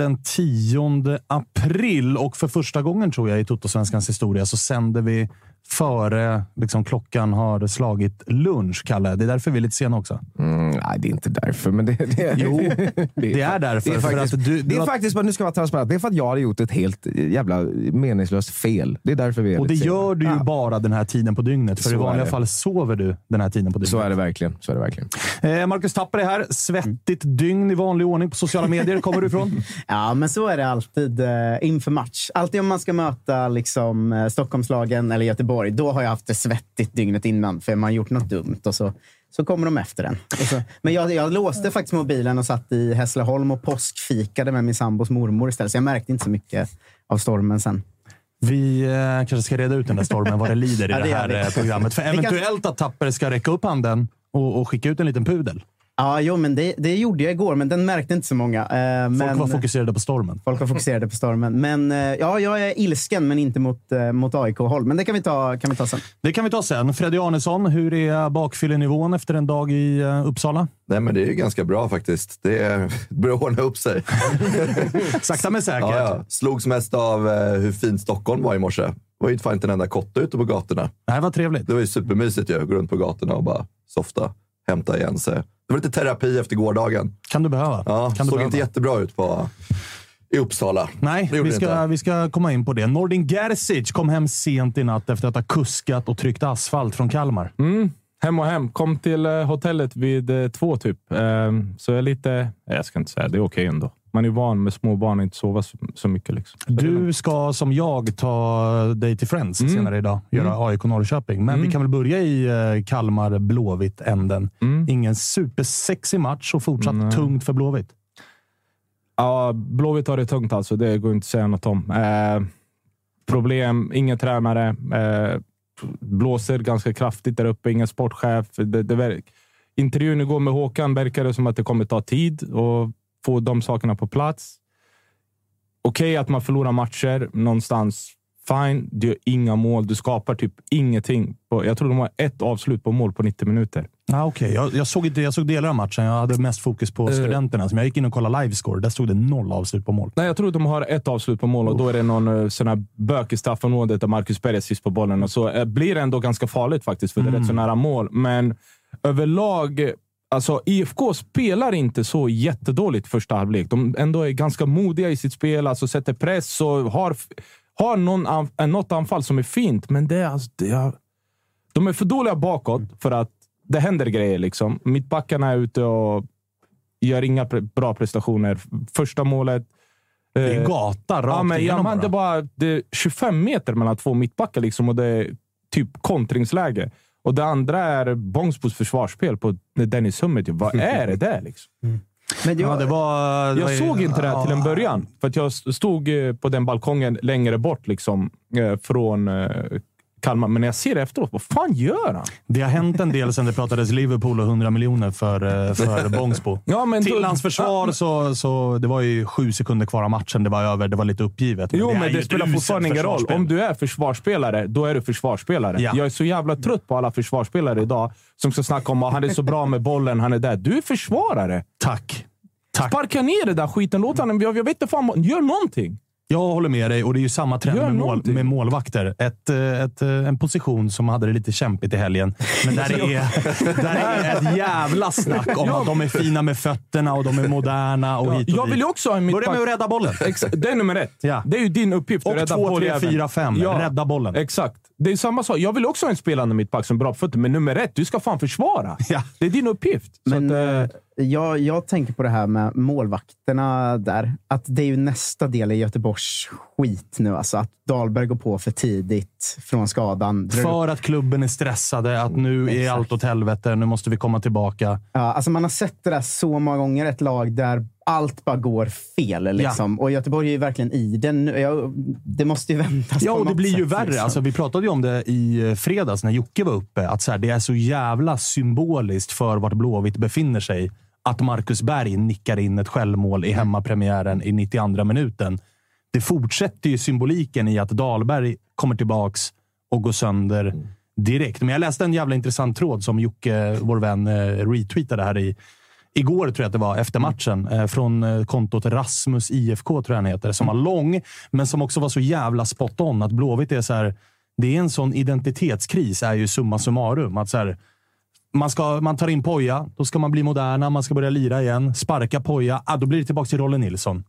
den 10 april. Och för första gången tror jag i Toto-svenskans historia så sänder vi före liksom, klockan har slagit lunch, Kalle. Det är därför vi är lite sena också. Mm, nej, det är inte därför. Men det, det, Jo, det är därför. Det är faktiskt, att du, det är faktiskt nu ska jag vara transparent, det är för att jag har gjort ett helt jävla meningslöst fel. Det är därför vi är och det sena. gör du ju Ja. bara den här tiden på dygnet. För Så i är vanliga fall sover du den här tiden på dygnet. Så är det verkligen. Så är det verkligen. Eh, Marcus Tapper är här. Svettigt dygn i vanlig ordning på sociala medier. Kommer du ifrån? Ja, men så är det alltid eh, inför match. Alltid om man ska möta liksom, eh, Stockholmslagen eller Göteborg, då har jag haft det svettigt dygnet innan, för man har gjort något dumt och så, så kommer de efter en. Och så, men jag, jag låste faktiskt mobilen och satt i Hässleholm och påskfikade med min sambos mormor istället, så jag märkte inte så mycket av stormen sen. Vi eh, kanske ska reda ut den där stormen, vad det lider i Ja, det det här vi. eh, programmet. För eventuellt att Tapper ska räcka upp handen och, och skicka ut en liten pudel. Ja, jo, men det, det gjorde jag igår, men den märkte inte så många. Eh, Folk men, var fokuserade på stormen. Folk var fokuserade på stormen. Men eh, ja, jag är ilsken, men inte mot, eh, mot AIK-håll. Men det kan vi, ta, kan vi ta sen. Det kan vi ta sen. Freddy Arnesson, hur är bakfyllenivån efter en dag i eh, Uppsala? Nej, men det är ju ganska bra faktiskt. Det är, det börjar ordna upp sig. Sakta men säkert. Ja, ja. Slogs mest av eh, hur fint Stockholm var i morse. Det var ju fan inte en enda kotte ute på gatorna. Det här var trevligt. Det var ju supermysigt ju. Gå runt på gatorna och bara softa, hämta igen sig. Det var lite terapi efter gårdagen. Kan du behöva. Ja, kan du såg behöva. inte jättebra ut på, i Uppsala. Nej, vi ska, vi ska komma in på det. Nordin Gerzic kom hem sent i natt efter att ha kuskat och tryckt asfalt från Kalmar. Mm. Hem och hem. Kom till eh, hotellet vid eh, två typ. Ehm, så jag är lite... Jag ska inte säga. Det är okej ändå. Man är van med små barn och inte sova så, så mycket. Liksom. Så det. Du ska som jag ta dig till Friends Mm. senare idag. Göra Mm. AIK Norrköping. Men Mm. vi kan väl börja i eh, Kalmar Blåvitt-änden. Mm. Ingen supersexig match och fortsatt Nej. tungt för Blåvitt. Ja, Blåvitt har det tungt alltså. Det går inte att säga något om. Eh, problem, ingen tränare. Eh, blåser ganska kraftigt där uppe. Ingen sportchef. Det, det, intervjun igår med Håkan verkade som att det kommer ta tid att få de sakerna på plats. Okej att man förlorar matcher någonstans. Fine, du gör inga mål. Du skapar typ ingenting. Jag tror de har ett avslut på mål på 90 minuter. Ah, okay. jag, jag, såg inte, jag såg delar av matchen. Jag hade mest fokus på Eh. studenterna. Så jag gick in och kollade livescore. Där stod det noll avslut på mål. Nej, jag tror de har ett avslut på mål och då är det någon uh, sån här bök i straffområdet där Marcus Perez sist på bollen. Och så uh, blir det ändå ganska farligt faktiskt, för det är rätt så nära mål. Men överlag, Alltså, IFK spelar inte så jättedåligt första halvlek. De ändå är ganska modiga i sitt spel, alltså sätter press och har, har någon, anf- något anfall som är fint. Men det är, alltså, det är, de är för dåliga bakåt för att det händer grejer. Liksom. Mittbackarna är ute och gör inga pre bra prestationer. Första målet... Det är eh, gata rakt Ja, men, ja, igenom men det, bara, det är 25 meter mellan två mittbackar liksom, och det är typ kontringsläge. Och det andra är Bångsbos försvarsspel på Dennis Hummet. Vad är det där? Liksom? Men jag, Ja, det var, det var Jag ju- såg inte det här till en Ja. början. För att jag stod eh, på den balkongen längre bort liksom, eh, från eh, Kalmar. Men när jag ser det efteråt, vad fan gör han? Det har hänt en del sen det pratades Liverpool och 100 miljoner för, eh, för Bångsbo. Ja, men Till då- hans försvar så, så det var ju sju sekunder kvar av matchen. Det var över. Det var lite uppgivet. Jo, är men det spelar fortfarande ingen roll. Om du är försvarsspelare, då är du försvarsspelare. Ja. Jag är så jävla trött på alla försvarsspelare idag som ska snacka om att han är så bra med bollen, han är där. Du är försvarare. Tack. Tack. Sparka ner det där skiten. Låt honom... Jag, jag vet inte fan. Gör någonting. Jag håller med dig och det är ju samma trend med, mål, med målvakter. Ett, eh, ett, eh, en position som hade det lite kämpigt i helgen. Men där det är, där är ett jävla snack om att de är fina med fötterna och de är moderna och hit och Jag dit. vill ju också ha en Börja mittback. med att rädda bollen. Exakt. Det är nummer ett. Ja. Det är ju din uppgift. att Och rädda två, tre, fyra, fem. Rädda bollen. Exakt. Det är samma sak. Jag vill också ha en spelande mittback som är bra på fötter, men nummer ett, du ska fan försvara. Ja. Det är din uppgift. Så Men att, eh, jag, jag tänker på det här med målvakterna där. Att det är ju nästa del i Göteborgs skit nu. Alltså att Dahlberg går på för tidigt från skadan. För att klubben är stressade, att nu är Exakt. allt åt helvete, nu måste vi komma tillbaka. Ja, alltså man har sett det där så många gånger. Ett lag där allt bara går fel. Liksom. Och Göteborg är ju verkligen i den. Jag, det måste ju vändas Ja, och det blir ju sätt, värre. liksom. Alltså, vi pratade ju om det i eh, fredags när Jocke var uppe. Att så här, det är så jävla symboliskt för vart Blåvitt befinner sig att Marcus Berg nickar in ett självmål i hemmapremiären i 92 minuten. Det fortsätter ju symboliken i att Dahlberg kommer tillbaks och går sönder direkt. Men jag läste en jävla intressant tråd som Jocke, vår vän, eh, retweetade här i Igår tror jag att det var, efter matchen, eh, från eh, kontot Rasmus IFK, tror jag han heter, som var lång, men som också var så jävla spot on. Att Blåvitt är så här, det är en sån identitetskris, är ju summa summarum. Att så här, man, ska, man tar in Poja, då ska man bli moderna, man ska börja lira igen. Sparka Poja, ah, då blir det tillbaka till Rolle Nilsson.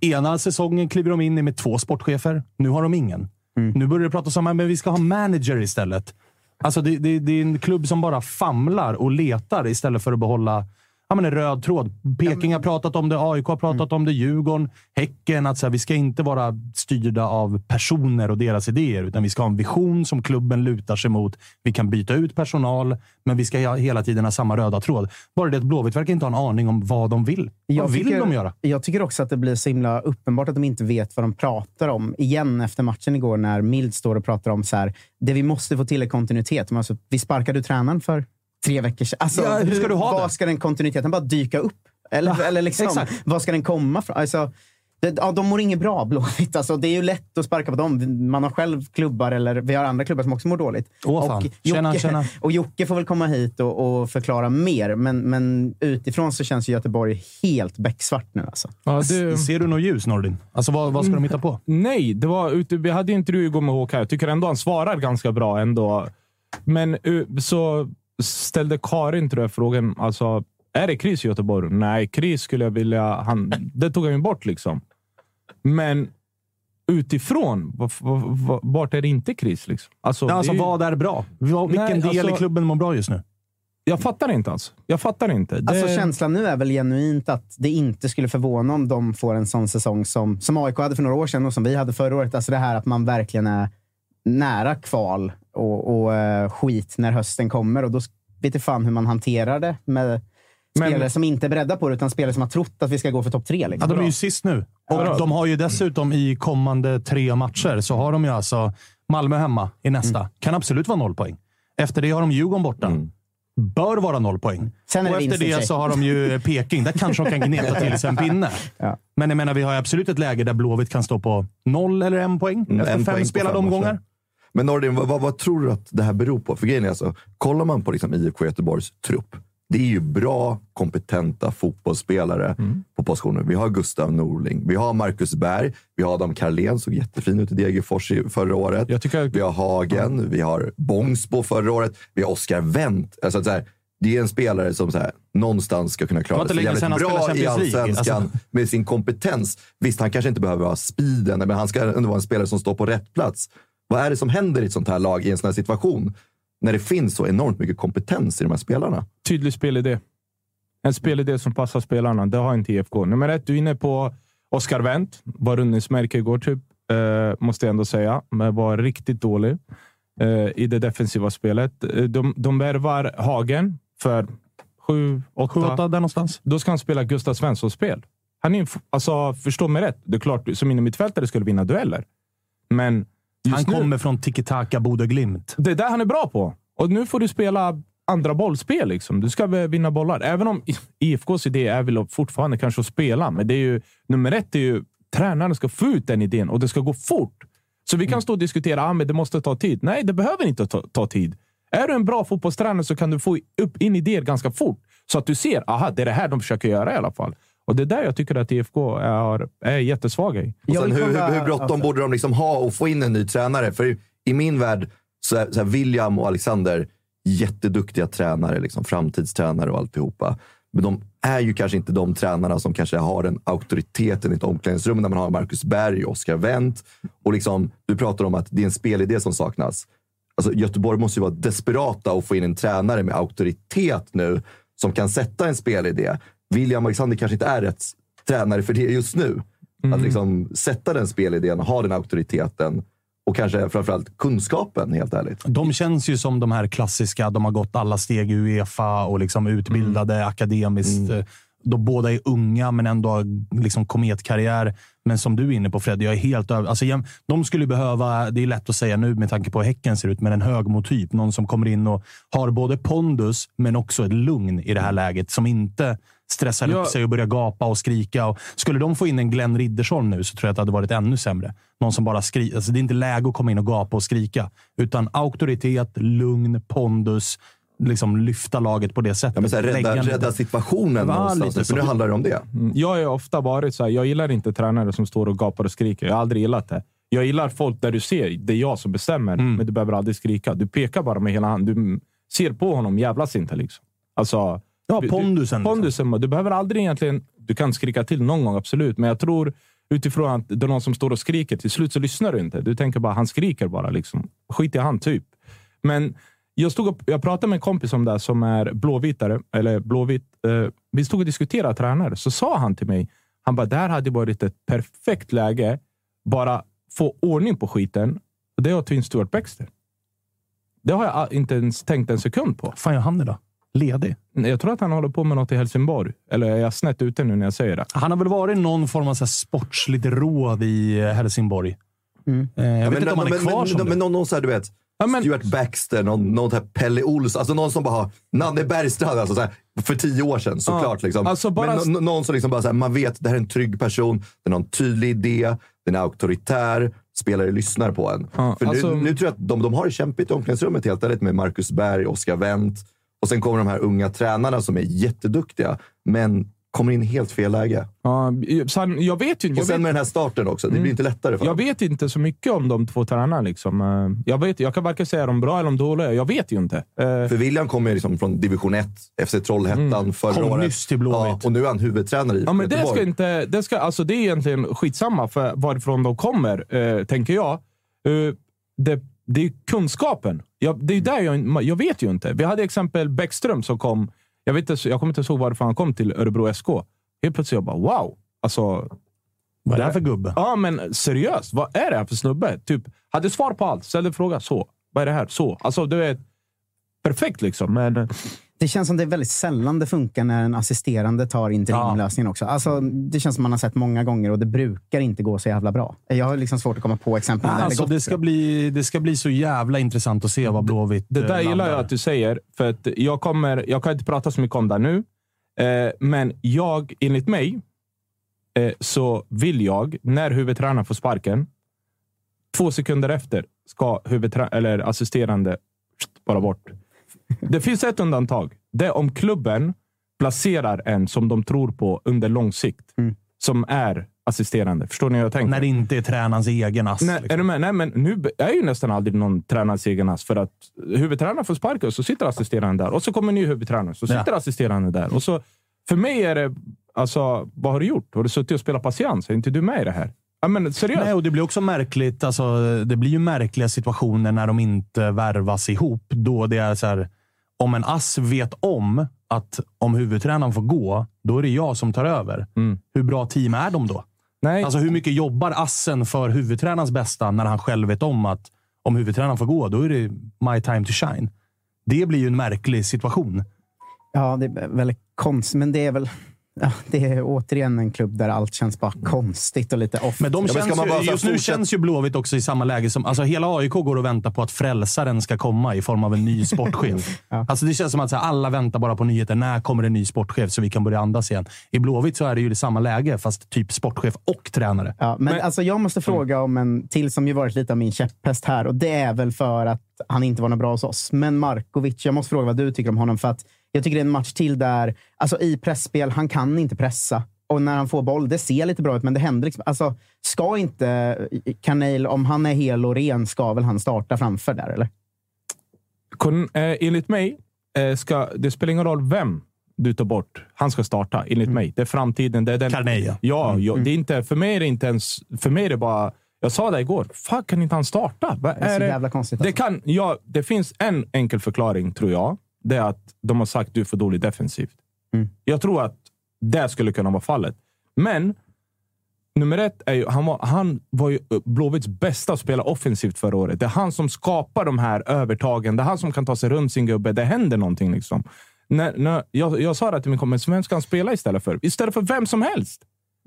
Ena säsongen kliver de in med två sportchefer. Nu har de ingen. Nu börjar det pratas om att vi ska ha manager istället. Alltså det, det, det är en klubb som bara famlar och letar istället för att behålla ja, men en röd tråd. Peking har pratat om det, AIK har pratat om det, Djurgården, Häcken. Att så här, vi ska inte vara styrda av personer och deras idéer, utan vi ska ha en vision som klubben lutar sig mot. Vi kan byta ut personal, men vi ska hela tiden ha samma röda tråd. Bara det att Blåvitt verkar inte ha en aning om vad de vill. vad vill tycker, de göra? Jag tycker också att det blir så himla uppenbart att de inte vet vad de pratar om. Igen efter matchen igår när Mild står och pratar om så här, det vi måste få till är kontinuitet. Alltså, vi sparkade ut tränaren för tre veckor sedan. Alltså, Ja, hur ska du ha vad det? ska den kontinuiteten bara dyka upp? Eller, eller liksom, exakt. vad ska den komma från? Alltså, det, ja, de mår inget bra, Blåvitt. Alltså, det är ju lätt att sparka på dem. Man har själv klubbar, eller vi har andra klubbar som också mår dåligt. Åh. Tjena, Jocke, tjena. och Jocke får väl komma hit och, och förklara mer, men, men utifrån så känns ju Göteborg helt becksvart nu. Alltså. ja, det, Ser du något ljus, Nordin? Alltså, vad, vad ska de hitta på? Nej, det var ute, vi hade intervju igår med Håkan. Jag tycker ändå han svarar ganska bra ändå. Men så ställde Karin tror jag frågan, alltså, är det kris i Göteborg? Nej, kris skulle jag vilja... Han, det tog han ju bort liksom. Men utifrån, vart är det inte kris? Liksom? Alltså, Ja, alltså, det är ju- vad är bra? Vilken Nej, del alltså- i klubben mår bra just nu? Jag fattar inte alltså. Jag fattar inte. Det, Alltså, känslan nu är väl genuint att det inte skulle förvåna om de får en sån säsong som, som AIK hade för några år sedan och som vi hade förra året. Alltså det här att man verkligen är nära kval och, och eh, skit när hösten kommer. Och då vet jag fan hur man hanterar det med Men- spelare som inte är beredda på det, utan spelare som har trott att vi ska gå för topp tre. Ja, Liksom. de är ju sist nu. Och Bra. de har ju dessutom i kommande tre matcher så har de ju alltså Malmö hemma i nästa. Mm. Kan absolut vara noll poäng. Efter det har de Djurgården borta. Bör vara noll poäng. Sen är det och efter det så har de ju Peking. Där kanske de kan gneta till sig en pinne. Ja. Men jag menar, vi har ju absolut ett läge där Blåvitt kan stå på noll eller en poäng Mm, efter en fem poäng spelade fem omgångar. Men Nordin, vad, vad, tror du att det här beror på? För grejen är alltså, kollar man på liksom IFK Göteborgs trupp. Det är ju bra, kompetenta fotbollsspelare Mm. på positioner. Vi har Gustav Norling, vi har Marcus Berg, vi har Adam Carlén, såg jättefin ut i Degerfors förra året. Jag tycker Vi har Hagen, vi har Bångsbo förra året, vi har Oskar Wendt. Alltså, att så här, det är en spelare som så här, någonstans ska kunna klara sig jävligt bra i allsvenskan Alltså- med sin kompetens. Visst, han kanske inte behöver ha speeden, men han ska ändå vara en spelare som står på rätt plats. Vad är det som händer i ett sånt här lag i en sån här situation? När det finns så enormt mycket kompetens i de här spelarna. Tydlig spelidé. En spelidé som passar spelarna. Det har inte IFK. Nummer ett, du är inne på Oscar Wendt. Var rundningsmärke igår, typ. Eh, måste jag ändå säga. Men var riktigt dålig eh, i det defensiva spelet. Eh, De, de värvar Hagen för sju, åtta. Sju, åtta där någonstans. Då ska han spela Gustav Svensson-spel. Han är, alltså, förstå mig rätt. Det är klart, som innermittfältare skulle vinna dueller. Men just Han nu, kommer från tiki-taka Bodö Glimt. det är där han är bra på. Och nu får du spela andra bollspel. Liksom. Du ska vinna bollar. Även om IFKs idé är väl fortfarande kanske att spela. Men det är ju, nummer ett är ju tränaren ska få ut den idén och det ska gå fort. Så vi kan stå och diskutera att ah, det måste ta tid. Nej, det behöver inte ta, ta tid. Är du en bra fotbollstränare så kan du få upp in idéer ganska fort. Så att du ser, aha, det är det här de försöker göra i alla fall. Och det är där jag tycker att IFK är, är jättesvaga i. Och sen hur, hur, hur bråttom alltså. borde de liksom ha att få in en ny tränare? För i, i min värld så är, så är William och Alexander jätteduktiga tränare, liksom, framtidstränare och alltihopa. Men de är ju kanske inte de tränarna som kanske har den auktoriteten i ett omklädningsrum när man har Marcus Berg och Oskar Wendt. Och liksom, du pratar om att det är en spelidé som saknas. Alltså, Göteborg måste ju vara desperata att få in en tränare med auktoritet nu som kan sätta en spelidé. William Alexander kanske inte är rätt tränare för det just nu. Att liksom sätta den spelidén, ha den auktoriteten och kanske framförallt kunskapen, helt ärligt. De känns ju som de här klassiska. De har gått alla steg i Uefa och liksom utbildade akademiskt. eh, Då båda är unga, men ändå har liksom kometkarriär. Men som du är inne på Fred, jag är helt över... Alltså, de skulle behöva, det är lätt att säga nu med tanke på hur Häcken ser ut, men en högmotyp. Någon som kommer in och har både pondus, men också ett lugn i det här läget. Som inte stressar Ja. upp sig och börjar gapa och skrika. Och skulle de få in en Glenn Riddersholm nu så tror jag att det hade varit ännu sämre. Någon som bara skriker. Alltså, det är inte läge att komma in och gapa och skrika. Utan auktoritet, lugn, pondus. Liksom lyfta laget på det sättet. Ja, men så här, rädda, lite- rädda situationen Ja, någonstans. lite För nu handlar det om det. Mm. Jag har ofta varit så här, jag gillar inte tränare som står och gapar och skriker. Jag har aldrig gillat det. Jag gillar folk där du ser, det är jag som bestämmer, Mm. men du behöver aldrig skrika. Du pekar bara med hela handen. Du ser på honom, jävlas inte. Liksom. Alltså, Ja, du- pondusen. liksom. Pondusen, du behöver aldrig egentligen... Du kan skrika till någon gång, absolut. Men jag tror utifrån att det är någon som står och skriker, till slut så lyssnar du inte. Du tänker bara, han skriker bara. Liksom. Skit i han, typ. Men jag, stod och, jag pratade med en kompis om det här som är blåvitare, eller blåvit. Eh, vi stod och diskuterade tränare, så sa han till mig, han bara, det här hade varit ett perfekt läge, bara få ordning på skiten. Det är att ta in Stuart Baxter. Det har jag inte ens tänkt en sekund på. fan gör han idag? Ledig? Jag tror att han håller på med något i Helsingborg. Eller är jag snett ute nu när jag säger det? Han har väl varit någon form av så här sportsligt råd i eh, Helsingborg. Mm. Eh, Jag vet inte om han är men, kvar men, som men, det. men någon, någon så här, du vet, Ja, men- Stuart Baxter, någon, någon här Pelle Olsson, alltså någon som bara har Nanne Bergstrand, alltså så här, för tio år sedan såklart. liksom. alltså bara- Men nå- någon som liksom bara så här, man vet det här är en trygg person, den har en tydlig idé, den är auktoritär, spelare lyssnar på en. Ja, för alltså- nu, nu tror jag att de, de har det kämpigt i omklädningsrummet helt ärligt med Marcus Berg, Oskar Wendt och sen kommer de här unga tränarna som är jätteduktiga, men kommer in i helt fel läge. Ja, han, jag vet ju Och sen vet, med den här starten också, det blir inte lättare för jag dem. vet inte så mycket om de två tränarna. Liksom. Eh, Jag, vet, jag kan varken säga om de är bra eller om dåliga. Jag vet ju inte. Eh, För William kommer liksom från division 1, FC Trollhättan förra Kom året. nyss till Blåvitt. Ja, och nu är han huvudtränare i Ja, men det, Göteborg. ska inte, det, ska, alltså det är egentligen skitsamma för varifrån de kommer, eh, tänker jag. Det, det är kunskapen. Jag, det är där jag, jag vet ju inte. Vi hade exempel Bäckström som kom. Jag, vet inte, jag kommer inte ihåg varför han kom till Örebro SK. Helt plötsligt jag bara wow. Alltså, Vad är det här för gubbe? ja, men seriöst. Vad är det här för snubbe? Typ, hade svar på allt. Ställde fråga så. Vad är det här? Så. Alltså, du vet. Perfekt liksom. Men, Det känns som det är väldigt sällan det funkar när en assisterande tar interimlösningen också. Alltså, det känns som man har sett många gånger och det brukar inte gå så jävla bra. Jag har liksom svårt att komma på exempel där Alltså, det det, ska bra. bli, det ska bli så jävla intressant att se vad Blåvitt Det eh, där gillar landar. jag att du säger, för att jag, kommer, jag kan inte prata så mycket om det nu. Eh, men jag, enligt mig, eh, så vill jag, när huvudtränaren får sparken, två sekunder efter ska eller assisterande bara bort. Det finns ett undantag. Det är om klubben placerar en som de tror på under lång sikt. Mm. Som är assisterande. Förstår ni hur jag tänker? När det inte är tränarens egen ass. Nej, liksom. är du med? Nej, men nu är ju nästan aldrig någon tränarens egen ass. För att huvudtränaren får sparken så sitter assisterande där. Och så kommer en ny huvudtränare så sitter Ja. assisterande där. Och så, för mig är det... Alltså, vad har du gjort? Har du suttit och spelat patiens? Är inte du med i det här? Ja, men seriöst. Nej, och det blir också märkligt. Alltså, det blir ju märkliga situationer när de inte värvas ihop. Då det är så här, om en ass vet om att om huvudtränaren får gå, då är det jag som tar över. Mm. Hur bra team är de då? Nej. Alltså hur mycket jobbar assen för huvudtränarens bästa när han själv vet om att om huvudtränaren får gå, då är det my time to shine. Det blir ju en märklig situation. Ja, det är väldigt konstigt, men det är väl... Ja, det är återigen en klubb där allt känns bara konstigt och lite off. Men de men känns ska man ju, just nu känns ju Blåvitt också i samma läge som... Alltså hela AIK går och väntar på att frälsaren ska komma i form av en ny sportchef. Alltså det känns som att här, alla väntar bara på nyheter. När kommer en ny sportchef så vi kan börja andas igen? I Blåvitt så är det ju det samma läge, fast typ sportchef och tränare. Ja, men, alltså, jag måste fråga om en till som ju varit lite av min käpphäst här. Och Det är väl för att han inte var något bra hos oss. Men Markovic, jag måste fråga vad du tycker om honom. För att Jag tycker det är en match till där, alltså i pressspel, han kan inte pressa. Och när han får boll, det ser lite bra ut, men det händer liksom. Alltså, ska inte Kanel, om han är hel och ren, ska väl han starta framför där, eller? Kon, eh, enligt mig, eh, ska, det spelar ingen roll vem du tar bort. Han ska starta, enligt mig. Det är framtiden. Det är den, Carnegie. Ja, ja det är inte, för mig är det inte ens... För mig är det bara... Jag sa det igår. Fan, kan inte han starta? Vad Det är så det? jävla konstigt. Det, Alltså. kan, ja, det finns en enkel förklaring, tror jag. Det är att de har sagt du är för dålig defensivt. Mm. Jag tror att det skulle kunna vara fallet. Men nummer ett är ju, han var, han var ju Blåvitts bästa att spela offensivt förra året. Det är han som skapar de här övertagen. Det är han som kan ta sig runt sin gubbe. Det händer någonting. liksom. När, när, jag, jag sa det till min kompis, vem ska han spela istället för? Istället för vem som helst.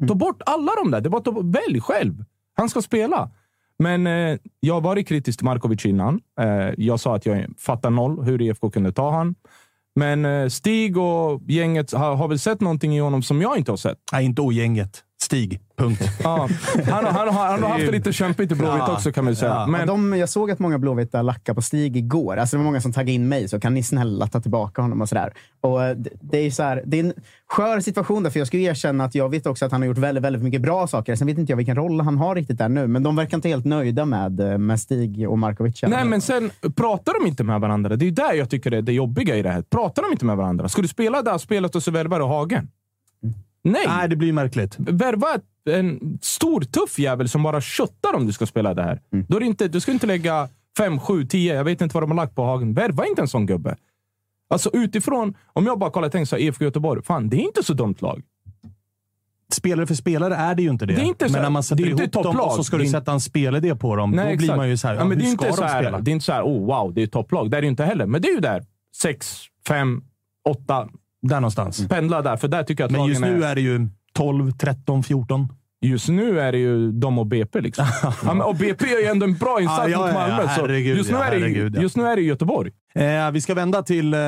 Ta bort alla de där. Det att ta, välj själv. Han ska spela. Men eh, jag har varit kritisk till Markovic innan. Eh, jag sa att jag fattar noll hur IFK kunde ta han. Men eh, Stig och gänget har, har väl sett någonting i honom som jag inte har sett. Nej, inte ogänget. Stig. Punkt. Ja, han, han, han, han har haft det lite kämpigt i Blåvitt Ja, också kan man säga. ja. Men, De, jag såg att många blåvita lackade på Stig igår. Alltså det var många som taggade in mig, så kan ni snälla ta tillbaka honom och sådär. Och eh, det, det är så här, det är en skör situation där, för jag skulle erkänna att jag vet också att han har gjort väldigt, väldigt mycket bra saker. Sen vet inte jag vilken roll han har riktigt där nu, men de verkar inte helt nöjda med, eh, med Stig och Markovic. nej, men sen pratar de inte med varandra. Det är ju där jag tycker det är det jobbiga i det här. Pratar de inte med varandra? Ska du spela det här spelet och så värvar du Hagen? Nej! Nej, det blir märkligt. Värva en stor, tuff jävel som bara köttar om du ska spela det här. Då är det inte, du ska inte lägga 5, 7, 10. Jag vet inte vad de har lagt på Hagen. Värva inte en sån gubbe. Alltså utifrån, om jag bara kollar och tänker så här, IFK Göteborg. Fan, det är inte så dumt lag. Spelare för spelare är det ju inte det. Det är inte så- men när man sätter ihop dem och så ska du sätta en spelidé på dem, då blir exakt. man ju så här, ja, men hur det är ska så de här, spela? Det är inte så här, oh wow, det är topplag. Det är det ju inte heller. Men det är ju där. 6, 5, 8. Där någonstans. Pendla där, för där tycker jag att Men just nu är... är det ju 12, 13, 14. Just nu är det ju de och BP. Liksom. ja, men, och BP gör ju ändå en bra insats Ja, ja, mot ja, Malmö. så herregud, just, nu ja, är det, ju- ja. just nu är det Göteborg. Eh, vi ska vända till eh,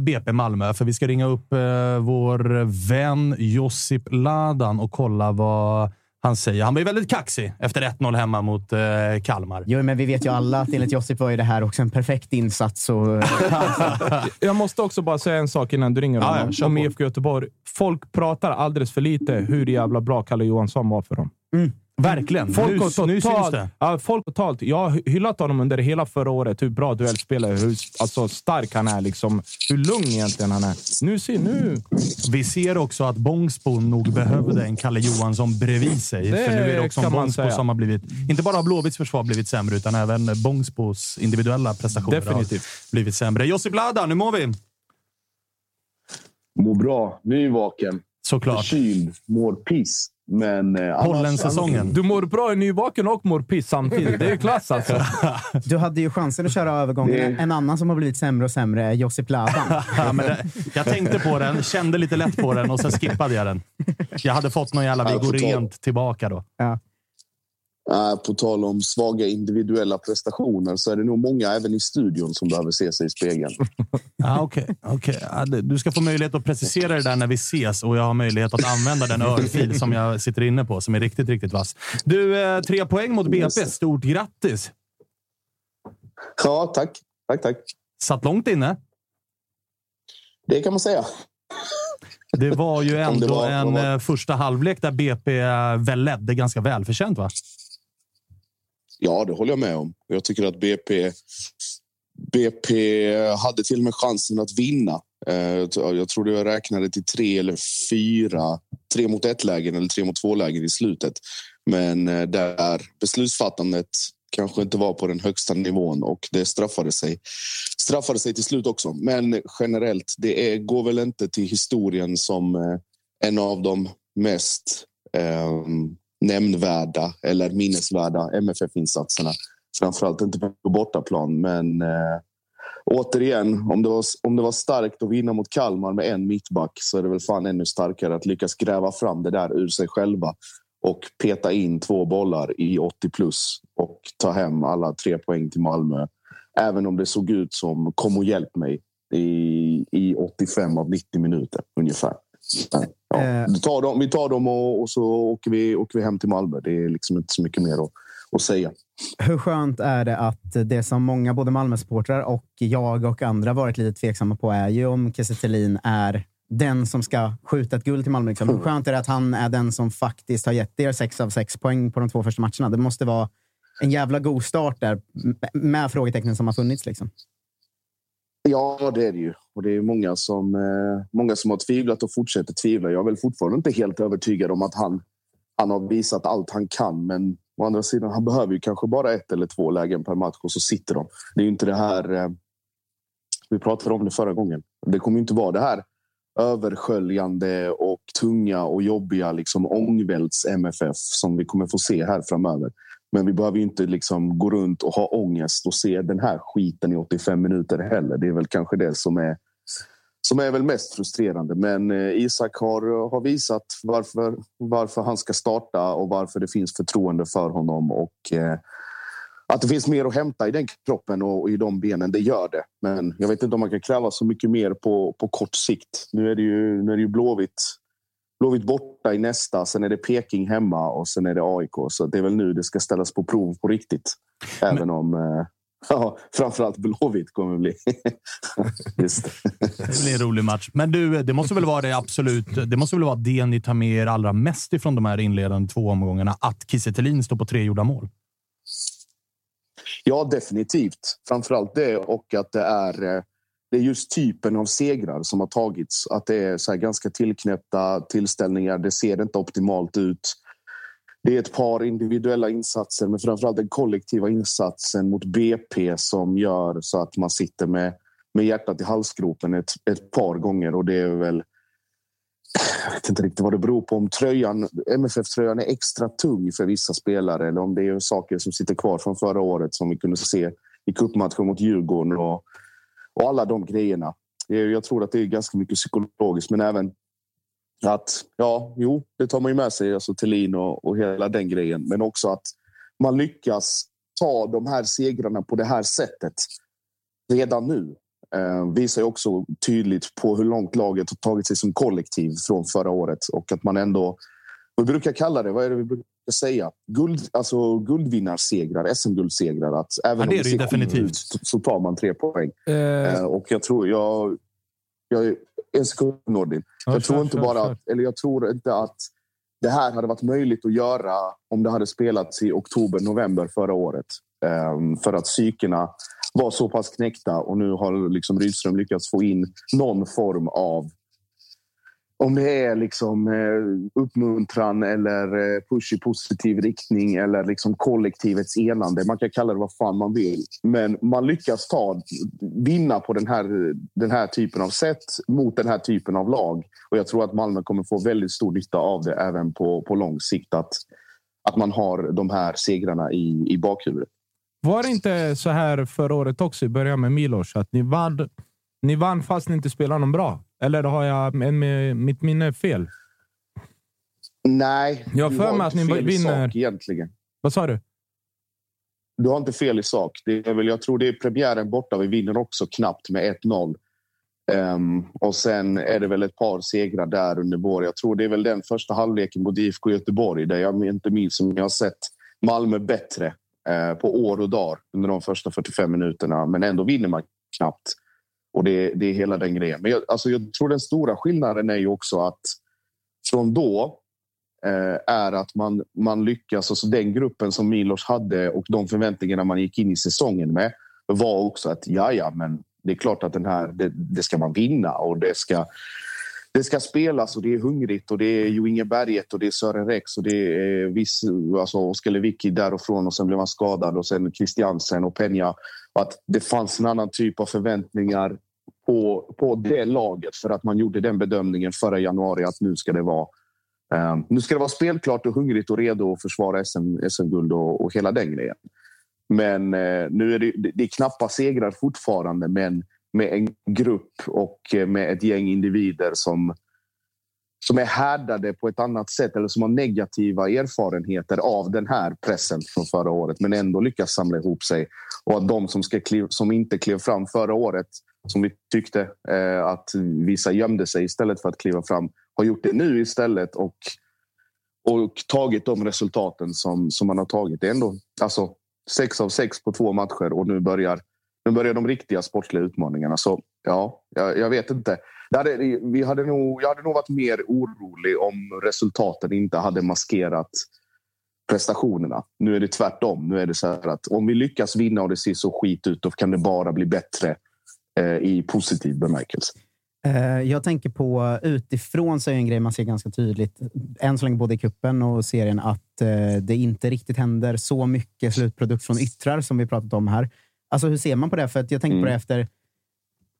BP Malmö, för vi ska ringa upp eh, vår vän Josip Ladan och kolla vad han säger. Han var ju väldigt kaxig efter 1-0 hemma mot eh, Kalmar. Jo, men vi vet ju alla att enligt Josip var ju det här också en perfekt insats. Och, Jag måste också bara säga en sak innan du ringer honom. ja, om. IFK Göteborg. Folk pratar alldeles för lite hur jävla bra Kalle Johansson var för dem. Verkligen. Folk nu, har nu syns det. ja, folk har totalt, jag har hyllat honom under hela förra året. Hur bra duellspelare, hur alltså, stark han är. Liksom, hur lugn egentligen han är. Nu, se, nu. Vi ser också att Bångsbo nog behövde en Kalle Johansson bredvid sig. Det för nu är det också kan en man Bångsbo säga. som har blivit, inte bara Blåvitts försvar blivit sämre, utan även Bångsbos individuella prestationer Definitivt. har blivit sämre. Josip Ladan, hur mår vi? Mår bra. Nyvaken. Såklart. Förkyld. Mår piss. Men... Eh, annars- Holland-säsongen. Du mår bra, är nyvaken och mår piss samtidigt. Det är ju klass alltså. du hade ju chansen att köra övergången. Det- En annan som har blivit sämre och sämre är Josip Ladan. Ja, men det, jag tänkte på den, kände lite lätt på den och sen skippade jag den. Jag hade fått någon jävla Ja, Viggo. Rent tillbaka då. Eh, på tal om svaga individuella prestationer så är det nog många även i studion som behöver se sig i spegeln. Okej. Ja, det- du ska få möjlighet att precisera det där när vi ses och jag har möjlighet att använda den örfil som jag sitter inne på, som är riktigt, riktigt vass. Du, eh, tre poäng mot BP. Stort grattis! Ja, tack. Tack, tack. Satt långt inne. Det kan man säga. Det var ju ändå var- en var- eh, första halvlek där BP väl ledde ganska välförtjänt, va? Ja, det håller jag med om. Jag tycker att BP, BP hade till och med chansen att vinna. Eh, jag tror det räknade till tre eller fyra, tre mot ett lägen eller tre mot två lägen i slutet. Men eh, där beslutsfattandet kanske inte var på den högsta nivån och det straffade sig. Straffade sig till slut också. Men generellt, det är, går väl inte till historien som eh, en av de mest eh, nämnvärda eller minnesvärda MFF-insatserna. Framförallt inte på bortaplan, men eh, återigen, om det, var, om det var starkt att vinna mot Kalmar med en mittback så är det väl fan ännu starkare att lyckas gräva fram det där ur sig själva och peta in två bollar i 80 plus och ta hem alla tre poäng till Malmö. Även om det såg ut som kom och hjälp mig i, i 85 av 90 minuter ungefär. Ja, Eh. vi tar dem, vi tar dem och, och så åker vi, åker vi hem till Malmö. Det är liksom inte så mycket mer att, att säga. Hur skönt är det att det som många, både Malmö-supportrar och jag och andra varit lite tveksamma på är ju om Kiese är den som ska skjuta ett guld till Malmö. Liksom. Hur skönt är det att han är den som faktiskt har gett er sex av sex poäng på de två första matcherna? Det måste vara en jävla god start där med frågetecknen som har funnits. Liksom. Ja, det är det ju. Och det är många som, eh, många som har tvivlat och fortsätter tvivla. Jag är väl fortfarande inte helt övertygad om att han, han har visat allt han kan. Men å andra sidan, han behöver ju kanske bara ett eller två lägen per match och så sitter de. Det är ju inte det här... Eh, vi pratade om det förra gången. Det kommer ju inte vara det här översköljande och tunga och jobbiga liksom ångvälts MFF som vi kommer få se här framöver. Men vi behöver ju inte liksom gå runt och ha ångest och se den här skiten i 85 minuter heller. Det är väl kanske det som är, som är väl mest frustrerande. Men eh, Isak har, har visat varför, varför han ska starta och varför det finns förtroende för honom. Och eh, att det finns mer att hämta i den kroppen och, och i de benen, det gör det. Men jag vet inte om man kan kräva så mycket mer på, på kort sikt. Nu är det ju, nu är det ju Blåvitt Blåvitt borta i nästa, sen är det Peking hemma och sen är det AIK. Så det är väl nu det ska ställas på prov på riktigt. Även om eh, ja, framförallt Blåvitt kommer bli. Just det. Blir en rolig match. Men du, det måste väl vara det absolut. Det måste väl vara det ni tar med er allra mest ifrån de här inledande två omgångarna. Att Kiese står på tre gjorda mål. Ja, definitivt. Framförallt det och att det är, eh, det är just typen av segrar som har tagits. Att det är så här ganska tillknäppta tillställningar. Det ser inte optimalt ut. Det är ett par individuella insatser, men framförallt den kollektiva insatsen mot BP som gör så att man sitter med, med hjärtat i halsgropen ett, ett par gånger. Och det är väl... Jag vet inte riktigt vad det beror på. Om tröjan, MFF-tröjan är extra tung för vissa spelare eller om det är saker som sitter kvar från förra året som vi kunde se i cupmatchen mot Djurgården och, och alla de grejerna. Jag tror att det är ganska mycket psykologiskt, men även att, ja, jo, det tar man ju med sig, alltså Thelin och, och hela den grejen. Men också att man lyckas ta de här segrarna på det här sättet redan nu. Eh, visar ju också tydligt på hur långt laget har tagit sig som kollektiv från förra året och att man ändå, vi brukar kalla det, vad är det vi brukar säga? Guld, alltså guldvinnarsegrar, SM-guldsegrar. Att även Ja, det om är det definitivt. ut så- så tar man tre poäng. Eh, Eh, och jag tror, jag, jag en sekund Nordin. Ja, jag tror kör, inte kör, bara att, eller jag tror inte att det här hade varit möjligt att göra om det hade spelats i oktober, november förra året. Ehm, för att psykerna var så pass knäckta och nu har liksom Rydström lyckats få in någon form av om det är liksom eh, uppmuntran eller eh, push i positiv riktning eller liksom kollektivets enande. Man kan kalla det vad fan man vill. Men man lyckas ta, vinna på den här, den här typen av sätt mot den här typen av lag. Och jag tror att Malmö kommer få väldigt stor nytta av det även på, på lång sikt. Att, att man har de här segrarna i, i bakhuvudet. Var det inte så här förra året också i början med Milos? Att ni vann, ni vann fast ni inte spelade någon bra? Eller har jag med, mitt minne fel? Nej, Jag du för mig att ni fel vinner- sak egentligen. Vad sa du? Du har inte fel i sak. Det är väl, jag tror det är premiären borta. Vi vinner också knappt med 1-0. Ehm, och sen är det väl ett par segrar där under våren. Jag tror det är väl den första halvleken mot IFK Göteborg där jag inte minns som jag har sett Malmö bättre eh, på år och dagar under de första 45 minuterna. Men ändå vinner man knappt. Och det, det är hela den grejen. Men jag, alltså jag tror den stora skillnaden är ju också att från då eh, är att man, man lyckas. Alltså den gruppen som Milos hade och de förväntningarna man gick in i säsongen med var också att ja, ja, men det är klart att den här, det, det ska man vinna och det ska det ska spelas och det är hungrigt och det är Jo Inge Berget och det är Sören Rex och det är viss, alltså Oskar Lewicki därifrån och sen blev han skadad och sen Christiansen och Peña. Att det fanns en annan typ av förväntningar på, på det laget för att man gjorde den bedömningen förra januari att nu ska det vara um, nu ska det vara spelklart och hungrigt och redo att försvara SM, SM-guld och, och hela den grejen. Men uh, nu är det, det är knappa segrar fortfarande men med en grupp och eh, med ett gäng individer som, som är härdade på ett annat sätt eller som har negativa erfarenheter av den här pressen från förra året men ändå lyckas samla ihop sig. Och att de som, ska kliv, som inte klev fram förra året, som vi tyckte eh, att vissa gömde sig istället för att kliva fram, har gjort det nu istället och, och tagit de resultaten som, som man har tagit. Det är ändå alltså, sex av sex på två matcher och nu börjar nu börjar de riktiga sportsliga utmaningarna. Så ja, jag, jag vet inte. Hade, vi hade nog, jag hade nog varit mer orolig om resultaten inte hade maskerat prestationerna. Nu är det tvärtom. Nu är det så här att om vi lyckas vinna och det ser så skit ut, då kan det bara bli bättre eh, i positiv bemärkelse. Eh, jag tänker på utifrån så är en grej man ser ganska tydligt, än så länge både i kuppen och serien, att eh, det inte riktigt händer så mycket slutprodukt från yttrar som vi pratat om här. Alltså hur ser man på det? För att jag tänkte mm. på det efter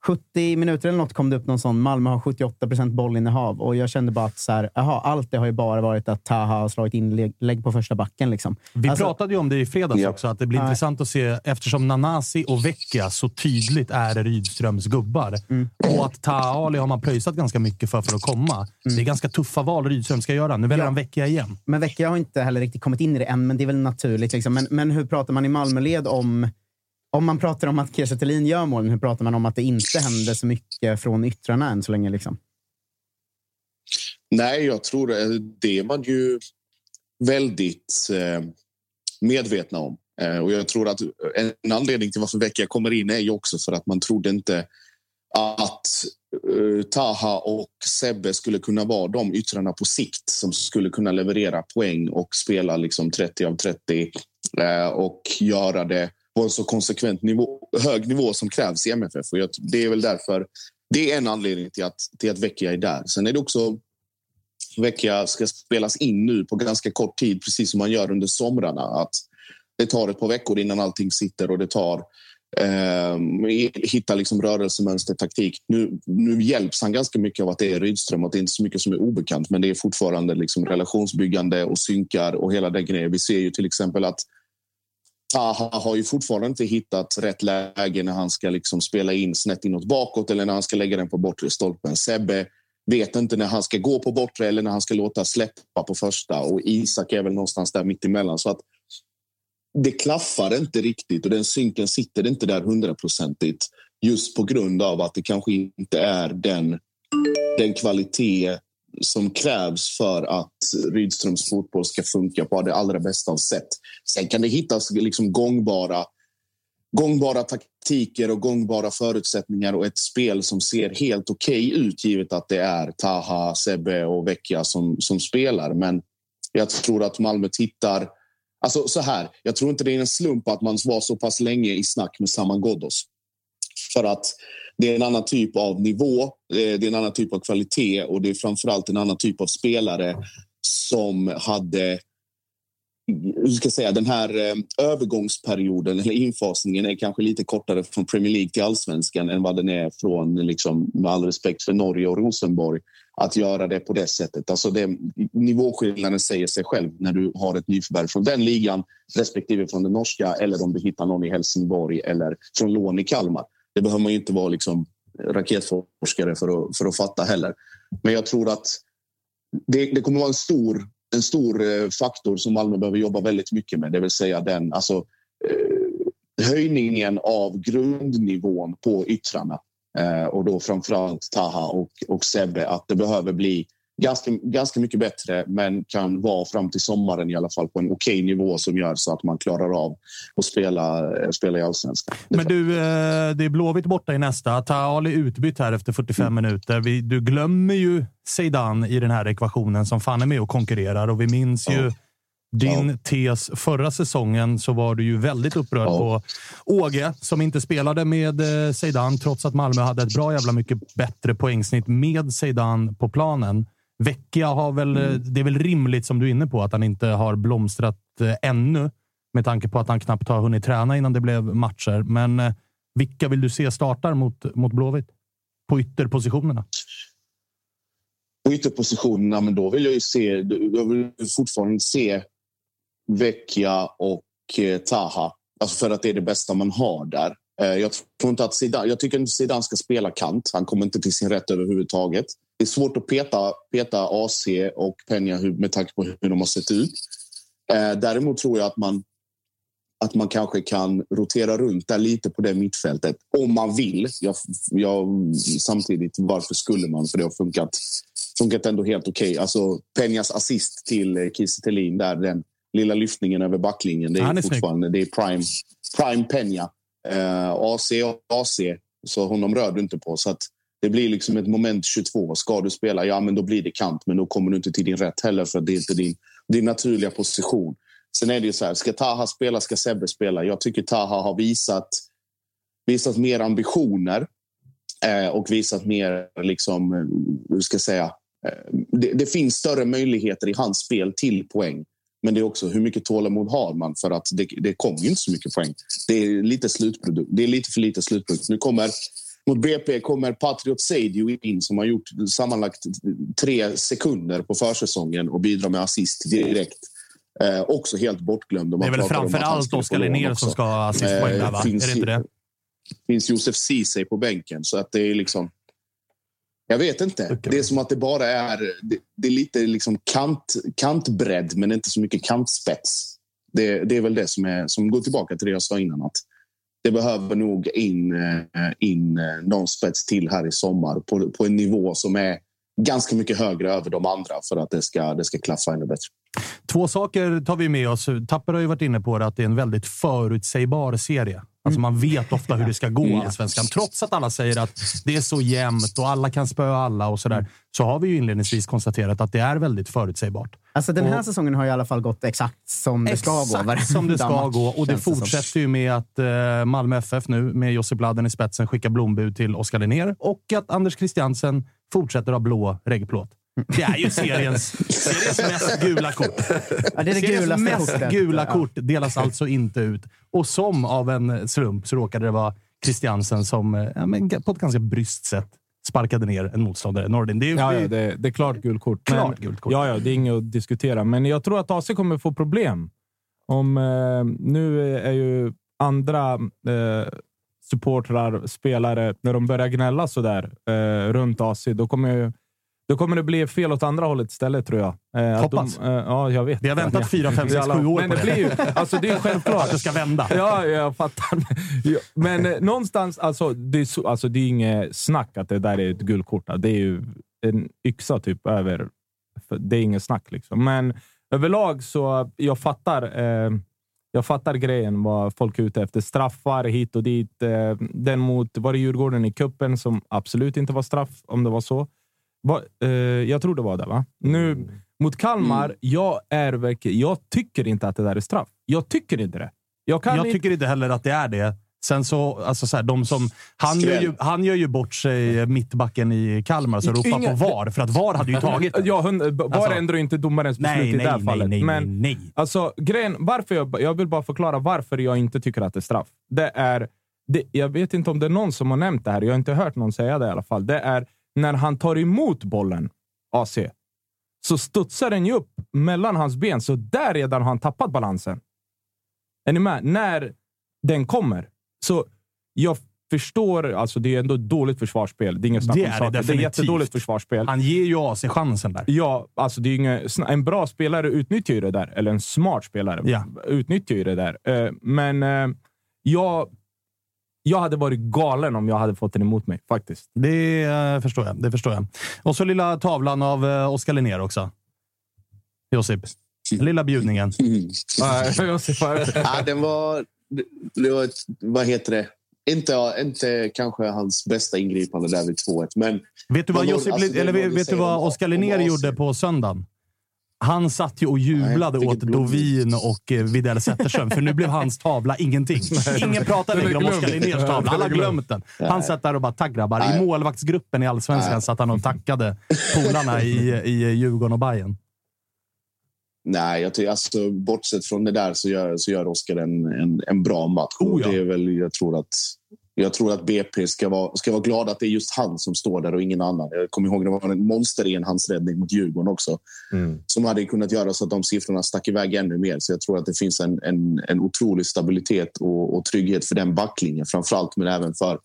70 minuter eller något kom det upp någon sån. Malmö har 78 procent bollinnehav och jag kände bara att så här, aha, allt det har ju bara varit att Taha har slagit inlägg på första backen. Liksom. Vi alltså, pratade ju om det i fredags ja. också, att det blir ja. intressant att se eftersom Nanasi och Vecchia så tydligt är Rydströms gubbar. Mm. Och att Taha Ali har man pröjsat ganska mycket för, för att komma. Mm. Det är ganska tuffa val Rydström ska göra. Nu väljer ja. han Vecchia igen. Men Vecchia har inte heller riktigt kommit in i det än, men det är väl naturligt. Liksom. Men, men hur pratar man i Malmöled om om man pratar om att Kiese gör målen, hur pratar man om att det inte händer så mycket från yttrarna än så länge? Liksom? Nej, jag tror eh, det är man ju väldigt eh, medvetna om. Eh, och jag tror att en anledning till varför Vecchia kommer in är ju också för att man trodde inte att Taha och Sebbe skulle kunna vara de yttrarna på sikt som skulle kunna leverera poäng och spela liksom 30 av 30 och göra det på en så konsekvent nivå, hög nivå som krävs i MFF. Och jag, det är väl därför. Det är en anledning till att, till att Vecchia är där. Sen är det också Vecchia ska spelas in nu på ganska kort tid, precis som man gör under somrarna. Att det tar ett par veckor innan allting sitter och det tar eh, hitta liksom rörelsemönster, taktik. Nu, nu hjälps han ganska mycket av att det är Rydström att det är inte så mycket som är obekant, men det är fortfarande liksom relationsbyggande och synkar och hela den grejen. Vi ser ju till exempel att Taha har ju fortfarande inte hittat rätt läge när han ska liksom spela in snett inåt bakåt eller när han ska lägga den på bortre stolpen. Sebbe vet inte när han ska gå på bortre eller när han ska låta släppa på första och Isak är väl någonstans där mittemellan. Så att det klaffar inte riktigt och den synken sitter inte där hundraprocentigt just på grund av att det kanske inte är den, den kvalitet som krävs för att Rydströms fotboll ska funka på det allra bästa av sätt. Sen kan det hittas liksom gångbara, gångbara taktiker och gångbara förutsättningar och ett spel som ser helt okej okay ut givet att det är Taha, Sebbe och Vecchia som, som spelar. Men jag tror att Malmö tittar... Alltså så här, jag tror inte det är en slump att man var så pass länge i snack med Saman Ghoddos. För att det är en annan typ av nivå, eh, det är en annan typ av kvalitet och det är framförallt en annan typ av spelare som hade hur ska säga, den här eh, övergångsperioden eller infasningen är kanske lite kortare från Premier League till allsvenskan än vad den är från, liksom, med all respekt för Norge och Rosenborg, att göra det på det sättet. Alltså det, nivåskillnaden säger sig själv när du har ett nyförvärv från den ligan respektive från den norska eller om du hittar någon i Helsingborg eller från lån i Kalmar. Det behöver man ju inte vara liksom raketforskare för att, för att fatta heller. Men jag tror att det, det kommer vara en stor, en stor eh, faktor som Malmö behöver jobba väldigt mycket med. Det vill säga den alltså, eh, höjningen av grundnivån på yttrarna. Eh, och då framförallt Taha och, och Sebbe. Att det behöver bli ganska, ganska mycket bättre, men kan vara fram till sommaren i alla fall på en okej nivå som gör så att man klarar av att spela, eh, spela i allsvenskan. Men du, eh, det är Blåvitt borta i nästa. Taal är utbytt här efter 45 Mm. minuter. Du glömmer ju Zeidan i den här ekvationen som fan är med och konkurrerar och vi minns ju din tes förra säsongen så var du ju väldigt upprörd på Åge som inte spelade med eh, Zeidan trots att Malmö hade ett bra jävla mycket bättre poängsnitt med Zeidan på planen. Vecchia har väl, eh, det är väl rimligt som du är inne på att han inte har blomstrat eh, ännu med tanke på att han knappt har hunnit träna innan det blev matcher. Men eh, vilka vill du se startar mot, mot Blåvitt? På ytterpositionerna? På ytterpositionerna, men då vill jag ju se, jag vill fortfarande se Vecchia och Taha. Alltså för att det är det bästa man har där. Eh, jag tror inte att Zidane, jag tycker inte Zidane ska spela kant. Han kommer inte till sin rätt överhuvudtaget. Det är svårt att peta, peta AC och Peña med tanke på hur de har sett ut. Eh, däremot tror jag att man att man kanske kan rotera runt där lite på det mittfältet. Om man vill. Jag, jag, samtidigt, varför skulle man? För det har funkat, funkat ändå helt okej. Alltså, Peñas assist till eh, Kiese där, den lilla lyftningen över backlinjen. Det är, Han är snygg. fortfarande det är prime, prime Peña. Eh, AC och AC, så honom rör du inte på. Så att det blir liksom ett moment 22. Ska du spela, ja men då blir det kant. Men då kommer du inte till din rätt heller för det är inte din, din naturliga position. Sen är det ju så här, ska Taha spela, ska Sebbe spela? Jag tycker Taha har visat, visat mer ambitioner eh, och visat mer, liksom, eh, hur ska jag säga, eh, det, det finns större möjligheter i hans spel till poäng. Men det är också hur mycket tålamod har man för att det, det kommer inte så mycket poäng. Det är lite slutprodukt. Det är lite för lite slutprodukt. Nu kommer mot BP kommer Patriot Seidio in som har gjort sammanlagt tre sekunder på försäsongen och bidrar med assist direkt. Eh, också helt bortglömd. om Det är väl framför allt Oskar Linnér som ska ha assistpoäng där, va? Eh, finns Är det inte det? finns Josef Ceesay på bänken. Så att det är liksom... Jag vet inte. Det är som att det bara är... Det, det är lite liksom kant, kantbredd, men inte så mycket kantspets. Det, det är väl det som, är, som går tillbaka till det jag sa innan. Att det behöver nog in, eh, in eh, någon spets till här i sommar på, på en nivå som är ganska mycket högre över de andra för att det ska, det ska klaffa ännu bättre. Två saker tar vi med oss. Tapper har ju varit inne på det, att det är en väldigt förutsägbar serie. Alltså man vet ofta hur det ska gå i Allsvenskan. Trots att alla säger att det är så jämnt och alla kan spöa alla och sådär, så har vi ju inledningsvis konstaterat att det är väldigt förutsägbart. Alltså den här Och- säsongen har i alla fall gått exakt som det ska gå. Exakt som det ska gå. Och det som. fortsätter ju med att eh, Malmö FF nu, med Josip Laden i spetsen, skickar blombud till Oskar Linnér och att Anders Christiansen fortsätter ha blå reggplåt. Det är ju seriens, seriens mest gula kort. Ja, det är det seriens mest kortet. gula kort delas alltså inte ut. Och som av en slump så råkade det vara Christiansen som eh, ja, men, på ett ganska bryskt sätt sparkade ner en motståndare. Nordin, det är, Ja, ja det, det är klart gult kort. Klart men, gult kort. Ja, ja, det är inget att diskutera. Men jag tror att AC kommer få problem. Om, eh, nu är ju andra eh, supportrar, spelare, när de börjar gnälla sådär eh, runt AC, då kommer, ju- då kommer det bli fel åt andra hållet istället, tror jag. Eh, Hoppas. De, eh, ja, jag vet. Vi har väntat fyra, fem, sex, sju år Men på det blir ju, alltså det är självklart. att det ska vända. Ja, jag fattar. Men eh, någonstans, alltså det, är så, alltså det är inget snack att det där är ett guldkort. Det är ju en yxa typ över. Det är inget snack liksom. Men överlag så jag fattar. Eh, jag fattar grejen vad folk är ute efter. Straffar hit och dit. Eh, den mot, var det Djurgården i kuppen som absolut inte var straff, om det var så. Va, eh, jag tror det var det, va? Nu mot Kalmar, jag är verkligen... Jag tycker inte att det där är straff. Jag tycker inte det. Jag kan jag inte... tycker inte heller att det är det. Sen så, alltså så här, de som, han, gör ju, han gör ju bort sig, mittbacken i Kalmar, som ropar Ingen- på VAR, för att VAR hade ju tagit. Ja, hund, bara Alltså- ändrar inte domarens beslut Nej, i det nej, här nej, fallet. nej, Men nej, nej. Alltså, grejen, varför jag, jag vill bara förklara varför jag inte tycker att det är straff. Det är, det, jag vet inte om det är någon som har nämnt det här, jag har inte hört någon säga det i alla fall. Det är när han tar emot bollen, AC, så studsar den ju upp mellan hans ben, så där redan har han tappat balansen. Är ni med? När den kommer. Så jag förstår, alltså det är ändå ett dåligt försvarsspel. Det är inget snack Det om är det. Det är jättedåligt försvarsspel. Han ger ju AC chansen där. Ja, alltså det är inga, en bra spelare utnyttjar ju det där. Eller en smart spelare Ja. utnyttjar ju det där. Eh, Men eh, jag, jag hade varit galen om jag hade fått den emot mig, faktiskt. Det eh, förstår jag. Det förstår jag. Och så lilla tavlan av uh, Oskar Linnér också. Josip. Lilla bjudningen. Mm. Josip, är det? Ja, den var... Det var ett, vad heter det? Inte, inte kanske hans bästa ingripande där vid 2-1, men... Vet du vad, Josip, alltså, eller vet, du vet du säger vad Oskar Linnér gjorde på söndagen? Han satt ju och jublade Nej, åt. Dovin och eh, Widell Zetterström, för nu blev hans tavla ingenting. Ingen pratar längre om. Oskar Linnérs tavla. Alla har glömt den. Han satt där och bara “tack grabbar”. I målvaktsgruppen i Allsvenskan Nej. satt han och tackade polarna i, i Djurgården och Bayern. Nej, jag tycker, alltså, bortsett från det där så gör, så gör Oskar en, en, en bra match. Oh, Och ja. det är väl, jag, tror att, jag tror att BP ska vara, ska vara glada att det är just han som står där och ingen annan. Jag kommer ihåg det var en monster i en hans räddning mot Djurgården också. Som hade kunnat göra så att de siffrorna stack iväg ännu mer. Så jag tror att det finns en, en, en otrolig stabilitet och, och trygghet för den backlinjen. Framförallt, men även för,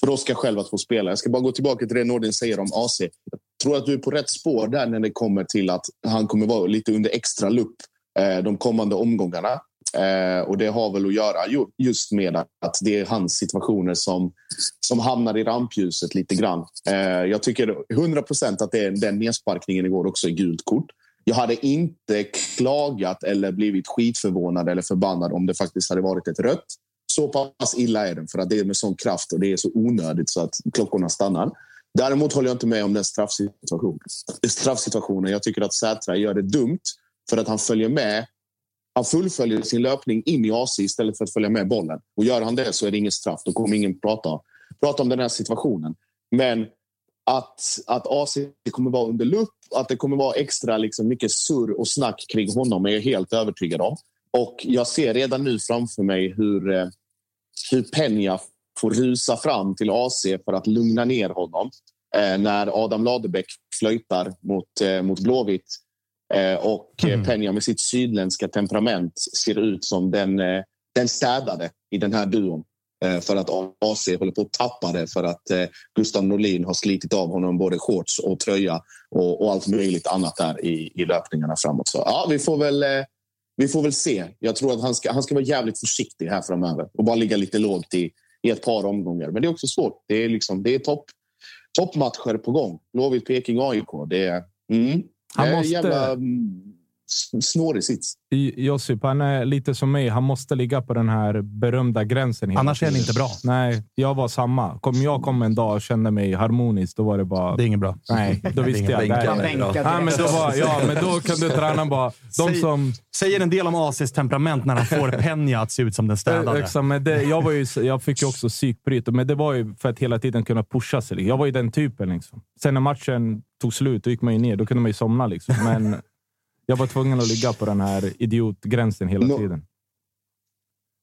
för Oskar själv att få spela. Jag ska bara gå tillbaka till det Nordin säger om AC. Jag tror att du är på rätt spår där när det kommer till att han kommer vara lite under extra lupp eh, de kommande omgångarna. Eh, och Det har väl att göra ju, just med att det är hans situationer som, som hamnar i rampljuset lite grann. Eh, jag tycker 100 procent att det är den nedsparkningen igår också är gult kort. Jag hade inte klagat eller blivit skitförvånad eller förbannad om det faktiskt hade varit ett rött. Så pass illa är den, för att det är med sån kraft och det är så onödigt så att klockorna stannar. Däremot håller jag inte med om den straffsituationen. straffsituationen. Jag tycker att Sätra gör det dumt för att han följer med. Han fullföljer sin löpning in i AC istället för att följa med bollen. Och Gör han det så är det ingen straff. Då kommer ingen prata, prata om den här situationen. Men att, att AC kommer vara under lupp, att det kommer vara extra liksom, mycket surr och snack kring honom är jag helt övertygad om. Och jag ser redan nu framför mig hur, eh, hur Peña får rusa fram till AC för att lugna ner honom eh, när Adam Ladebäck flöjtar mot, eh, mot Blåvitt. Eh, och mm. Peña med sitt sydländska temperament ser ut som den, eh, den städade i den här duon. Eh, för att AC håller på att tappa det för att eh, Gustav Norlin har slitit av honom både shorts och tröja och, och allt möjligt annat där i, i löpningarna framåt. Så ja, vi får väl eh, vi får väl se. Jag tror att han ska, han ska vara jävligt försiktig här framöver och bara ligga lite lågt i, i ett par omgångar. Men det är också svårt. Det är, liksom, det är topp, toppmatcher på gång. Blåvitt, Peking, AIK. Det är, mm, Han måste- jävla snårig sits. Josip, han är lite som mig. Han måste ligga på den här berömda gränsen. Annars är han inte bra. Nej, jag var samma. Kom jag kom en dag och kände mig harmonisk, då var det bara... Det är inget bra. Nej, då visste jag. bänka Ja, men då, var, ja, men då kunde tränaren bara... De Säg- som... Säger en del om ACs temperament när han får Peña att se ut som den städade. Exakt, men det, jag, var ju, jag fick ju också psykbryt, men det var ju för att hela tiden kunna pusha sig. Jag var ju den typen. Liksom. Sen när matchen tog slut, då gick man ju ner. Då kunde man ju somna. Liksom. Men jag var tvungen att ligga på den här idiotgränsen hela No. tiden.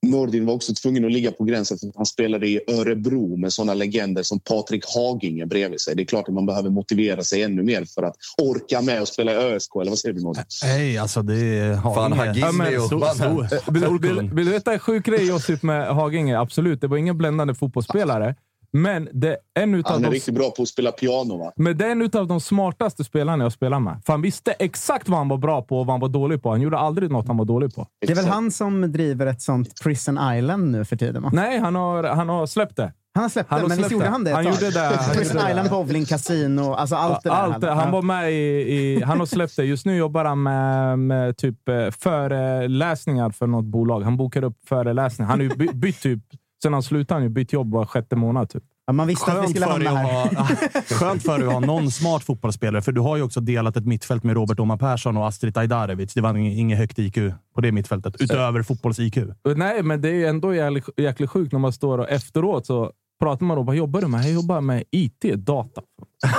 Nordin var också tvungen att ligga på gränsen för att han spelade i Örebro med såna legender som Patrik Haginge bredvid sig. Det är klart att man behöver motivera sig ännu mer för att orka med och spela i ÖSK. Eller vad säger du Nordin? Nej, alltså det Fan, inget- Haginge Ja, men mannen. stor- Vill, vill, vill du veta en sjuk grej Josip med Haginge? Absolut, det var ingen bländande fotbollsspelare. Men det är en utav Han är de riktigt bra på att spela piano. Va? Men det är en utav de smartaste spelarna jag spelar med. För han visste exakt vad han var bra på och vad han var dålig på. Han gjorde aldrig något han var dålig på. Det är väl han som driver ett sånt Prison Island nu för tiden? va? Nej, han har, han har släppt det. Han har släppt Han det, men visst gjorde det. han det ett Han tag? gjorde det, han Prison gjorde det. Island, bowling, kasino, alltså allt det där. Allt, det. han var med i, i... Han har släppt det. Just nu jobbar han med, med typ eh, föreläsningar för något bolag. Han bokar upp föreläsningar. Han har ju by- bytt typ... Sen han slutade han ju bytt jobb var sjätte månad. Typ. Ja, man visste att vi Skönt skulle hamna att här. ha, skönt för dig att ha någon smart fotbollsspelare, för du har ju också delat ett mittfält med Robert Omar Persson och Astrid Ajdarevic. Det var ing- inget högt IQ på det mittfältet, utöver fotbolls-IQ. Nej, men det är ju ändå jäkligt, jäkligt sjukt när man står och efteråt så pratar man och vad jobbar du med? Jag jobbar med IT, data.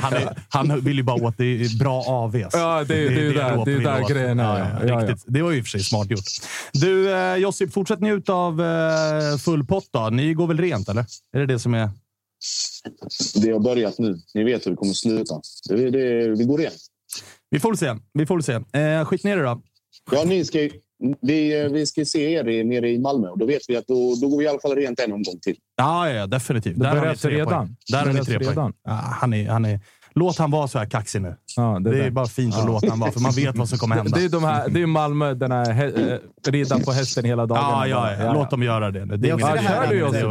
Han, är, han vill ju bara åt det är bra AVs. Ja, det är- det där- Robert det är där åt. grejen är, Ja, ja. ja, Ja, riktigt. Det var ju i och för sig smart gjort. Du, eh, Josip, fortsätt njuta av eh, full pott då. Ni går väl rent, eller? Är det det som är... Det har börjat nu. Ni vet hur det kommer sluta. Det, det, vi går rent. Vi får väl se. Vi får väl se. Eh, skit ner det då. Ja, ni ska, ju- vi, vi ska se er i- nere i Malmö och då vet vi att då, då går vi i alla fall rent en omgång till. Ja, ja definitivt. Det Där har ni tre redan. poäng. Där har Det ni tre poäng. redan. Ja, han, är, han är Låt han vara så här kaxig nu. Ja, Det är där. bara fint att låta han vara, för man vet vad som kommer hända. Det är, de här, det är Malmö, den här he- eh, rida på hästen hela dagen. Ja, ja, ja. Låt dem göra det. Det är Det är ingen också idé det här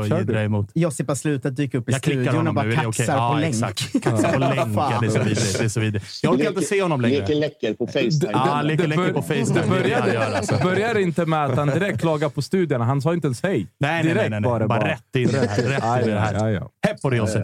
att med- jiddra emot. Josip har slutat dyka upp i Jag klickar studion och bara nu. Det kaxar Ja, på länk. exakt. Kaxar på länk. Ja, det är så vidrigt. Det är så vidrigt. Jag orkar inte se honom Leker längre. läcker på Facetime. Ja, leker Det läcker på Facetime. Det Det är det började, alltså. började inte med att han direkt klagade på studierna. Han sa inte ens hej. Nej, nej, nej. Det Bara bara. rätt in i det här. Rätt Ja, in i det ja, här. ja, ja. Hepp på det, Josip.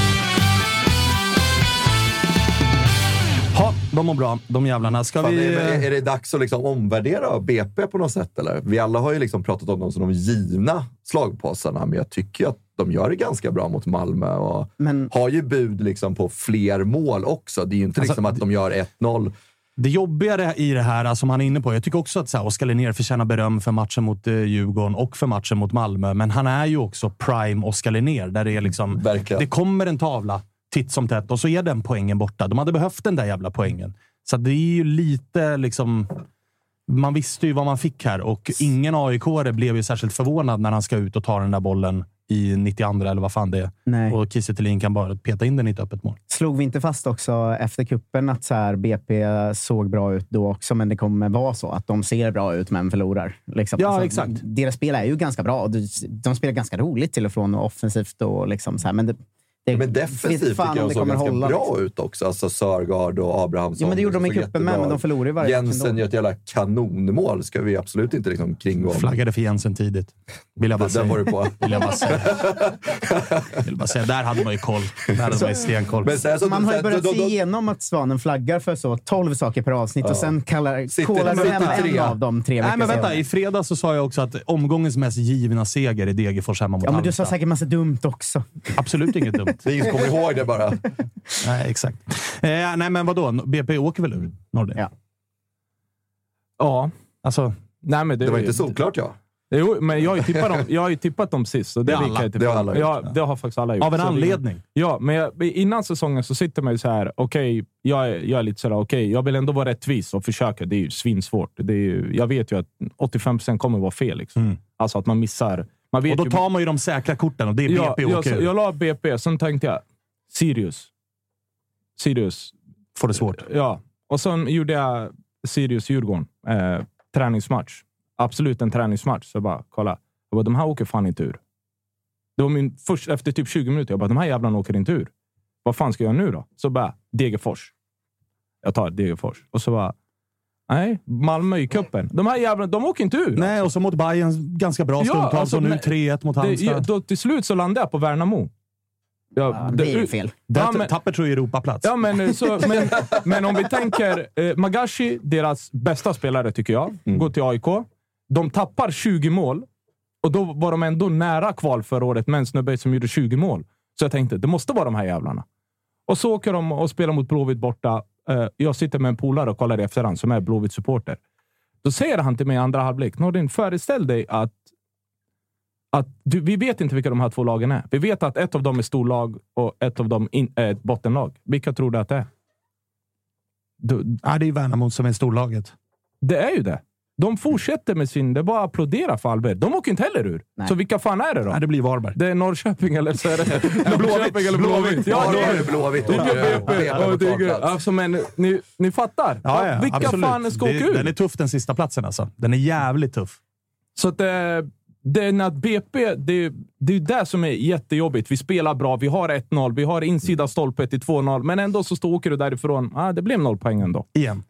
De mår bra, de jävlarna. Ska Fan, vi... är, är det dags att liksom omvärdera BP på något sätt? Eller? Vi alla har ju liksom pratat om dem som de givna slagpåsarna, men jag tycker att de gör det ganska bra mot Malmö och Men- har ju bud liksom på fler mål också. Det är ju inte Alltså, liksom att de gör 1-0. Det jobbigare i det här, som han är inne på, jag tycker också att så här, Oskar Linnér förtjänar beröm för matchen mot eh, Djurgården och för matchen mot Malmö, men han är ju också prime Oskar Linnér, där det är liksom... Verkligen. Det kommer en tavla titt som tätt och så är den poängen borta. De hade behövt den där jävla poängen. Så det är ju lite liksom... Man visste ju vad man fick här och ingen aik blev ju särskilt förvånad när han ska ut och ta den där bollen i 92 eller vad fan det är. Nej. Och Kiese kan bara peta in den i ett öppet mål. Slog vi inte fast också efter kuppen att så här, BP såg bra ut då också, men det kommer vara så att de ser bra ut men förlorar? Liksom. Ja, exakt. Deras spel är ju ganska bra. De spelar ganska roligt till och från och offensivt. Och liksom så här, men det, det, Men defensivt tycker jag det såg kommer ganska hålla, bra liksom. ut också. Alltså Sörgard och Abrahamsson. Ja, men det gjorde de i cupen med, men de förlorade ju varje match Jensen gör ett jävla kanonmål. ska vi absolut inte liksom kringgå. Flaggade för Jensen tidigt. Vill jag bara Den säga. var du på. Vill jag bara säga. Vill bara säga. Där hade man ju koll. Där hade man ju stenkoll. Men sen så, Man har ju börjat då- se igenom att Svanen flaggar för så 12 saker per avsnitt och sen kallar, Sitter- kollar du hem en tre. av dem tre Nej, veckor men vänta. senare. I fredags så sa jag också att omgångens mest givna seger är Degerfors hemma mot Ja, men du sa säkert massa dumt också. Absolut inget dumt. Det är ingen som kommer ihåg det bara. Nej, exakt. Eh, nej, men vadå? BP åker väl ur Nordin? Ja. Ja. Alltså, Nej, men det, Det var inte solklart ja. Jo, men jag har ju tippat dem, jag har ju tippat dem sist. Så det, Det alla. jag Det har alla gjort, ja, det har faktiskt alla gjort. av en Så det- anledning. Ja, men jag, innan säsongen så sitter man ju så här. Okej, jag, är, jag är lite sådär, okej, jag vill ändå vara rättvis och försöka. Det är ju svinsvårt. Det är ju, jag vet ju att 85% kommer vara fel. Liksom. Mm. Alltså att man missar. Man vet Och då ju, tar man ju de säkra korten och det är ja, BP jag, åker ur. jag la BP, sen tänkte jag Sirius. Sirius. Får det svårt. Ja, och sen gjorde jag Sirius-Djurgården. Eh, träningsmatch. Absolut en träningsmatch. Så jag bara, kolla. Jag bara, de här åker fan inte ur. Det var min först, efter typ 20 minuter. Jag bara, de här jävlarna åker inte ur. Vad fan ska jag göra nu då? Så bara, Degerfors. Jag tar Degerfors. Och så bara, nej, Malmö i cupen. De här jävlarna, de åker inte ur. Nej, och så mot Bayern ganska bra Ja, stundtals alltså, och nu nej, 3-1 mot det, Halmstad. då, till slut så landade jag på Värnamo. Ja, Ja, det är ju fel. Ja, men- Tapper tror jag Europaplats. Ja, men, så, men, men om vi tänker eh, Magashi, deras bästa spelare tycker jag, går till AIK. De tappar 20 mål och då var de ändå nära kval förra året med en snubbe som gjorde 20 mål. Så jag tänkte, det måste vara de här jävlarna. Och så åker de och spelar mot Blåvitt borta. Eh, jag sitter med en polare och kollar i efterhand som är Blåvitt-supporter. Då säger han till mig i andra halvlek, Nordin, föreställ dig att att du, vi vet inte vilka de här två lagen är. Vi vet att ett av dem är storlag och ett av dem in, är ett bottenlag. Vilka tror du att det är? Du, Ja, det är Värnamo som är storlaget. det är ju det. De fortsätter med sin... Det är bara att applådera för Albert. De åker inte heller ur. Nej. Så vilka fan är det då? Nej, det blir Varberg. Det är Norrköping eller så är det Norrköping eller Blåvitt. Ja, det är det Blåvitt och BP. Alltså, men ni, ni fattar. Ja, ja, vilka absolut. fan ska åka ur? Den är tuff den sista platsen alltså. Den är jävligt tuff. Så att, eh, det är att BP, det, det är ju det som är jättejobbigt. Vi spelar bra, vi har 1-0, vi har insida stolpe till 2-0, men ändå så står, åker du därifrån. Ah, det blev noll poäng ändå. Igen.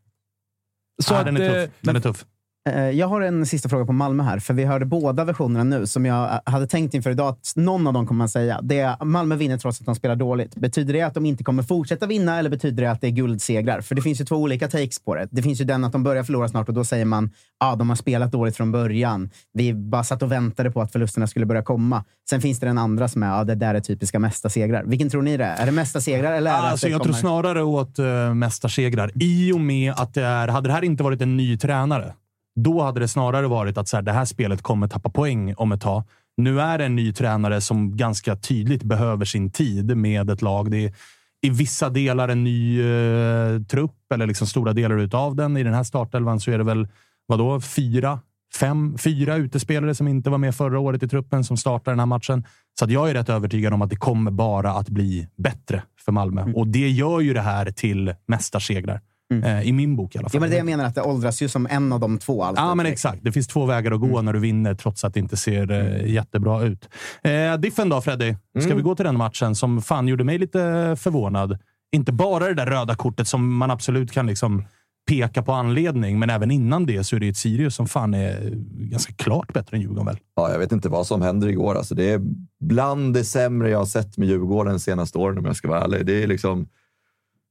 Så ja, att, den är eh, tuff. Den är tuff. Eh, Jag har en sista fråga på Malmö här, för vi hörde båda versionerna nu som jag eh, hade tänkt inför idag att någon av dem kommer man säga. Det är Malmö vinner trots att de spelar dåligt. Betyder det att de inte kommer fortsätta vinna eller betyder det att det är guldsegrar? För det finns ju två olika takes på det. Det finns ju den att de börjar förlora snart och då säger man ja, de har spelat dåligt från början. Vi bara satt och väntade på att förlusterna skulle börja komma. Sen finns det den andra som är ja, det där är typiska mesta segrar. Vilken tror ni det är? Är det mesta segrar eller är det Alltså, det jag tror kommer... snarare åt uh, mästarsegrar. I och med att det är... Hade det här inte varit en ny tränare, då hade det snarare varit att så här, det här spelet kommer tappa poäng om ett tag. Nu är det en ny tränare som ganska tydligt behöver sin tid med ett lag. Det är i vissa delar en ny eh, trupp, eller liksom stora delar utav den. I den här startelvan så är det väl vadå, fyra, fem, fyra utespelare som inte var med förra året i truppen som startar den här matchen. Så att jag är rätt övertygad om att det kommer bara att bli bättre för Malmö. Och det gör ju det här till mästarsegrar. Eh, I min bok i alla fall. Ja, men det jag menar att det åldras ju som en av de två. Alltid. Ja, men exakt. Det finns två vägar att gå när du vinner, trots att det inte ser eh, jättebra ut. Eh, diffen då, Freddy? Ska vi gå till den matchen som fan gjorde mig lite förvånad? Inte bara det där röda kortet som man absolut kan liksom peka på anledning, men även innan det så är det ett Sirius som fan är ganska klart bättre än Djurgården väl? Ja, jag vet inte vad som händer igår. Alltså, det är bland det sämre jag har sett med Djurgården de senaste åren om jag ska vara ärlig. Det är liksom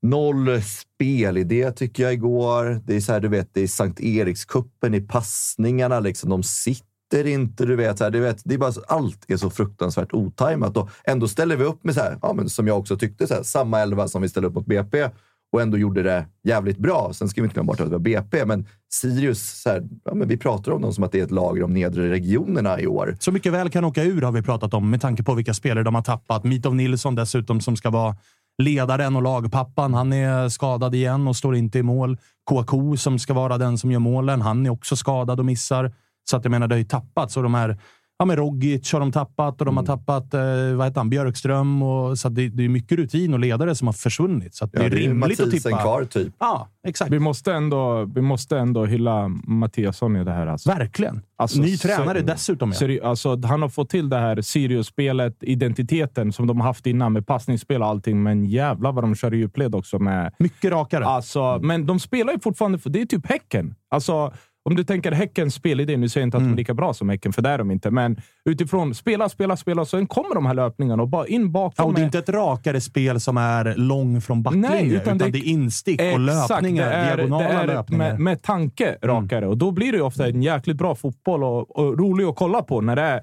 noll spelidé tycker jag igår. Det är så här, du vet, det är Sankt Erikskuppen i passningarna. Liksom. De sitter inte, du vet. Så här, du vet det är bara, så- allt är så fruktansvärt otajmat. Och ändå ställer vi upp med, så här, ja, men som jag också tyckte, så här, samma elva som vi ställde upp mot BP och ändå gjorde det jävligt bra. Sen ska vi inte glömma bort att det var BP, men Sirius, så här, ja, men vi pratar om dem som att det är ett lag i de nedre regionerna i år. Så mycket väl kan åka ur har vi pratat om med tanke på vilka spelare de har tappat. Mitov Nilsson dessutom som ska vara ledaren och lagpappan. Han är skadad igen och står inte i mål. Kouakou som ska vara den som gör målen. Han är också skadad och missar. Så att jag menar, det har ju tappats. Och de här, ja, men Rogic har de tappat och de har tappat eh, vad heter han, Björkström. Och, så att det, det är mycket rutin och ledare som har försvunnit. Så att det Ja, är rimligt att Mathisen tippa. kvar, typ. Ja, exakt. Vi måste ändå, vi måste ändå hylla Mattiasson i det här. Alltså. Verkligen. Alltså, Ny tränare dessutom. Ja. Seri- alltså, han har fått till det här Sirius-spelet, identiteten som de har haft innan med passningsspel och allting. Men jävlar vad de kör i djupled också. Med, Mycket rakare. alltså, Men de spelar ju fortfarande, för det är typ Häcken. Alltså, om du tänker Häckens spelidé, nu säger jag inte att de är lika bra som Häcken, för det är de inte. Men utifrån spela, spela, spela, sen kommer de här löpningarna och bara in bakom. Ja, och det är inte ett rakare spel som är lång från backlinje, Nej, utan, utan det, det- är instick och Exakt, löpningar. det är, diagonala det är löpningar. Mm. Med, med tanke rakare. Och då blir det ju ofta en jäkligt bra fotboll och, och rolig att kolla på när det är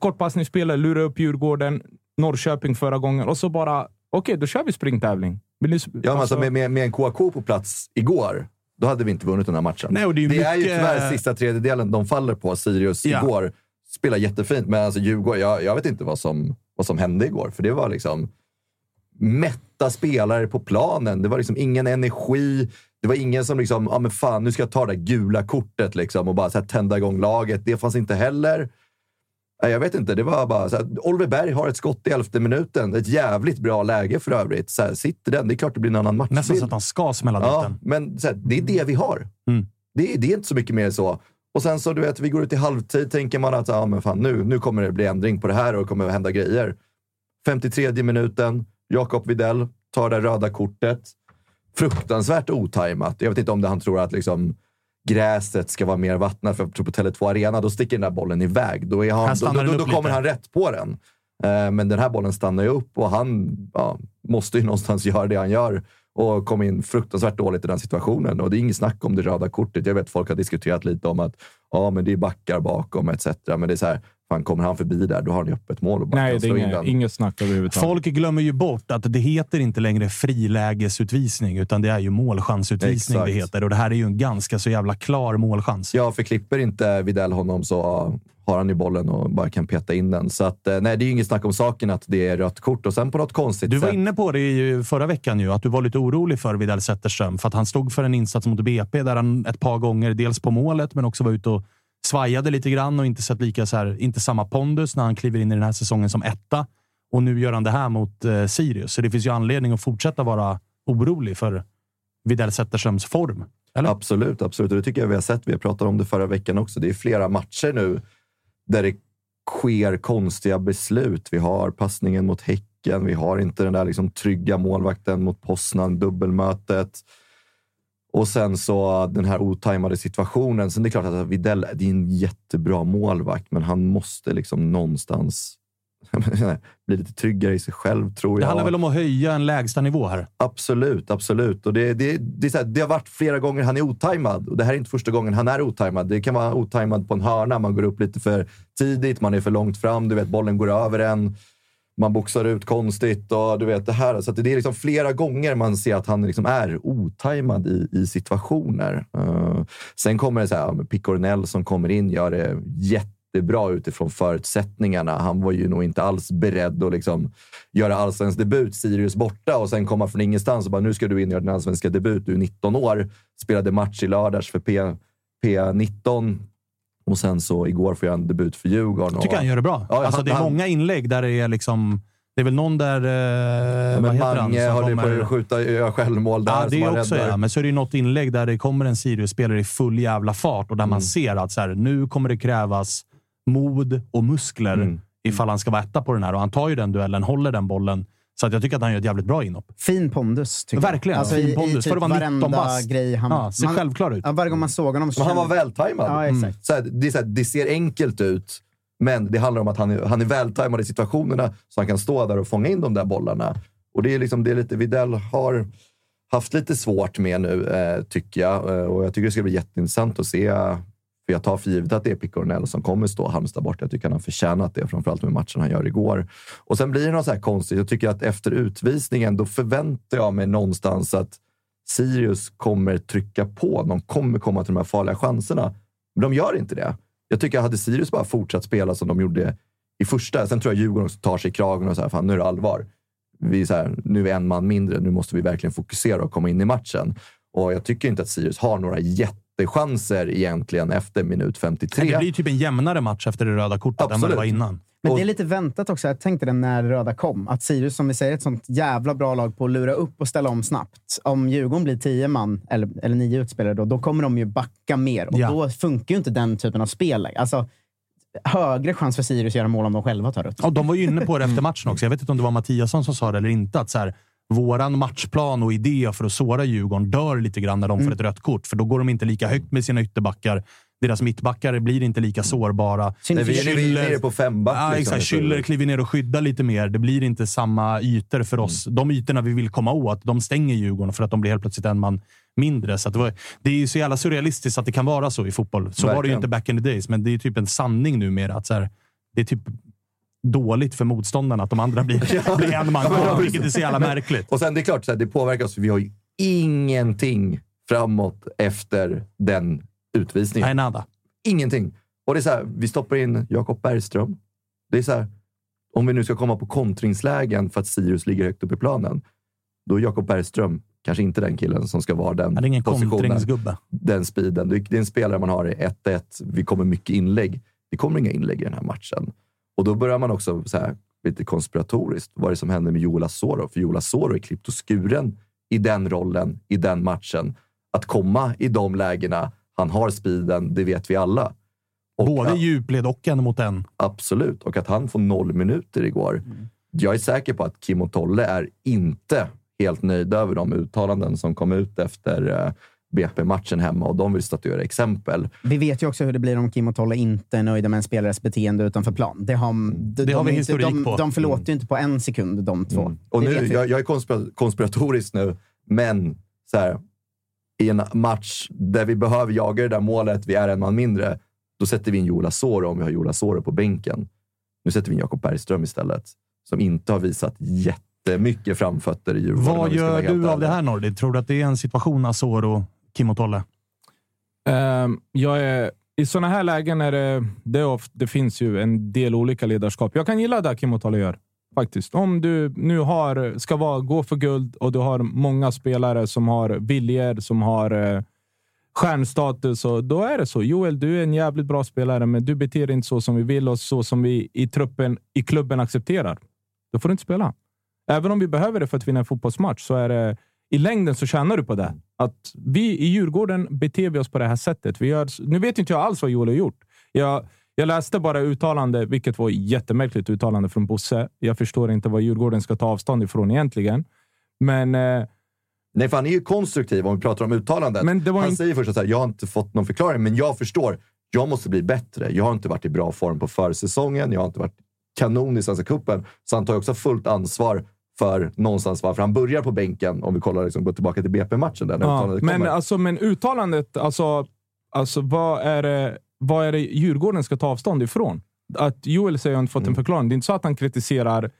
kortpassningsspelare, lura upp Djurgården, Norrköping förra gången och så bara, okej, då kör vi springtävling. Ni, Ja, men alltså, med, med, med en KK på plats igår, då hade vi inte vunnit den här matchen. Nej, det är ju är ju tyvärr sista tredjedelen de faller på. Sirius Ja. igår spelar jättefint, men alltså Djurgården, jag, jag vet inte vad som, vad som hände igår. För det var liksom mätta spelare på planen. Det var liksom ingen energi. Det var ingen som liksom, ja men fan, nu ska jag ta det gula kortet liksom och bara så här, tända igång laget. Det fanns inte heller. Jag vet inte, det var bara så här, Oliver Berg har ett skott i elfte minuten. Ett jävligt bra läge för övrigt. Så här, sitter den, det är klart det blir en annan matchbild. Nästan så att han ska smälla dit Ja, den. men här, det är det vi har. Mm. Det, är- det är inte så mycket mer så. Och sen så, du vet, vi går ut i halvtid, tänker man att ja, men fan, nu, nu kommer det bli ändring på det här och det kommer att hända grejer. 53 minuten, Jakob Videll tar det röda kortet. Fruktansvärt otajmat. Jag vet inte om det han tror att liksom, gräset ska vara mer vattnat. För jag tror på Tele2 Arena, då sticker den där bollen iväg. Då, är han, Här då, då, då, då kommer han rätt på den. Eh, Men den här bollen stannar ju upp och han ja, måste ju någonstans göra det han gör och kom in fruktansvärt dåligt i den situationen. Och det är inget snack om det röda kortet. Jag vet folk har diskuterat lite om att ja, men det är backar bakom etc. Men det är så här, Fan, kommer han förbi där, då har han ju öppet mål och bara Nej, det är slå in inget, snack överhuvudtaget. Folk glömmer ju bort att det heter inte längre frilägesutvisning, utan det är ju målchansutvisning Exakt. det heter. Och det här är ju en ganska så jävla klar målchans. Ja, för klipper inte Videll honom så har han ju bollen och bara kan peta in den. Så att, eh, nej, det är ju inget snack om saken att det är rött kort. Och sen på något konstigt Du var sätt... inne på det ju förra veckan, ju, att du var lite orolig för Widell Zetterström. För att han stod för en insats mot BP där han ett par gånger, dels på målet, men också var ute och svajade lite grann och inte sett lika så här, inte samma pondus när han kliver in i den här säsongen som etta. Och nu gör han det här mot eh, Sirius. Så det finns ju anledning att fortsätta vara orolig för Widell Zetterströms form. Eller? Absolut, absolut. Och det tycker jag vi har sett. Vi pratade om det förra veckan också. Det är flera matcher nu där det sker konstiga beslut. Vi har passningen mot Häcken. Vi har inte den där liksom trygga målvakten mot Poznan, dubbelmötet. Och sen så den här otajmade situationen. Sen det är klart att Videll det är en jättebra målvakt, men han måste liksom någonstans bli lite tryggare i sig själv, tror Det jag. handlar väl om att höja en lägsta nivå här? Absolut, absolut. Och det, det, det, här, det har varit flera gånger han är otajmad. Och det här är inte första gången han är otajmad. Det kan vara otajmad på en hörna. Man går upp lite för tidigt, man är för långt fram. Du vet, bollen går över en. Man boxar ut konstigt och du vet det här. Så att det är liksom flera gånger man ser att han liksom är otajmad i, i situationer. Uh, sen kommer det så här, Picornell som kommer in gör det jättebra utifrån förutsättningarna. Han var ju nog inte alls beredd att liksom göra allsvensk debut, Sirius borta och sen komma från ingenstans och bara nu ska du in och göra din allsvenska debut. Du är 19 år, spelade match i lördags för P, P19 och sen så igår får jag en debut för Djurgården. Jag tycker och, han gör det bra. Ja, alltså, han- det är han- många inlägg där det är liksom... Det är väl någon där... Eh, Ja, vad heter han? Mange ju kommer- att skjuta, göra självmål där. Ja, det är också ja. Men så är det ju något inlägg där det kommer en Sirius-spelare i full jävla fart och där Mm. man ser att så här, nu kommer det krävas mod och muskler Mm. ifall han ska vara etta på den här. Och han tar ju den duellen, håller den bollen. Så att jag tycker att han gör ett jävligt bra inhopp. Fin pondus, tycker jag. Verkligen. Alltså, fin i, pondus. I För typ att vara 19 varenda bast. grej han... Ja, ser självklar ut. Ja, varje gång man såg honom så Men han var vältajmad. Ja, exakt. Så här, det, är så här, det ser enkelt ut, men det handlar om att han är, han är vältajmad i situationerna så han kan stå där och fånga in de där bollarna. Och det är, liksom, det är lite Videll har haft lite svårt med nu, eh, tycker jag. Eh, och jag tycker det ska bli jätteintressant att se. För jag tar för givet att det är Picornell som kommer stå Halmstad bort. Jag tycker han har förtjänat det, framförallt med matchen han gör igår. Och sen blir det något så här konstigt. Jag tycker att efter utvisningen, då förväntar jag mig någonstans att Sirius kommer trycka på. De kommer komma till de här farliga chanserna. Men de gör inte det. Jag tycker att hade Sirius bara fortsatt spela som de gjorde i första, sen tror jag Djurgården också tar sig i kragen och så här, fan nu är det allvar. Vi är så här, nu är vi en man mindre, nu måste vi verkligen fokusera och komma in i matchen. Och jag tycker inte att Sirius har några jättechanser egentligen efter minut 53. Det blir typ en jämnare match efter det röda kortet än vad det Absolut. var innan. Men det är lite väntat också. Jag tänkte det när det röda kom. Att Sirius, som vi säger, är ett sånt jävla bra lag på att lura upp och ställa om snabbt. Om Djurgården blir tio man, eller, eller nio utspelare, då, då kommer de ju backa mer. Och Ja. då funkar ju inte den typen av spel. Alltså, högre chans för Sirius att göra mål om de själva tar rött. Och de var ju inne på det efter matchen också. Jag vet inte om det var Mattiasson som sa det eller inte. Att så här, våran matchplan och idé för att såra Djurgården dör lite grann när de Mm. får ett rött kort. För då går de inte lika högt med sina ytterbackar. Deras mittbackar blir inte lika sårbara. Nej, vi, är, vi är nere på femback. Ja, liksom. Schüller kliver ner och skyddar lite mer. Det blir inte samma ytor för oss. Mm. De ytorna vi vill komma åt, de stänger Djurgården för att de blir helt plötsligt en man mindre. Så att det, var, det är ju så jävla surrealistiskt att det kan vara så i fotboll. Så var det ju Verkligen. inte back in the days, men det är ju typ en sanning numera. Att så här, det är typ dåligt för motståndarna att de andra blir, blir en man kvar, vilket är så jävla märkligt. Och sen det är klart, så här, det påverkar oss. Vi har ju ingenting framåt efter den utvisningen. Nej, nada. Ingenting. Och det är så här, vi stoppar in Jakob Bergström. Det är så här, om vi nu ska komma på kontringslägen för att Sirius ligger högt upp i planen, då är Jakob Bergström kanske inte den killen som ska vara den Han är ingen positionen. kontringsgubbe. Den speeden. Det det är en spelare man har i 1-1. Vi kommer mycket inlägg. Det kommer inga inlägg i den här matchen. Och då börjar man också så här, lite konspiratoriskt. Vad är det som händer med Joel Asoro? För Joel Asoro är klippt och skuren i den rollen, i den matchen. Att komma i de lägena, han har speeden, det vet vi alla. Och Både att- djupled och en mot en. Absolut. Och att han får noll minuter igår. Mm. Jag är säker på att Kim och Tolle är inte helt nöjda över de uttalanden som kom ut efter eh, BP-matchen hemma och de vill statuera exempel. Vi vet ju också hur det blir om Kim och Tolle inte är nöjda med en spelares beteende utanför plan. Det har, de, Det har vi de, historik de, på. de förlåter ju inte på en sekund, de två. Mm. Och Det nu, jag, jag är konspira- konspiratorisk nu, men så här, i en match där vi behöver jaga det där målet, vi är en man mindre, då sätter vi in Joel Asoro om vi har Joel Asoro på bänken. Nu sätter vi in Jakob Bergström istället, som inte har visat jättemycket framfötter i Djurgården. Vad gör du av det här Nordin? Tror du att det är en situation Asoro, Kim och Tolle? Ehm, jag är, I sådana här lägen är det, det, är ofta, det finns ju en del olika ledarskap. Jag kan gilla det Kim och Tolle gör. Faktiskt. Om du nu har, ska vara, gå för guld och du har många spelare som har viljor, som har eh, stjärnstatus, och då är det så. Joel, du är en jävligt bra spelare, men du beter dig inte så som vi vill och så som vi i truppen, i klubben accepterar. Då får du inte spela. Även om vi behöver det för att vinna en fotbollsmatch så är det i längden så tjänar du på det. Att vi i Djurgården beter vi oss på det här sättet. Vi gör, nu vet inte jag alls vad Joel har gjort. Jag, jag läste bara uttalande, vilket var jättemärkligt uttalande från Bosse. Jag förstår inte vad Djurgården ska ta avstånd ifrån egentligen. Men... Eh, Nej, för han är ju konstruktiv om vi pratar om uttalandet. Han inte- säger först att jag har inte fått någon förklaring, men jag förstår. Jag måste bli bättre. Jag har inte varit i bra form på försäsongen. Jag har inte varit kanon i Svenska cupen. Så han tar också fullt ansvar för någonstans varför han börjar på bänken. Om vi kollar, liksom, går tillbaka till BP-matchen där Ja, uttalandet men, kommer. alltså, men uttalandet, alltså, alltså vad, är det, vad är det Djurgården ska ta avstånd ifrån? Att Joel säger att han inte fått Mm. en förklaring. Det är inte så att han kritiserar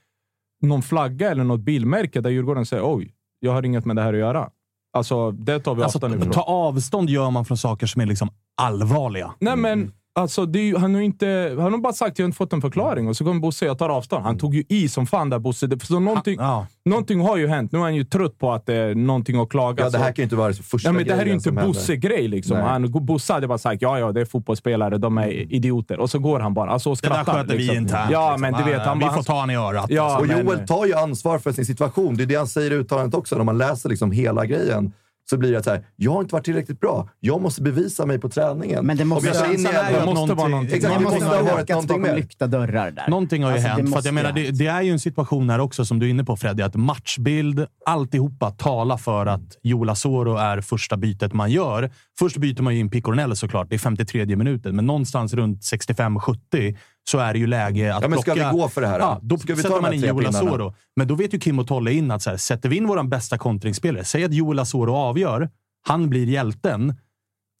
någon flagga eller något bilmärke där Djurgården säger oj, jag har inget med det här att göra. Alltså, det tar vi Alltså, avstånd ifrån. ta avstånd gör man från saker som är liksom allvarliga. Nej, men alltså, det är ju, han har inte, han har bara sagt att jag inte fått en förklaring och så kommer Bosse jag tar avstånd. Han tog ju i som fan där Bosse. Det- Så någonting, Ja. någonting har ju hänt. Nu är han ju trött på att det är någonting att klaga. ja, det här kan ju inte vara första Ja, men det här är ju inte. Bosse-grej. Liksom. Nej. Han, Bosse hade bara sagt ja, ja, det är fotbollsspelare, de är idioter. Och så går han bara. Alltså, och Det där skrattar. sköter vi liksom. internt. Ja, liksom. men du vet, han vi bara, får ta han i örat. Ja, alltså. Och Joel tar ju ansvar för sin situation. Det är det han säger i uttalandet också. När man läser liksom hela grejen så blir det så här, jag har inte varit tillräckligt bra. Jag måste bevisa mig på träningen. Men det måste, jag in i att måste vara någonting. Exakt, det det måste måste ha varit någonting mer. lyckta dörrar där. Någonting har ju Alltså, det hänt. För jag menar, det, det är ju en situation här också, som du är inne på Freddy, att matchbild, alltihopa talar för att Joel Asoro är första bytet man gör. Först byter man ju in Picornell såklart, det är 53 minuten, men någonstans runt 65-70 så är det ju läge att Ja, men ska plocka... vi gå för det här? Ja, då Ska vi ta sätter de man in Joel? Asoro. Men då vet ju Kim och Tolle in att så här, sätter vi in vår bästa kontringsspelare, säg att Joel Asoro avgör, han blir hjälten.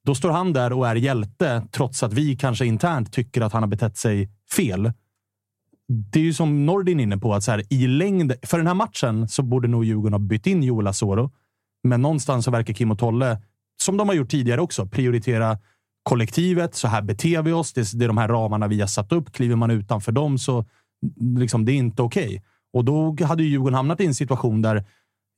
Då står han där och är hjälte, trots att vi kanske internt tycker att han har betett sig fel. Det är ju som Nordin är inne på, att så här, i längd, för den här matchen så borde nog Djurgården ha bytt in Joel Asoro. Men någonstans så verkar Kim och Tolle, som de har gjort tidigare också, prioritera kollektivet. Så här beter vi oss. Det är, det de här ramarna vi har satt upp. Kliver man utanför dem så liksom, det är inte okej. Och då hade ju Djurgården hamnat i en situation där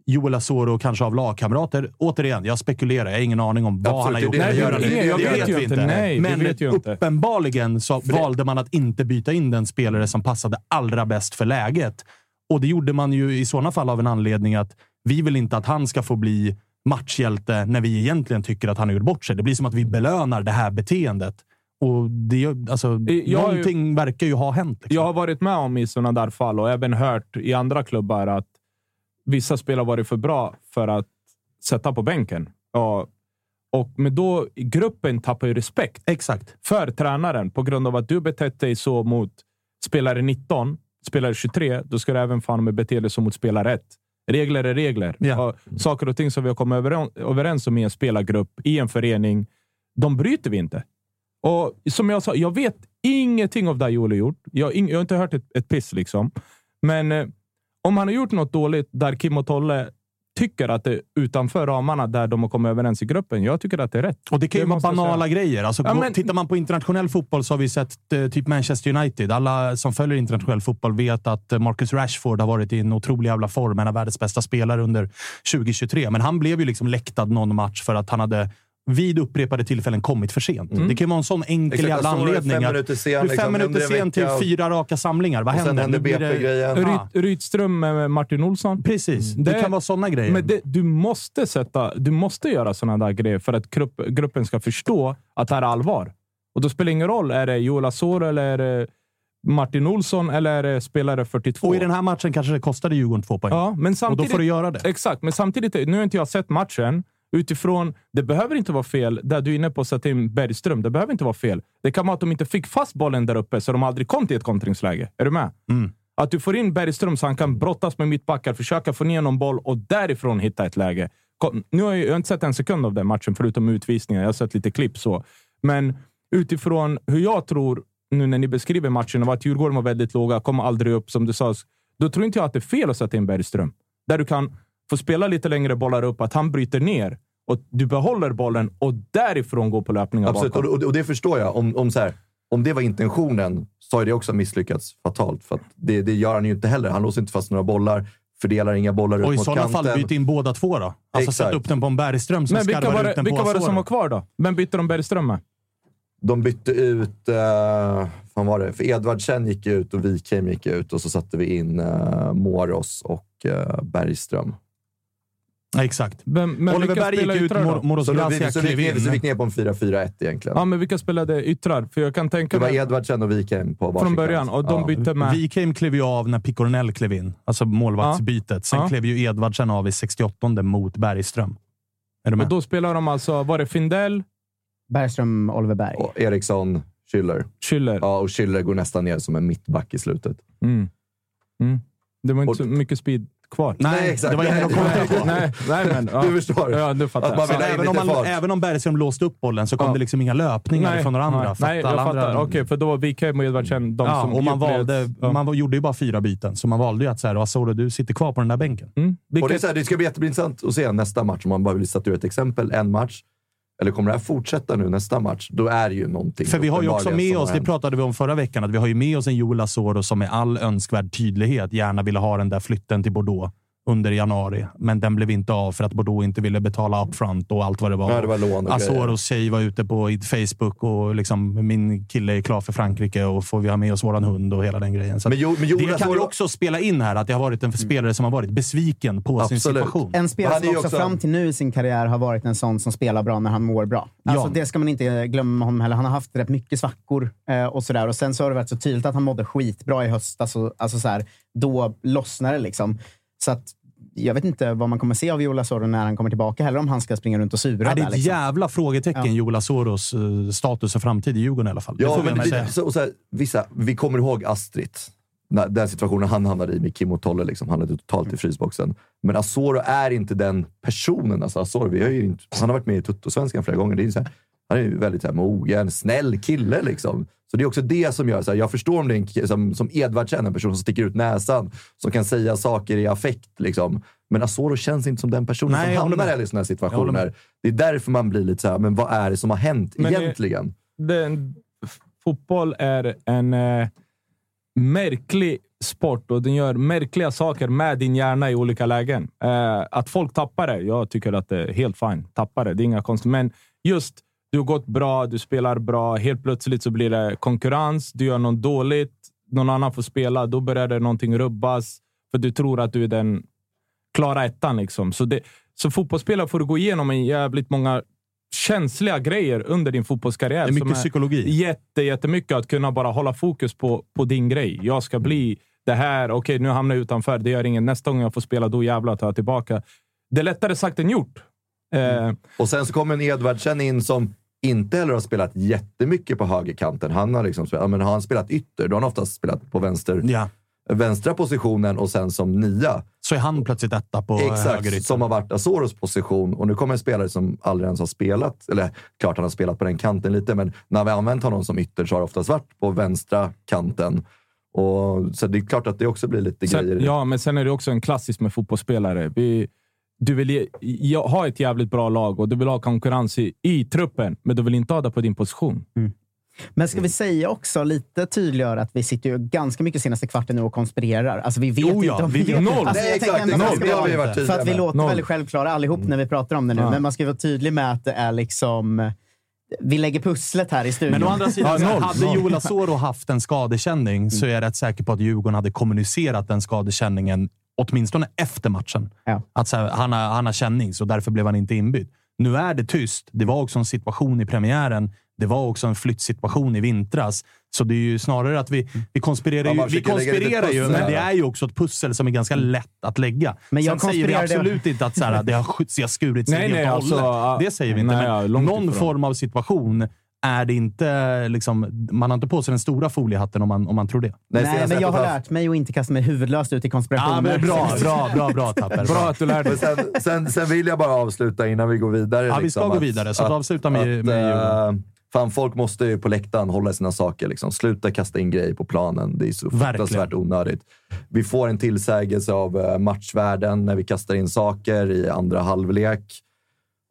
Joel Asoro kanske av lagkamrater. Återigen, jag spekulerar. Jag har ingen aning om vad Absolut, han har det gjort. det det, det, jag Det vet vi inte. inte. Nej, det Men vet uppenbarligen så valde man att inte byta in den spelare som passade allra bäst för läget. Och det gjorde man ju i sådana fall av en anledning att vi vill inte att han ska få bli matchhjälte när vi egentligen tycker att han har gjort bort sig. Det blir som att vi belönar det här beteendet. Och det, alltså, Jag har ju- någonting verkar ju ha hänt. Liksom. Jag har varit med om i sådana där fall och även hört i andra klubbar att vissa spelare varit för bra för att sätta på bänken. Och, och, men då, gruppen tappar ju respekt Exakt. för tränaren på grund av att du betett dig så mot spelare 19, spelare 23. Då ska du även fan med bete dig så mot spelare 1. Regler är regler. Ja. Och saker och ting som vi har kommit överens, om i en spelargrupp, i en förening, de bryter vi inte. Och som jag sa, jag vet ingenting av det Joel har gjort. Jag, jag har inte hört ett, ett piss liksom. Men eh, om han har gjort något dåligt där Kim och Tolle tycker att det är utanför ramarna där de har kommit överens i gruppen. Jag tycker att det är rätt. Och det kan ju vara banala säga. grejer. Alltså, Ja, men- Tittar man på internationell fotboll så har vi sett eh, typ Manchester United. Alla som följer internationell fotboll vet att eh, Marcus Rashford har varit i en otrolig jävla form. En av världens bästa spelare under 2023. Men han blev ju liksom läktad någon match för att han hade vid upprepade tillfällen kommit för sent. Det kan ju vara en sån enkel Exakt, jävla anledning. fem minuter sen, du är liksom, fem minuter under en sen till fyra raka samlingar. Vad Och sen händer? händer BP-grejen. Rydström med Martin Olsson. precis. Det, Det- kan vara såna grejer. Men det, du, måste sätta, du måste göra sådana där grejer för att grupp, gruppen ska förstå att det här är allvar. Och då spelar det ingen roll. Är det Joel Asoro eller är det Martin Olsson eller det spelare 42? och i den här matchen kanske det kostade Djurgården två poäng. ja, men och då samtidigt, får du göra det. Exakt, men samtidigt, nu har inte jag sett matchen. Utifrån, det behöver inte vara fel, där du är inne på att sätta in Bergström. Det behöver inte vara fel. Det kan vara att de inte fick fast bollen där uppe, så de aldrig kom till ett kontringsläge. Är du med? Mm. Att du får in Bergström så han kan brottas med mittbackar, försöka få ner någon boll och därifrån hitta ett läge. Nu har jag, jag har inte sett en sekund av den matchen, förutom utvisningar. Jag har sett lite klipp så. Men utifrån hur jag tror, nu när ni beskriver matchen, och att Djurgården var väldigt låga, kom aldrig upp som du sa, då tror inte jag att det är fel att sätta in Bergström. Där du kan få spela lite längre bollar upp, att han bryter ner och du behåller bollen och därifrån går på löpningar Absolut, och, bakom. och, och det förstår jag. Om, om, så här, om det var intentionen så har det också misslyckats fatalt. För att det, det gör han ju inte heller. Han låser inte fast några bollar, fördelar inga bollar Och i ut mot sådana kanten. fall, byt in båda två då. Alltså sätt upp den på en Bergström som Men vilka skarvar var ut det, den vilka på var det som var kvar då? Vem bytte de Bergström med? De bytte ut... Uh, vad var det? För Edvardsen gick ut och Wikheim gick ut och så satte vi in uh, Moros och uh, Bergström. Ja, exakt. Vem, men Oliver Berg gick ut? Mor- Moros Så, Gracia vi, så vi, klev vi, så vi gick in. ner på en 4-4-1 egentligen. Ja, men vilka spelade yttrar? För jag kan tänka det var. Edvardsen och Wikheim på varsin Från början, och de Ja. bytte med... Wikheim klev ju av när Picornell klev in. Alltså målvaktsbytet. Sen Ja. klev ju Edvardsen av i 68 mot Bergström. Är du med? Och då spelar de alltså... Var det Findell, Bergström, Oliver Berg. Och Eriksson, Schüller. Schüller? Ja, och Schüller går nästan ner som en mittback i slutet. Mm. Mm. Det var inte Och- så mycket speed kvar. Nej, exakt. det var ingen Nej, att komma nej, nej, men... Ja. Du förstår. Ja, nu fattar Att man jag. vill ha in Även om, lite man, fart. även om Bergström låste upp bollen så kom Ja. det liksom inga löpningar från några andra. Nej, för nej jag alla fattar. andra- Okej, för då var Wikheim och Edvardsen de ja, som och man, gjorde- valde, Ja. man gjorde ju bara fyra byten, så man valde ju att säga Asoro, du sitter kvar på den där bänken. Mm. Och det, är Vilket, så här, det ska bli jätteintressant att se nästa match, om man bara vill statuera ett exempel. En match. Eller kommer det här fortsätta nu nästa match? Då är det ju någonting För vi har ju också med oss, det pratade vi om förra veckan, att vi har ju med oss en Joel Asoro som med all önskvärd tydlighet gärna ville ha den där flytten till Bordeaux under januari. Men den blev inte av för att Bordeaux inte ville betala upfront och allt vad det var. Ja, det var lån och. Asoros tjej var ute på i Facebook och liksom, min kille är klar för Frankrike och får vi ha med oss våran hund och hela den grejen. Så Men Jo- men Joel det kan Asoro- också spela in här, att det har varit en spelare som har varit besviken på sin Absolut. situation. En spelare som också, också- fram till nu i sin karriär har varit en sån som spelar bra när han mår bra. Alltså, Ja. Det ska man inte glömma honom heller. Han har haft rätt mycket svackor eh, och sådär. Och sen så har det varit så tydligt att han mådde skitbra i höstas. Alltså, alltså så här, då lossnar det liksom. Så att, jag vet inte vad man kommer se av Joel Asoro när han kommer tillbaka heller, om han ska springa runt och sura. Nej, det är ett liksom. jävla frågetecken, Ja. Joel Asoros eh, status och framtid i Djurgården i alla fall. Ja, men vi, så, så här, vissa, vi kommer ihåg Astrid. När, den situationen han hamnade i med Kim och Tolle. Liksom, hamnade totalt i frysboxen. Men Asoro är inte den personen. Alltså, Asoro, vi har ju inte, han har varit med i Tuttosvenskan flera gånger. Det är så här, han är ju väldigt så här, mogen, snäll kille. Liksom. Så det är också det som gör... Så här, jag förstår om det är en som, som Edvardsen, en person som sticker ut näsan, som kan säga saker i affekt. Liksom. Men Asoro känns inte som den personen Nej, som hamnar i sådana här situationer. Det är därför man blir lite så här, men vad är det som har hänt Men det- egentligen? den, f- fotboll är en eh, märklig sport och den gör märkliga saker med din hjärna i olika lägen. Eh, att folk tappar det, jag tycker att det är helt fine. Tappar det, det är inga konstigt. Men just, du har gått bra, du spelar bra. Helt plötsligt så blir det konkurrens. Du gör något dåligt, någon annan får spela. Då börjar det någonting rubbas. För du tror att du är den klara ettan. Liksom. Så, det, så fotbollsspelare får du gå igenom en jävligt många känsliga grejer under din fotbollskarriär. Det är mycket som psykologi. Jätte, jättemycket att kunna bara hålla fokus på, på din grej. Jag ska bli det här. Okej, nu hamnar jag utanför. Det gör ingen. Nästa gång jag får spela, då jävlar tar jag tillbaka. Det är lättare sagt än gjort. Eh, Och sen så kommer en Edvardsen in som inte heller har spelat jättemycket på högerkanten. Han har, liksom spelat, ja, men har han spelat ytter, då har han oftast spelat på vänster, Ja. vänstra positionen och sen som nia. Så är han plötsligt etta på Exakt, som har varit Asoros position. Och nu kommer en spelare som aldrig ens har spelat, eller klart han har spelat på den kanten lite, men när vi har använt honom som ytter så har det oftast varit på vänstra kanten. Och, så det är klart att det också blir lite grejer. sen, det. ja, men sen är det också en klassisk med fotbollsspelare. Vi, du vill ja, ha ett jävligt bra lag och du vill ha konkurrens i, i truppen, men du vill inte ha det på din position. Men ska vi säga också, lite tydliggöra, att vi sitter ju ganska mycket senaste kvarten nu och konspirerar. Alltså vi vet Jo, ja, inte om vi vet noll. Alltså, Nej, jag exakt, noll. Det ska har vi varit För att vi med. låter Noll. väldigt självklara allihop när vi pratar om det nu. Ja. Men man ska vara tydlig med att det är liksom... Vi lägger pusslet här i studion. Men å andra sidan, Ja, noll, hade. Joel Asoro haft en skadekänning så är jag rätt säker på att Djurgården hade kommunicerat den skadekänningen åtminstone efter matchen. Ja. Att så här, han, har, han har känning, så därför blev han inte inbytt. Nu är det tyst. Det var också en situation i premiären. Det var också en flyttsituation i vintras. Så det är ju snarare att vi, vi konspirerar ju, vi konspirerar ju men det är ju också ett pussel som är ganska lätt att lägga. Men jag Sen säger vi absolut inte att så här, det har, det har skurit sig Nej, helt nej, och alltså, hållet. det säger vi inte. nej, men någon form av situation är det inte liksom, man har inte på sig den stora foliehatten om man, om man tror det. Nej, senast men jag har lärt mig att inte kasta mig huvudlöst ut i konspirationer. Ja, men bra, bra, bra, bra Tapper. Bra att du lärde dig. sen, sen, sen vill jag bara avsluta innan vi går vidare. Ja, vi liksom, ska gå att- vidare, så att avsluta med- att, med Djurgården. Fan, folk måste ju på läktaren hålla sina saker. Liksom. Sluta kasta in grejer på planen. Det är så fruktansvärt onödigt. Vi får en tillsägelse av eh, matchvärden när vi kastar in saker i andra halvlek.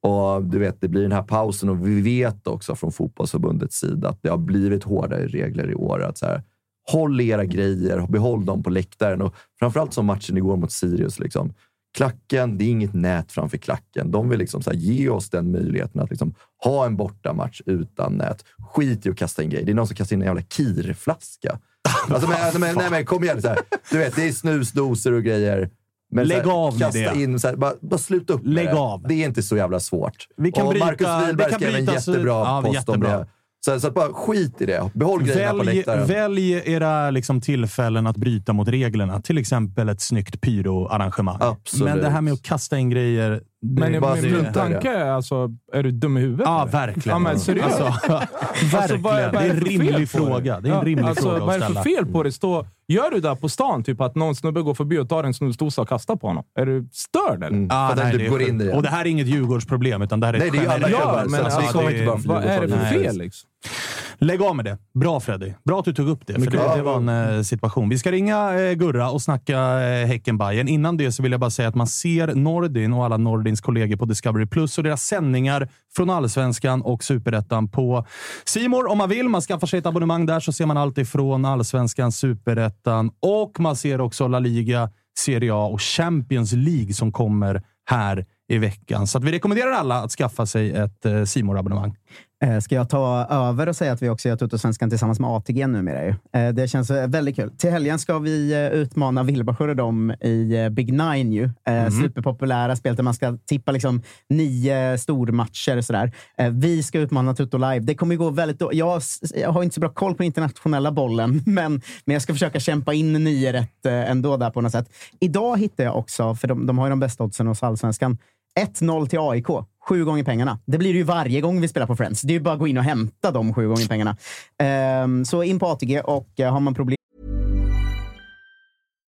Och du vet, det blir den här pausen och vi vet också från fotbollsförbundets sida att det har blivit hårdare regler i år. Att så här, håll era grejer, behåll dem på läktaren. Och framförallt som matchen igår mot Sirius. Liksom. Klacken, det är inget nät framför klacken. De vill liksom så här, ge oss den möjligheten att liksom ha en bortamatch utan nät. Skit i att kasta in grejer. Det är någon som kastar in en jävla kirflaska. Alltså, men, alltså, men, nej, men kom igen. Så här. Du vet, det är snusdoser och grejer. Men Lägg så här, av med kasta det. In, så här, bara, bara sluta upp Lägg med det. av. Det är inte så jävla svårt. Vi kan och bryta- Marcus Wihlberg det skrev en jättebra ja, post om jättebra. det. Så, så bara skit i det. Behåll grejerna på Välj, läktaren. välj era liksom, tillfällen att bryta mot reglerna. Till exempel ett snyggt pyroarrangemang. Absolut. Men det här med att kasta in grejer... det- Men, min det. tanke är alltså, är du dum i huvudet? Ja, eller? verkligen. Ja, men seriöst. Alltså, verkligen. vad är- vad det är är en det för fel rimlig det? fråga. Det är en Ja, rimlig alltså, fråga Vad är det ställa. för fel på det? Stå, gör du det på stan? Typ att någon snubbe går förbi och tar en snusdosa och kastar på honom. Är du störd eller? Mm. Ah, nej, typ går in det. Och det här är inget Djurgårdsproblem, utan det här är Nej, det är ju alla. Ja, men så att vi alltså, kommer det- inte bara för Vad är det för fel liksom? Lägg av med det. Bra Freddy. Bra att du tog upp det, för det, det var en eh, situation. Vi ska ringa eh, Gurra och snacka eh, häcken Bayern. Innan det så vill jag bara säga att man ser Nordin och alla Nordins kollegor på Discovery Plus och deras sändningar från Allsvenskan och Superettan på Simor om man vill. Man skaffar sig ett abonnemang där så ser man allt ifrån Allsvenskan, Superettan och man ser också La Liga, Serie A och Champions League som kommer här i veckan. Så vi rekommenderar alla att skaffa sig ett eh, simor abonnemang Eh, Ska jag ta över och säga att vi också gör Tuttosvenskan tillsammans med ATG numera? Ju. Eh, Det känns eh, väldigt kul. Till helgen ska vi eh, utmana Wilbacher och dem i eh, Big Nine. Ju. Eh, Superpopulära spel där man ska tippa liksom nio stormatcher. och Sådär. Eh, Vi ska utmana Tutto live. Det kommer gå väldigt då- jag, har inte så bra koll på internationella bollen, men, men jag ska försöka kämpa in nio rätt eh, ändå där på något sätt. Idag hittade jag också, för de, de har ju de bästa oddsen hos Allsvenskan, 1-0 till AIK. Sju gånger pengarna. Det blir det ju varje gång vi spelar på Friends. Det är ju bara att gå in och hämta de sju gånger pengarna. Um, så in på ATG och eh, har man problem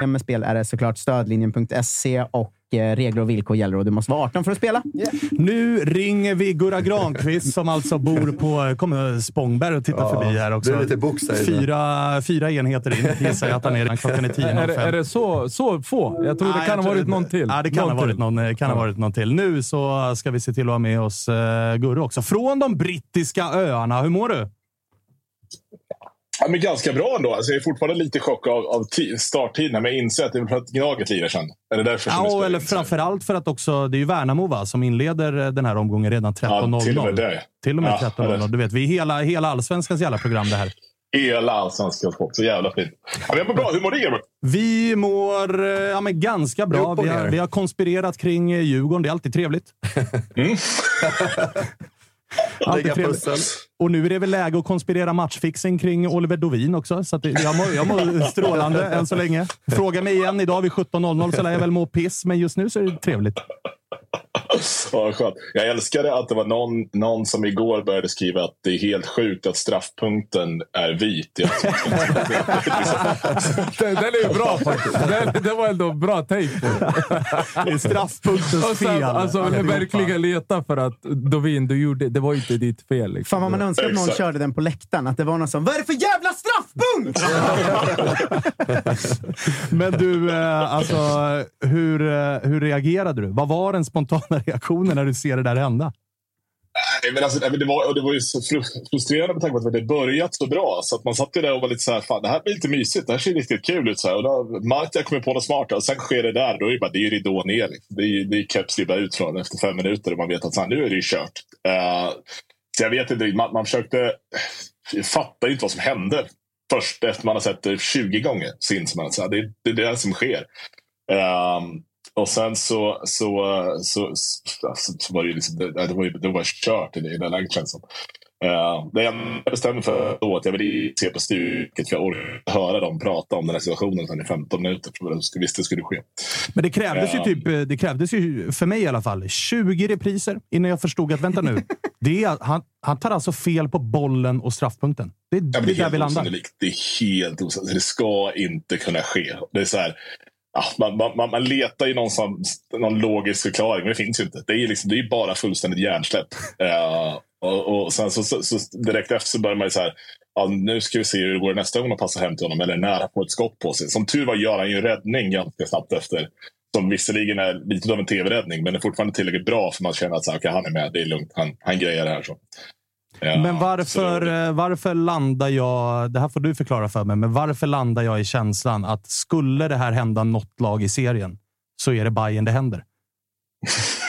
Med spel är det såklart stödlinjen.se och eh, regler och villkor gäller och du måste vara 18 för att spela. Nu ringer vi Gurra Granqvist som alltså bor på kommer Spångberg och tittar Ja, förbi här också. det är lite box här inne. fyra, fyra enheter in gissar jag att han är. Klockan är Är, det- är 10.05. det så, så få? Jag tror det Nej, kan ha varit det- någon till. Ja, det kan, Någon ha varit någon, kan ha varit någon till. Nu så ska vi se till att ha med oss uh, Gurra också. Från de brittiska öarna. Hur mår du? Ja, men ganska bra ändå. Alltså, jag är fortfarande lite chockad av, av ti- starttiderna, men jag inser att det är för att Gnaget lirar sen. Är det därför som Ja, spelar eller framförallt för att också, det är ju Värnamo va, som inleder eh, den här omgången redan 13.00. Ja, till och med det. Till och med Ja, 13.00. eller- Du vet, vi är hela, hela allsvenskans jävla program det här. Hela allsvenskan sport. Så jävla fint. Ja, jag mår bra. Hur mår grabbar? Vi mår eh, ja, men ganska bra. Vi har, vi har konspirerat kring eh, Djurgården. Det är alltid trevligt. Alltid Lägga pussel. Och nu är det väl läge att konspirera matchfixing kring Oliver Dovin också. Så jag, mår, jag mår strålande än så länge. Fråga mig igen idag vid 17.00 så lär jag väl må piss, men just nu så är det trevligt. Ja, skönt. Jag älskade att det var någon, någon som igår började skriva att det är helt sjukt att straffpunkten är vit. Den, den är ju bra faktiskt. Den, det var ändå bra take på det. Straffpunktens Och sen, fel. alltså, vill verkligen leta för att Dovin, du gjorde, det var inte ditt fel. Liksom. Fan vad man önskar att någon Exakt. körde den på läktaren. Att det var någon som “Vad är det för jävla straffpunkt?” Men du, eh, alltså, hur, eh, hur reagerade du? Vad var den spontana reaktionen när du ser det där hända? Nej, men alltså, det, var, det var ju så frustrerande med tanke på att det börjat så bra. Så att man satt ju där och var lite så här, fan det här blir lite mysigt. Det här ser riktigt kul ut. Så här. Och då Marta kommer på något smart och sen sker det där. Då är det bara, det är ridå ner. Det är, det är keps ribba ut från efter fem minuter och man vet att så här, nu är det ju kört. Uh, så jag vet inte, man, man försökte... Jag fattar ju inte vad som hände först efter man har sett det 20 gånger. Så inser man att det, det är det som sker. Um, och sen så, så, så, så, så var det ju liksom, det, det var ju det var kört i det, i det läget känns som. Uh, det jag bestämde för då att jag ville se på stuket för jag orkade höra dem prata om den här situationen i 15 minuter. För jag visste det skulle ske. Men det krävdes, Uh, ju typ, det krävdes ju, för mig i alla fall, 20 repriser innan jag förstod att vänta nu. Det är, han, han tar alltså fel på bollen och straffpunkten. Det, Ja, det är där vi landar. osannolikt. Det är helt osannolikt. Det ska inte kunna ske. Det är så här, man, man, man, letar ju någonstans, någon logisk förklaring, men det finns ju inte. Det är, liksom, det är bara fullständigt hjärnsläpp. Eh, och, och sen så, så, så direkt efter så börjar man ju så här, ja, nu ska vi se hur det går nästa gång att passa hem till honom, eller när han får ett skott på sig. Som tur var gör han ju en räddning ganska snabbt efter. Som visserligen är lite av en tv-räddning, men är fortfarande tillräckligt bra för man känner att så här, okay, han är med, det är lugnt, han, han grejer det här. Så. Ja, Men varför, eh, varför landar jag... Det här får du förklara för mig, men varför landar jag i känslan att skulle det här hända något lag i serien så är det Bayern det händer?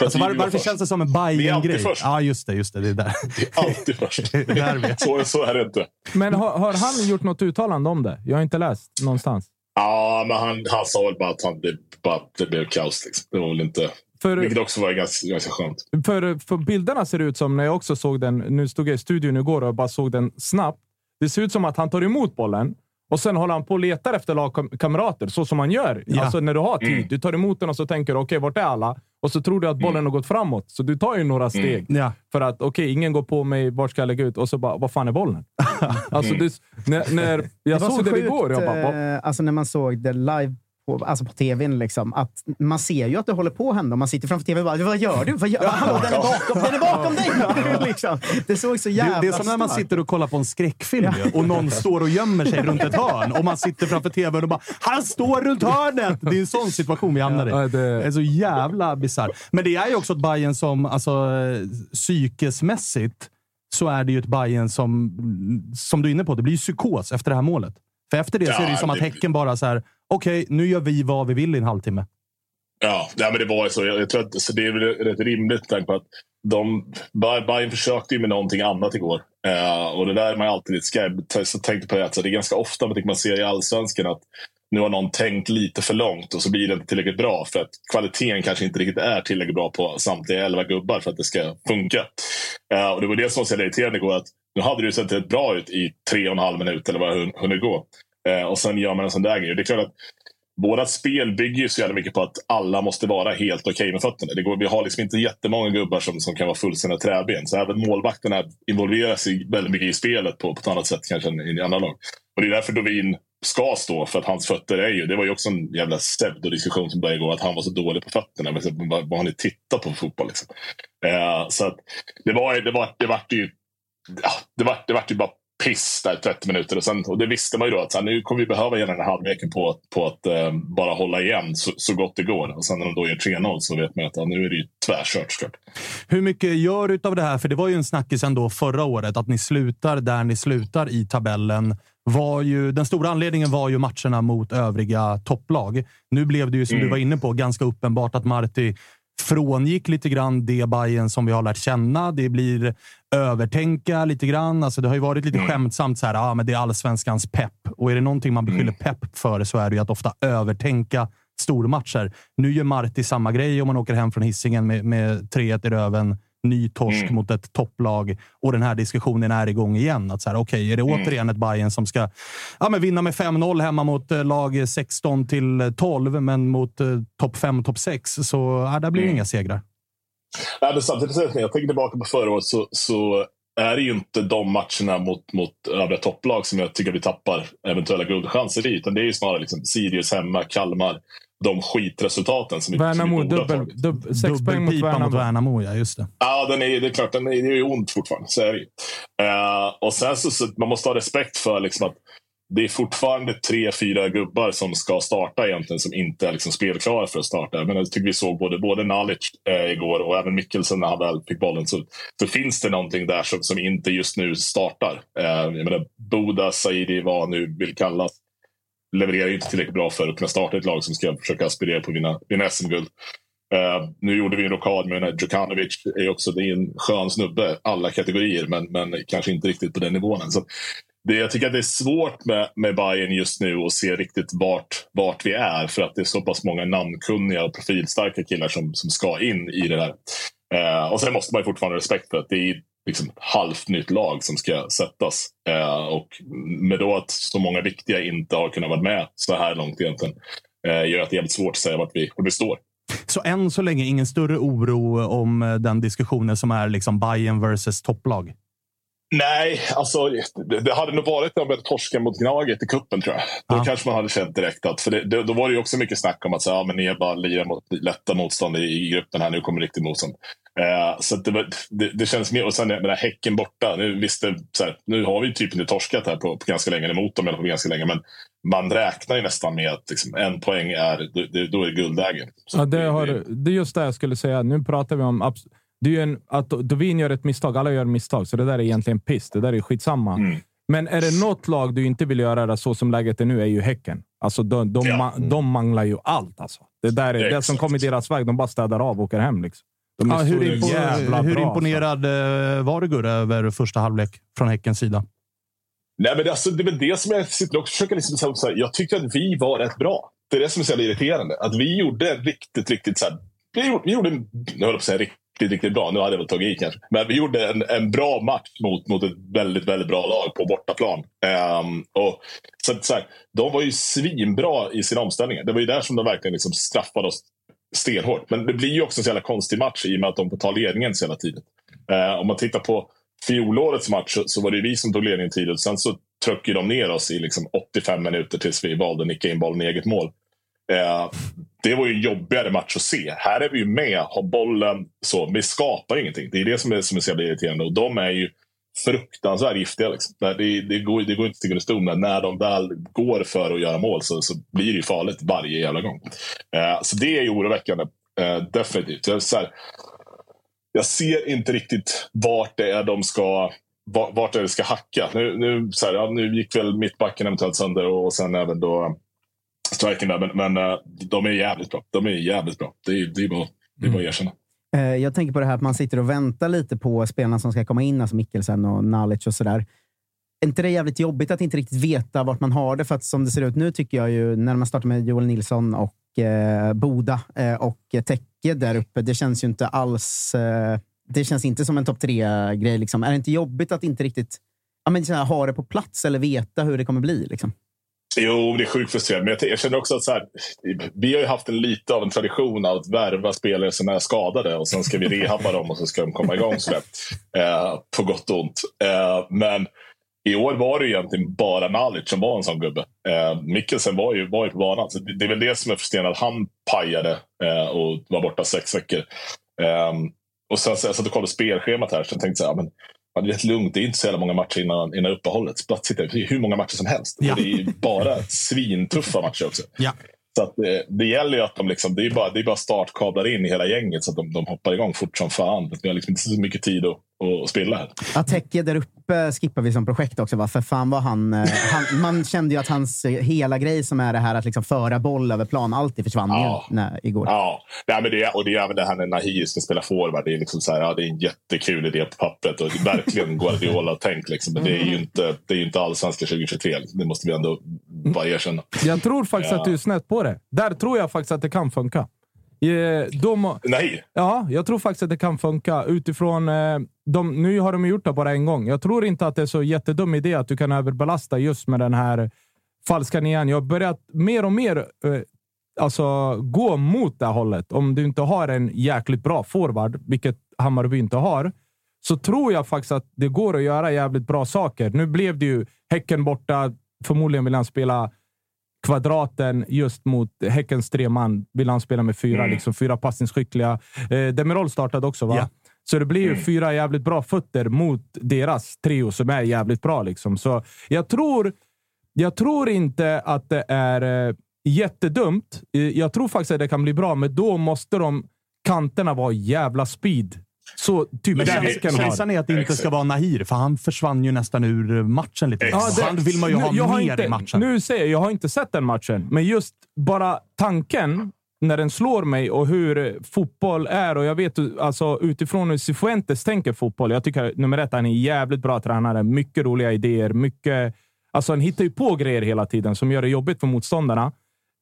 Alltså, var, varför först. känns det som en Vi är alltid Bayern-grej? först. Ja, just det. Just det, det är där. Alltid först. Det är där vi är. så, så är det inte. Men har, har han gjort något uttalande om det? Jag har inte läst någonstans. Ja, men han, han sa väl bara att han, det, bara, att det blev kaos. Liksom. Det var väl inte... För- vilket också var ganska, ganska skönt. För, för bilderna ser ut som, när jag också såg den, nu stod jag i studion igår och bara såg den snabbt. Det ser ut som att han tar emot bollen och sen håller han på och letar efter lagkamrater, så som man gör. Ja. Alltså när du har tid. Mm. Du tar emot den och så tänker du, okej, vart är alla? Och så tror du att bollen har gått framåt. Så du tar ju några steg. Ja. För att, okej, ingen går på mig, vart ska jag lägga ut? Och så bara, vad fan är bollen? alltså, Mm. det, när, när jag det såg så det sjukt, igår, jag bara, vad, eh, alltså när man såg det live på, alltså på tvn, liksom, att man ser ju att det håller på att hända. Man sitter framför tvn och bara, vad gör du? Vad gör? Hallå, den är bakom, den är bakom dig! liksom. Det såg så jävla Det, det är som när man sitter och kollar på en skräckfilm och någon står och gömmer sig runt ett hörn och man sitter framför tvn och bara “Han står runt hörnet!” Det är en sån situation vi hamnar i. Ja, det- Det är så jävla bisarrt. Men det är ju också ett Bayern som, alltså psykesmässigt, så är det ju ett Bayern som, som du är inne på, det blir ju psykos efter det här målet. För efter det så är det ju Ja, som att det- Häcken bara så här, okej, nu gör vi vad vi vill i en halvtimme. Ja, nej, men det var ju så. Jag, jag tror att så det är väl rätt rimligt med tanke på att de, Bayern försökte ju med någonting annat igår. Uh, och det där är man alltid lite skäbb. Så tänkte på det, så det är ganska ofta man, man ser i allsvenskan att nu har någon tänkt lite för långt och så blir det inte tillräckligt bra för att kvaliteten kanske inte riktigt är tillräckligt bra på samtliga elva gubbar för att det ska funka. Uh, och det var det som var så irriterande igår. Att nu hade det ju sett rätt bra ut i tre och en halv minut eller vad det hunnit gå. Eh, och sen gör man en sån där grej. Det är klart att Vårat spel bygger ju så jävla mycket på att alla måste vara helt okej med fötterna. Det går, vi har liksom inte jättemånga gubbar som, som kan vara fullständiga träben. Så även målvakterna involverar sig väldigt mycket i spelet på, på ett annat sätt kanske än i andra lag. Och det är därför Dovin ska stå, för att hans fötter är ju... Det var ju också en jävla pseudodiskussion som började igår, att han var så dålig på fötterna. Men så, vad, vad har ni tittat på för fotboll? Liksom? Eh, så att det var, det var, det var ju... Ja, det var, det var ju bara piss där 30 minuter. Och, sen, och det visste man ju då att så här, nu kommer vi behöva hela den här halvleken på, att- på att eh, bara hålla igen så, så gott det går. Och sen när de då gör 3-0 så vet man att ja, nu är det ju tvärkört. såklart. Hur mycket gör utav det här? För det var ju en snackis ändå förra året, att ni slutar där ni slutar i tabellen. Var ju, den stora anledningen var ju matcherna mot övriga topplag. Nu blev det ju, som Mm. du var inne på, ganska uppenbart att Marti frångick lite grann det Bayern som vi har lärt känna. Det blir övertänka lite grann. Alltså det har ju varit lite Mm. skämtsamt så här, ah, men det är allsvenskans pepp. Och är det någonting man beskyller pepp för så är det ju att ofta övertänka stormatcher. Nu gör Marti samma grej om man åker hem från hissingen med, med 3-1 i röven. Ny torsk Mm. mot ett topplag och den här diskussionen är igång igen. Att så här, okej, är det Mm. återigen ett Bayern som ska ja, men vinna med 5-0 hemma mot eh, lag 16 till 12, men mot eh, topp 5 topp 6 så ja, där blir det Mm. inga segrar. Nej, men samtidigt, så- jag tänker tillbaka på förra året så, så är det ju inte de matcherna mot, mot övriga topplag som jag tycker vi tappar eventuella guldchanser i. Utan det är ju snarare liksom Sirius hemma, Kalmar. De skitresultaten som Värnamo, ha dubbel, tagit. dubbel, sex poäng mot Dubbelpipa mot Värnamo. Värnamo, ja. Just det. Ja, den är, det är klart, den är, det är ju ont fortfarande. Så är det ju. Eh, och sen så, så man måste ha respekt för liksom att det är fortfarande tre, fyra gubbar som ska starta egentligen som inte är liksom spelklara för att starta. Men jag tycker vi såg både, både Nalic eh, igår och även Mikkelsen när han väl fick bollen. Så, så finns det någonting där som, som inte just nu startar. Eh, jag menar, Boda, Saidi, vad nu vill kallas, levererar inte tillräckligt bra för att kunna starta ett lag som ska försöka aspirera på att vinna, vinna SM-guld. Uh, nu gjorde vi en rockad med Djukanovic. Är också, det är en skön snubbe, alla kategorier, men, men kanske inte riktigt på den nivån än. Så det, jag tycker att det är svårt med, med Bayern just nu att se riktigt vart, vart vi är. För att det är så pass många namnkunniga och profilstarka killar som, som ska in i det där. Uh, eh, och sen måste man ju fortfarande ha respekt för att det är liksom ett halvt nytt lag som ska sättas. Eh, och med då att så många viktiga inte har kunnat vara med så här långt egentligen eh, gör att det är jävligt svårt att säga vart vi, vart vi står. Så än så länge ingen större oro om eh, den diskussionen som är liksom Bayern versus topplag? Nej, alltså det, det hade nog varit när de började torska mot Gnaget i kuppen tror jag. Då Ja. kanske man hade känt direkt att, för det, det, då var det ju också mycket snack om att så, ja, men ni är bara lirar mot lätta motstånd i, i gruppen här, nu kommer riktigt motstånd. Eh, så det, det, det känns mer, och sen med Häcken borta, nu, visst, här, nu har vi typ inte torskat här på, på ganska länge, eller mot dem i alla fall ganska länge, men man räknar ju nästan med att liksom, en poäng är, då, då är. Så Ja, det, har, det är just det jag skulle säga. Nu pratar vi om... Det är ju en, att Dovin gör ett misstag. Alla gör misstag, så det där är egentligen piss. Det där är skitsamma. Mm. Men är det något lag du inte vill göra det så som läget är nu, är ju Häcken. Alltså, de, de, ma- de manglar ju allt. Alltså. Det, där är, det som kommer i deras väg, de bara städar av och åker hem. Liksom. De är Ja, så hur impo- jävla hur bra. alltså. imponerad eh, var du Gurra över första halvlek från Häckens sida? Nej, men det, alltså, det är väl det som jag sitter och försöker liksom, så här, Jag tyckte att vi var rätt bra. Det är det som är så irriterande. Att vi gjorde riktigt, riktigt... Så här, vi gjorde, vi gjorde en, nu höll jag på att säga riktigt, riktigt bra. Nu hade jag väl tagit i kanske. Men vi gjorde en, en bra match mot, mot ett väldigt, väldigt bra lag på bortaplan. Um, och, så, att så här, de var ju svinbra i sina omställningar. Det var ju där som de verkligen liksom straffade oss stenhårt. Men det blir ju också en så jävla konstig match i och med att de får ta ledningen så hela tiden. Ehm, uh, om man tittar på fjolårets match så, så var det ju vi som tog ledningen tidigt. Sen så tryckte de ner oss i liksom 85 minuter tills vi valde att nicka in bollen i eget mål. Eh, det var ju en jobbigare match att se. Här är vi ju med, har bollen, så. Vi skapar ingenting. Det är det som är, som är så jävla irriterande. Och de är ju fruktansvärt giftiga. Liksom. Det, det, går, det går inte att sticka under stol med. När de väl går för att göra mål så, så blir det ju farligt varje jävla gång. Eh, så det är ju oroväckande. Eh, definitivt. Jag, så här, jag ser inte riktigt vart det är de ska vart är det ska hacka. Nu, nu, så här, ja, nu gick väl mittbacken eventuellt sönder och sen även då striken där. Men, men eh, de är jävligt bra. De är jävligt bra. Det är, det är, bara, det är bara att erkänna. Eh, Jag tänker på det här att man sitter och väntar lite på spelarna som ska komma in, alltså Mikkelsen och Nalic och sådär. Är inte det jävligt jobbigt att inte riktigt veta vart man har det? För att som det ser ut nu tycker jag ju, när man startar med Joel Nilsson och eh, Boda eh, och Täcke där uppe, det känns ju inte alls... Eh, det känns inte som en topp tre-grej. Liksom. Är det inte jobbigt att inte riktigt ja, men här, ha det på plats eller veta hur det kommer bli? Liksom? Jo, det är sjukt frustrerande. Men jag, jag känner också att så här, vi har ju haft en lite av en tradition av att värva spelare som är skadade och sen ska vi rehabba dem och så ska de komma igång. Så där, eh, på gott och ont. Eh, men i år var det ju egentligen bara Nalic som var en sån gubbe. Eh, Mikkelsen var ju, var ju på banan. Så det, det är väl det som är frustrerande, att han pajade eh, och var borta sex veckor. Eh, och sen så jag satt och kollade spelschemat här så jag tänkte så här, men Ja, det är rätt lugnt. Det är inte så jävla många matcher innan, innan uppehållet. Sitta- Det är hur många matcher som helst. Ja. Och det är bara svintuffa matcher också. Ja. Så att det, det gäller ju att de liksom, det är bara, det är bara startkablar in i hela gänget så att de, de hoppar igång fort som fan. Vi har liksom inte så mycket tid att, att spilla här. Där uppe skippar vi som projekt också. Va? För fan vad han, eh, han... Man kände ju att hans hela grej som är det här att liksom föra boll över plan alltid försvann Ja. ju när, igår. Ja, Nej, men det, och det är även det här när Nahir ska spela forward. Det är, liksom så här, ja, det är en jättekul idé på pappret och det är verkligen Guardiola-tänk. Liksom. Men det är ju inte, det är ju inte allsvenska 2023. Det måste vi ändå bara erkänna. Jag tror faktiskt Ja. att du är snett på det. Där tror jag faktiskt att det kan funka. De, Nej. Ja, jag tror faktiskt att det kan funka utifrån... Eh, de, nu har de gjort det bara en gång. Jag tror inte att det är så jättedum idé att du kan överbelasta just med den här falska nian. Jag har börjat mer och mer eh, alltså, gå mot det hållet. Om du inte har en jäkligt bra forward, vilket Hammarby inte har, så tror jag faktiskt att det går att göra jävligt bra saker. Nu blev det ju Häcken borta. Förmodligen vill han spela kvadraten just mot Häckens tre man. Vill han spela med fyra, Mm. liksom fyra passningsskickliga. Eh, Demirol startade också, va? Ja. Så det blir ju Mm. fyra jävligt bra fötter mot deras trio som är jävligt bra. Liksom. Så jag tror, jag tror inte att det är eh, jättedumt. Eh, Jag tror faktiskt att det kan bli bra, men då måste de kanterna vara jävla speed. Så typ Men dansken käns- har. känslan är att det inte ska vara Nahir, för han försvann ju nästan ur matchen lite. Ja, det- han vill man ju Nu- ha mer inte, i matchen. Nu säger jag, jag har inte sett den matchen, men just bara tanken när den slår mig och hur eh, fotboll är. Och jag vet alltså, utifrån hur Cifuentes tänker fotboll. Jag tycker nummer ett, han är en jävligt bra tränare. Mycket roliga idéer. Mycket, alltså, han hittar ju på grejer hela tiden som gör det jobbigt för motståndarna.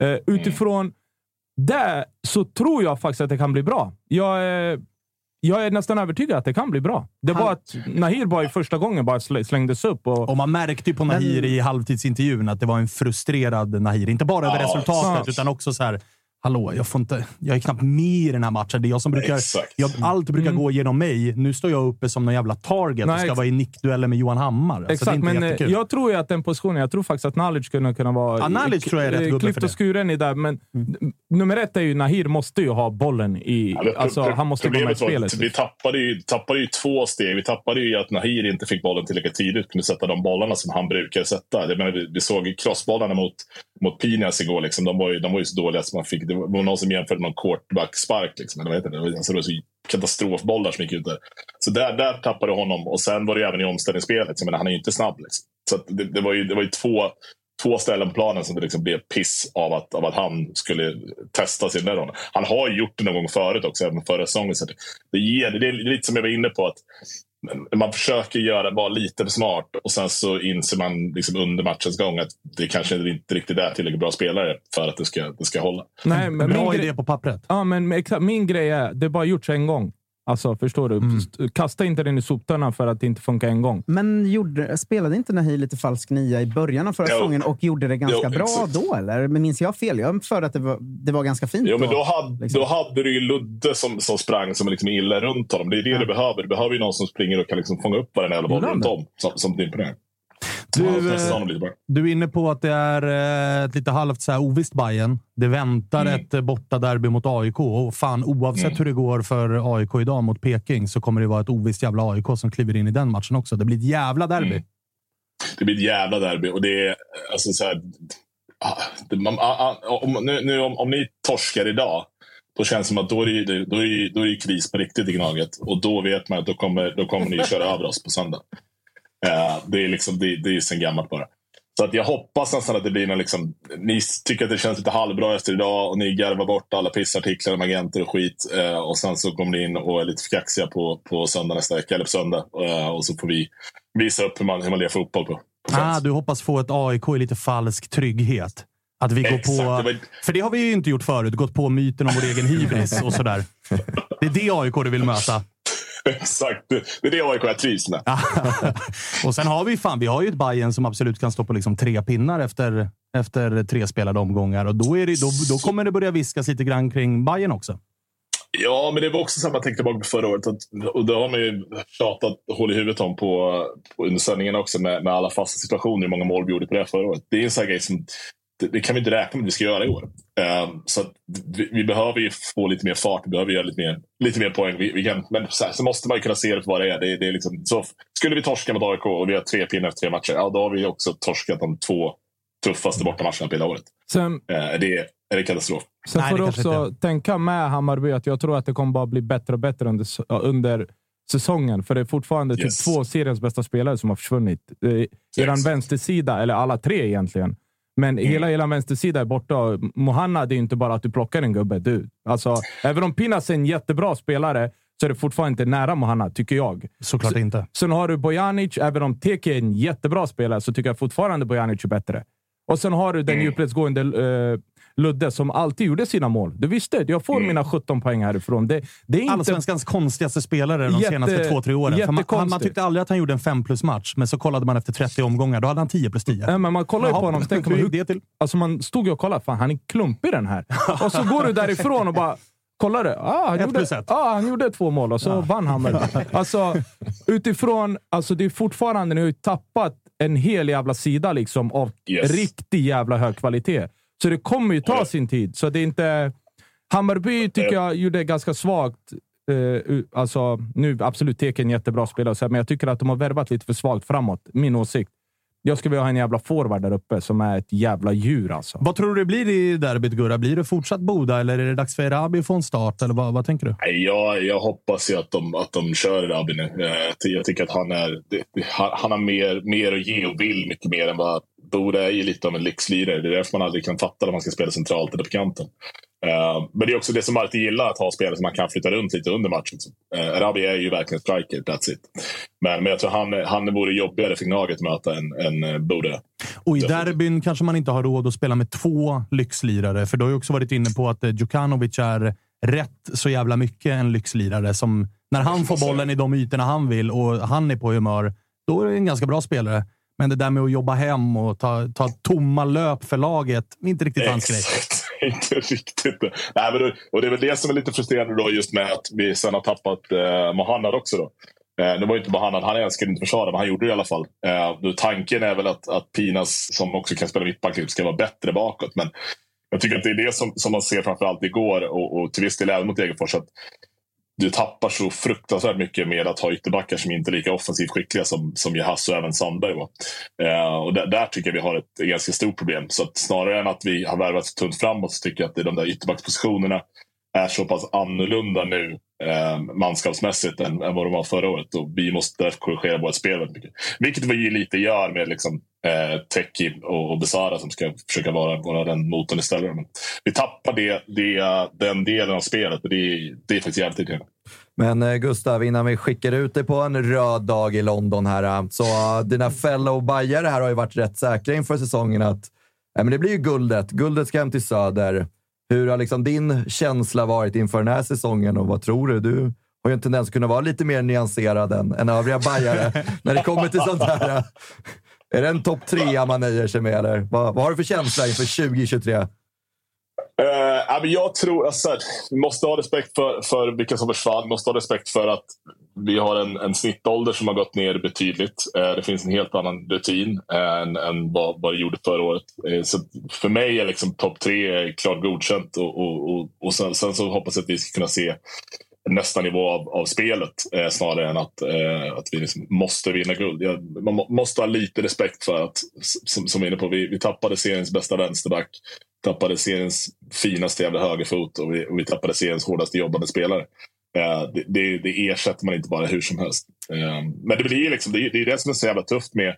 Uh, utifrån det så tror jag faktiskt att det kan bli bra. Jag är, jag är nästan övertygad att det kan bli bra. Det var att Nahir bara i första gången bara slängdes upp. Och, och man märkte ju på Nahir i halvtidsintervjun att det var en frustrerad Nahir. Inte bara över resultatet, utan också så här. Hallå, jag, får inte, jag är knappt med i den här matchen. Det är jag som brukar... Jag, allt brukar Mm. gå genom mig. Nu står jag uppe som någon jävla target och Nej, ska ex- vara i nickdueller med Johan Hammar. Alltså, det är Exakt, inte men eh, jättekul. jag tror ju att den positionen, jag tror faktiskt att Nalic skulle kunna vara... Ja, Nalic tror jag är rätt eh, klippt och skuren i där, men nummer ett är ju Nahir måste ju ha bollen i... Ja, alltså, han måste komma i problemet var spelet. Vi tappade ju, tappade ju två steg. Vi tappade ju att Nahir inte fick bollen tillräckligt tidigt. Kunde sätta de bollarna som han brukar sätta. Jag menar, vi, vi såg ju crossbollarna mot, mot Pinas igår. Liksom. De, var ju, de var ju så dåliga att man fick... Det var någon som jämförde med en quarterback-spark. Liksom. Eller vad heter det? Alltså, det var så katastrofbollar som gick ut där. Så där, där tappade honom. Och sen var det även i omställningsspelet. Liksom, jag menar, han är ju inte snabb. Liksom. Så att det, det var ju, det var ju två, två ställen på planen som det liksom blev piss av att, av att han skulle testa sin där. Han har ju gjort det någon gång förut också, även förra säsongen. Så det, det, ger, det är lite som jag var inne på. att man försöker göra vara lite smart och sen så inser man liksom under matchens gång att det kanske inte riktigt är tillräckligt bra spelare för att det ska, det ska hålla. Nej, men Bra min idé grej, på pappret. ja, men exakt, min grej är, det är bara gjorts en gång. Alltså, förstår du? Mm. St- Kasta inte den i soptunnan för att det inte funkar en gång. Men gjorde, spelade inte Nahir lite falsk nia i början av förra säsongen och gjorde det ganska Jo, bra exakt. då? Eller Men minns jag fel? Jag för att det var, det var ganska fint. Jo, men då hade, liksom. då hade du ju Ludde som, som sprang som liksom illa runt honom. Det är det du behöver. Du behöver ju någon som springer och kan liksom fånga upp varenda boll runt om. Som, som imponerar. Du, eh. Du är inne på att det är eh, ett lite halvt så här ovisst Bayern. Det väntar Mm. ett eh, bortaderby mot AIK och fan oavsett Mm. hur det går för AIK idag mot Peking så kommer det vara ett ovisst jävla AIK som kliver in i den matchen också. Det blir ett jävla derby. Mm. Det blir ett jävla derby. Och det är alltså så här, ah, man, ah, ah, om, nu, nu, om, om ni torskar idag, då känns det som att då är det, då är, det- då är det kris på riktigt i Gnaget. Och då vet man att då kommer, då kommer ni köra över oss på söndag. Eh, det är liksom, det, det är sen gammalt bara. Så att jag hoppas nästan att det blir någon liksom, ni tycker att det känns lite halvbra efter idag och ni garvar bort alla pissartiklar om agenter och skit. Eh, och sen så kommer ni in och är lite för kaxiga på, på söndag nästa vecka, eller på söndag. Eh, och så får vi visa upp hur man, hur man lirar fotboll på. Ah, du hoppas få ett AIK i lite falsk trygghet. Att vi går Exakt, på... det var- För det har vi ju inte gjort förut. Gått på myten om vår egen hybris och sådär. Det är det AIK du vill möta. Exakt, det, är det AIK jag trivs med. och sen har vi fan, vi har ju ett Bayern som absolut kan stå på liksom tre pinnar efter, efter tre spelade omgångar. Och då, är det, då, då kommer det börja viskas lite grann kring Bayern också. Ja, men det var också samma tänkte tillbaka på förra året. Och det har man ju tjatat hål i huvudet om på, på under sändningen också med, med alla fasta situationer. Hur många mål vi gjorde på det förra året. Det är en sån grej som det, det kan vi inte räkna med att vi ska göra i år. Eh, så att vi, vi behöver ju få lite mer fart. Vi behöver göra lite mer, lite mer poäng. Vi, vi kan, men så, här, så måste man ju kunna se det för vad det är. Det, det är liksom, så skulle vi torska mot AIK och vi har tre pinnar efter tre matcher, ja, då har vi också torskat de två tuffaste bortamatcherna på hela året. Sen, är, det, är det katastrof? Sen Nej, får du också tänka med Hammarby att jag tror att det kommer bara bli bättre och bättre under, under säsongen. För det är fortfarande Yes. typ två seriens bästa spelare som har försvunnit. Eh, Eran Yes. vänstersida, eller alla tre egentligen. Men Mm. hela er vänstersida är borta. Mohanna, det är inte bara att du plockar en gubbe. Du, alltså, även om Pinas är en jättebra spelare så är det fortfarande inte nära Mohanna, tycker jag. Såklart inte. Sen har du Bojanic. Även om Teke är en jättebra spelare så tycker jag fortfarande Bojanic är bättre. Och sen har du den Mm. djupledsgående eh, Ludde som alltid gjorde sina mål. Du visste, jag får Mm. mina 17 poäng härifrån. Det, det är inte... Allsvenskans konstigaste spelare de Jätte- senaste två, tre åren. Man, han, man tyckte aldrig att han gjorde en 5 plus match, men så kollade man efter 30 omgångar. Då hade han 10 plus 10. Nej, men man kollar ju på honom och tänker man, hur det till? alltså man stod ju och kollade. Fan, han är klumpig den här. Och så går du därifrån och bara Kollar du? Ah, han, Ett gjorde, ett. ah, han gjorde två mål och så vann Hammarby. Alltså, utifrån... Alltså det är fortfarande... Ni har ju tappat en hel jävla sida liksom av Yes. riktig jävla hög kvalitet. Så det kommer ju ta sin tid. Så det är inte... Hammarby tycker jag gjorde ganska svagt. Eh, u- alltså, nu absolut Teken jättebra spelare, och så här, men jag tycker att de har värvat lite för svagt framåt. Min åsikt. Jag skulle vilja ha en jävla forward där uppe som är ett jävla djur alltså. Vad tror du det blir i derbyt, Gurra? Blir det fortsatt Boda eller är det dags för Erabi att få en start? Eller vad, vad tänker du? Nej, Jag, jag hoppas ju att de, att de kör Rabi nu. Eh, Jag tycker att han, är, han har mer, mer att ge och vill mycket mer än vad Boda är ju lite av en lyxlirare. Det är därför man aldrig kan fatta om man ska spela centralt eller på kanten. Eh, men det är också det som alltid gillar, att ha spelare som man kan flytta runt lite under matchen. Uh, Rabi är ju verkligen striker, that's it. Men, men jag tror han, han vore jobbigare för Gnaget att möta än, än uh, Bode. Och i derbyn kanske man inte har råd att spela med två lyxlirare, för du har ju också varit inne på att Djukanovic är rätt så jävla mycket en lyxlirare. Som när han får bollen i de ytorna han vill och han är på humör, då är det en ganska bra spelare. Men det där med att jobba hem och ta, ta tomma löp för laget, inte riktigt hans grej. inte riktigt. Nej, men då, och det är väl det som är lite frustrerande då just med att vi sen har tappat eh, Mohannad också. Då. Eh, det var ju inte Mohannad, han älskade inte försvara, men han gjorde det i alla fall. Eh, tanken är väl att, att Pinas, som också kan spela mittback, ska vara bättre bakåt. Men jag tycker att det är det som, som man ser framförallt igår och, och till viss del även mot Degerfors. Att du tappar så fruktansvärt mycket med att ha ytterbackar som inte är lika offensivt skickliga som, som Jeahze och även Sandberg var. Eh, och där, där, tycker jag vi har ett ganska stort problem. Så att snarare än att vi har värvat så tunt framåt så tycker jag att det är de där ytterbackspositionerna är så pass annorlunda nu eh, manskapsmässigt än, än vad de var förra året. Och vi måste därför korrigera vårt spel väldigt mycket. Vilket vi lite gör med liksom, eh, Teki och, och Besara som ska försöka vara, vara den motorn istället. Men vi tappar det, det, den delen av spelet och det, det är faktiskt jävligt irriterande. Men eh, Gustav, innan vi skickar ut dig på en röd dag i London här, eh, så eh, dina fellow bajare här har ju varit rätt säkra inför säsongen att äh, men det blir ju guldet. Guldet ska hem till Söder. Hur har liksom din känsla varit inför den här säsongen och vad tror du? Du har ju en tendens att kunna vara lite mer nyanserad än, än övriga bajare när det kommer till sånt här. Är det en topp trea man nöjer sig med, eller vad, vad har du för känsla inför 2023? Uh, jag tror alltså, vi måste ha respekt för, för vilka som försvann. Vi måste ha respekt för att vi har en, en snittålder som har gått ner betydligt. Uh, det finns en helt annan rutin uh, än, än vad, vad det gjorde förra året. Uh, så för mig är liksom topp tre klart godkänt. Och, och, och, och sen, sen, så hoppas jag att vi ska kunna se nästa nivå av, av spelet snarare än att, att vi liksom måste vinna guld. Jag, man må, måste ha lite respekt för att, som, som vi är inne på, vi, vi tappade seriens bästa vänsterback, tappade seriens finaste jävla högerfot och vi, och vi tappade seriens hårdaste jobbande spelare. Eh, det, det, det, ersätter man inte bara hur som helst. Eh, men det blir liksom, det, är det som är så jävla tufft med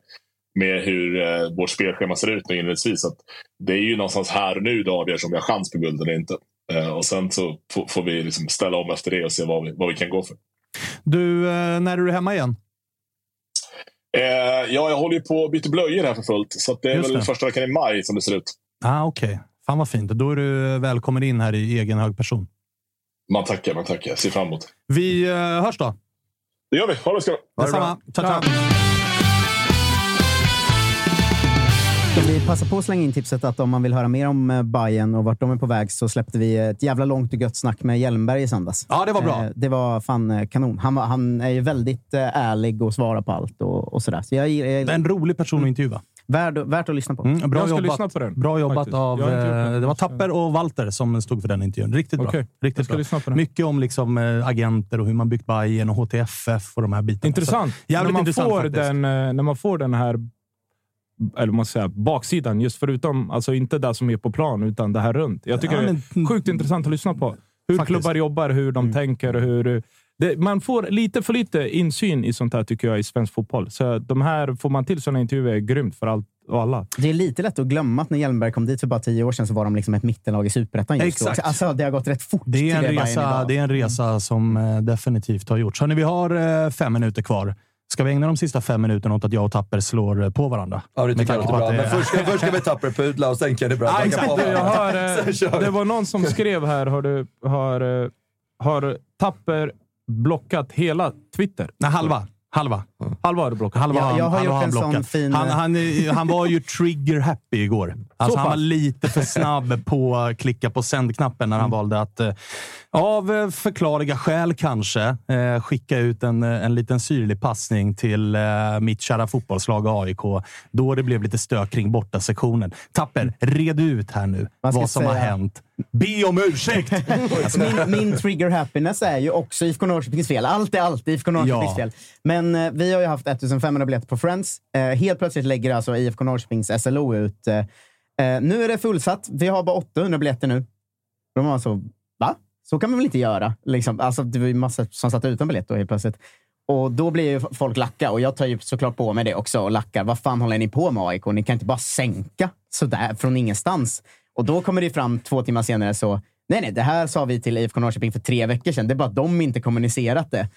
med hur eh, vårt spelschema ser ut inledningsvis. Att det är ju någonstans här och nu det avgörs om vi har chans på guld eller inte. Och sen så får vi liksom ställa om efter det och se vad vi, vad vi kan gå för. Du, när är du hemma igen? Eh, ja, jag håller ju på att byta blöjor här för fullt. Så det är Just väl det. första veckan i maj som det ser ut. Ah, Okej, okay. Fan vad fint. Då är du välkommen in här i egen hög person. Man tackar, man tackar. Ser fram emot. Vi eh, hörs då. Det gör vi. Ha det ska Detsamma. Ciao, ciao. Ska vi passa på att slänga in tipset att om man vill höra mer om eh, Bayern och vart de är på väg så släppte vi ett jävla långt och gött snack med Hjelmberg i söndags. Ja, det var bra. Eh, det var fan kanon. Han, var, han är ju väldigt ärlig och svarar på allt och, och sådär. Så jag, jag, det är en rolig person att intervjua. Värd, värt att lyssna på. Mm, bra jag ska jobbat, lyssna på den. Bra jobbat av... Det var Tapper och Walter som stod för den intervjun. Riktigt bra. Okay. Riktigt bra. Mycket om liksom, agenter och hur man byggt Bayern och HTFF och de här bitarna. Intressant. Så, jävligt när, man intressant får den, när man får den här eller man säga, baksidan, just förutom, alltså inte det som är på plan, utan det här runt. Jag tycker ja, men, det är sjukt intressant att lyssna på. Hur faktiskt. klubbar jobbar, hur de mm. tänker. Hur, det, man får lite för lite insyn i sånt här tycker jag i svensk fotboll. Så de här, får man till sådana intervjuer är grymt för allt och alla. Det är lite lätt att glömma att när Hjelmberg kom dit för bara tio år sedan så var de liksom ett mittenlag i superettan just Exakt. då. Alltså, det har gått rätt fort. Det är en, resa, det är en resa som eh, definitivt har gjorts. Hörrni, vi har eh, fem minuter kvar. Ska vi ägna de sista fem minuterna åt att jag och Tapper slår eh, på varandra? Ja, det tycker jag låter bra. Men först ska, först ska vi Tapper pudla och sen kan det bra. Ah, exakt, jag har, eh, det var någon som skrev här, har, du, har, har Tapper blockat hela Twitter? Nej, halva. Halva. Halva har du blockat. Halva ja, jag har gjort en sån fin... Han, han, han, var ju trigger happy igår. Alltså, han var lite för snabb på att klicka på sändknappen när han mm. valde att, eh, av förklarliga skäl kanske, eh, skicka ut en, en liten syrlig passning till eh, mitt kära fotbollslag AIK. Då det blev lite stök kring borta sektionen. Tapper, red ut här nu vad som säga... har hänt. Be om ursäkt! alltså min, min, trigger happiness är ju också IFK Norrköpings fel. Allt är alltid IFK Norrköpings ja. fel. Men eh, vi har ju haft 1500 biljetter på Friends. Eh, helt plötsligt lägger alltså IFK Norrköpings SLO ut. Eh, eh, nu är det fullsatt. Vi har bara 800 biljetter nu. De var alltså, va? Så kan man väl inte göra? Liksom, alltså, det var ju massa som satt utan biljett då helt plötsligt. Och då blir ju folk lacka och jag tar ju såklart på mig det också och lackar. Vad fan håller ni på med AIK? Ni kan inte bara sänka sådär från ingenstans. Och då kommer det fram två timmar senare så Nej, nej, det här sa vi till IFK Norrköping för tre veckor sedan. Det är bara att de inte kommunicerat det.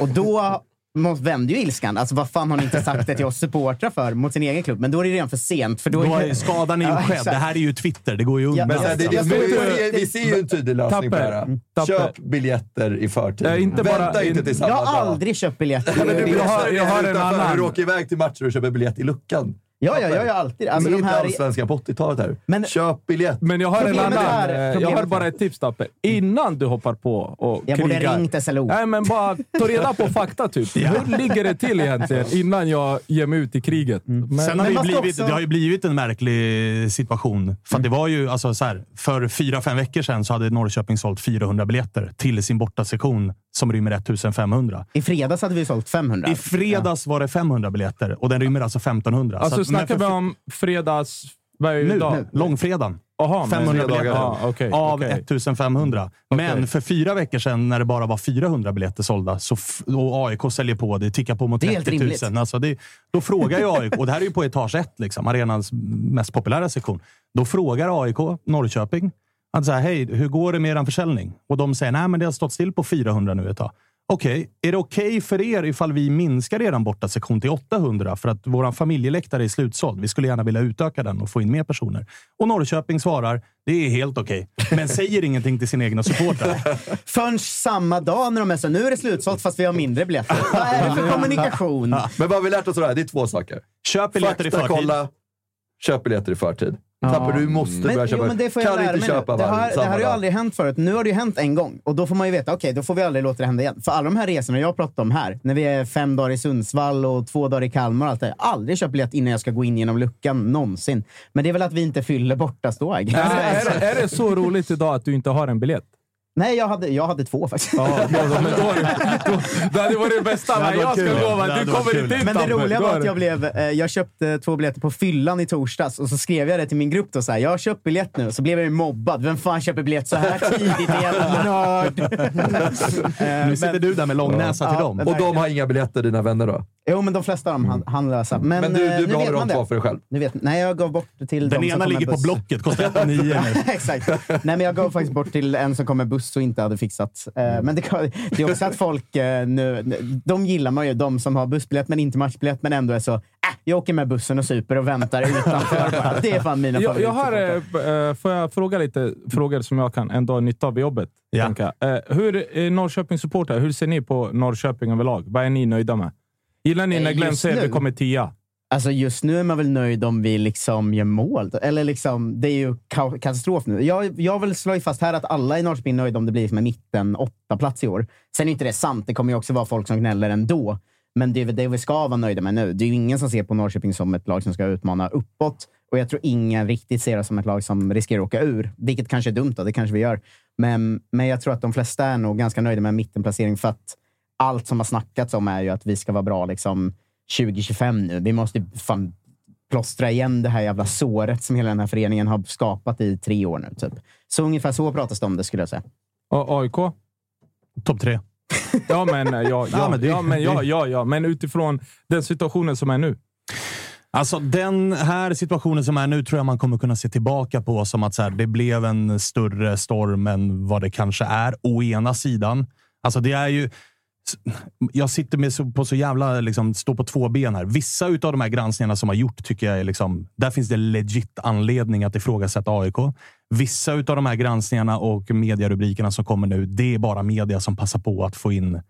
Och då måste- vände ju ilskan. Alltså vad fan har ni inte sagt det till oss supportrar för mot sin egen klubb? Men då är det redan för sent. För då Då är är, skadan är ju Ja, skedd. Det här är ju Twitter. Det går ju Ja, undan. Här, det, det, vi, vi, ser ju en tydlig lösning på det här. Tapper. Köp biljetter i förtid. Ja, inte Vänta bara- inte till samma Jag har aldrig köpt biljetter. Ja, men du Jag har- har, jag har en annan. Du åker iväg till matcher och köper biljett i luckan. Ja, ja, jag gör alltid det. alltså, Med de här... allsvenskan på 80-talet här. Men- Köp biljett. Men jag har en annan. är- eh, jag har bara ett tips, Tappe. Innan du hoppar på och Jag borde krigar. ringt SLO. Nej, men bara ta reda på fakta, typ. Hur ligger det till egentligen innan jag ger mig ut i kriget? Men, Sen har Men det, blivit, också- det har ju blivit en märklig situation. För att det var ju, alltså så här, för fyra, fem veckor sedan så hade Norrköping sålt 400 biljetter till sin bortasektion som rymmer 1500. I fredags hade vi sålt 500. I fredags var det 500 300 och den rymmer alltså 1500. alltså, Så att- snackar men vi om fredags... Vad är nu, idag? nu, långfredagen. Aha, men- 500 dagar biljetter Ja, okej, av okej. 1500. Men Okej. för fyra veckor sedan, när det bara var 400 biljetter sålda, så och AIK säljer på det, tickar på mot Det är helt 30 000. rimligt. Alltså det, då frågar ju AIK, och det här är ju på etage 1, liksom, arenans mest populära sektion. Då frågar AIK Norrköping att så här, hej, hur går det med er försäljning? Och de säger, nej men det har stått still på 400 nu ett tag. Okej, är det okej för er ifall vi minskar er borta sektion till 800 för att vår familjeläktare är slutsåld? Vi skulle gärna vilja utöka den och få in mer personer. Och Norrköping svarar, det är helt okej. Men säger ingenting till sina egna supportrar. Förrän samma dag när de är så nu är det slutsålt fast vi har mindre biljetter. Vad är det för kommunikation? Men vad har vi lärt oss av det här? Det är två saker. Köp biljetter i Fakta förtid. kolla, köp biljetter i förtid. Tapper, du måste Men, börja jo, köpa. men det får jag kan lära inte köpa. Det varje har, det samma här har ju aldrig hänt förut. Nu har det ju hänt en gång. Och då får man ju veta, okej, då får vi aldrig låta det hända igen. För alla de här resorna jag pratar om här, när vi är fem dagar i Sundsvall och två dagar i Kalmar och allt det där. Aldrig köpt biljett innan jag ska gå in genom luckan, någonsin. Men det är väl att vi inte fyller bortaståg. Är, är, det- är det så roligt idag att du inte har en biljett? Nej, jag hade, jag hade två faktiskt. Ja, men då, då, då, det hade varit det bästa. Det jag kul. lova du kommer inte in Men det roliga var att jag, blev, eh, jag köpte två biljetter på fyllan i torsdags och så skrev jag det till min grupp. Då, så här, jag har köpt biljett nu. Så blev jag ju mobbad. Vem fan köper biljett så här tidigt? Jävla nörd. Eh, Nu sitter men- du där med långnäsa till dem. Och de har inga biljetter, dina vänner då? Jo, men de flesta av dem han- handlösa. Men, Men du, eh, du nu vet behåller man de det. två för dig själv? Nu vet, nej, jag gav bort till Den de ena ligger på. Blocket, kostar 109 nu. Exakt. Nej, men jag gav faktiskt bort till en som kom med buss och inte hade fixat. Eh, Men det, det är också att folk eh, nu, de gillar man ju, de som har bussbiljett men inte matchbiljett, men ändå är så, äh, jag åker med bussen och super och väntar utanför. Det är fan mina Jag, jag har, eh, får jag fråga lite frågor som jag kan ändå ha nytta av i jobbet? Ja. Eh, hur är Norrköping supporter? Hur ser ni på Norrköping överlag? Vad är ni nöjda med? Gillar ni Eh, när Glenn säger vi kommer tia? Alltså just nu är man väl nöjd om vi liksom gör mål. Eller liksom, det är ju ka- katastrof nu. Jag, jag vill slå fast här att alla i Norrköping är nöjda om det blir med mitten åtta plats i år. Sen är inte det sant. Det kommer ju också vara folk som gnäller ändå. Men det är väl det vi ska vara nöjda med nu. Det är ju ingen som ser på Norrköping som ett lag som ska utmana uppåt. Och jag tror ingen riktigt ser det som ett lag som riskerar att åka ur. Vilket kanske är dumt, då. det kanske vi gör. Men, men jag tror att de flesta är nog ganska nöjda med en mittenplacering för att allt som har snackats om är ju att vi ska vara bra liksom 2025 nu. Vi måste fan plåstra igen det här jävla såret som hela den här föreningen har skapat i tre år nu. Typ. Så ungefär så pratas det om det skulle jag säga. Och AIK? Topp tre. Ja, men ja, ja, ja, men det- men, ja, ja, ja, men utifrån den situationen som är nu. Alltså den här situationen som är nu tror jag man kommer kunna se tillbaka på som att så här, det blev en större storm än vad det kanske är. Å ena sidan. Alltså det är ju... Jag sitter med så, på så jävla, liksom, stå på två ben här. Vissa av de här granskningarna som har gjort tycker jag är liksom, där finns det legit anledning att ifrågasätta AIK. Vissa av de här granskningarna och medierubrikerna som kommer nu, det är bara media som passar på att få in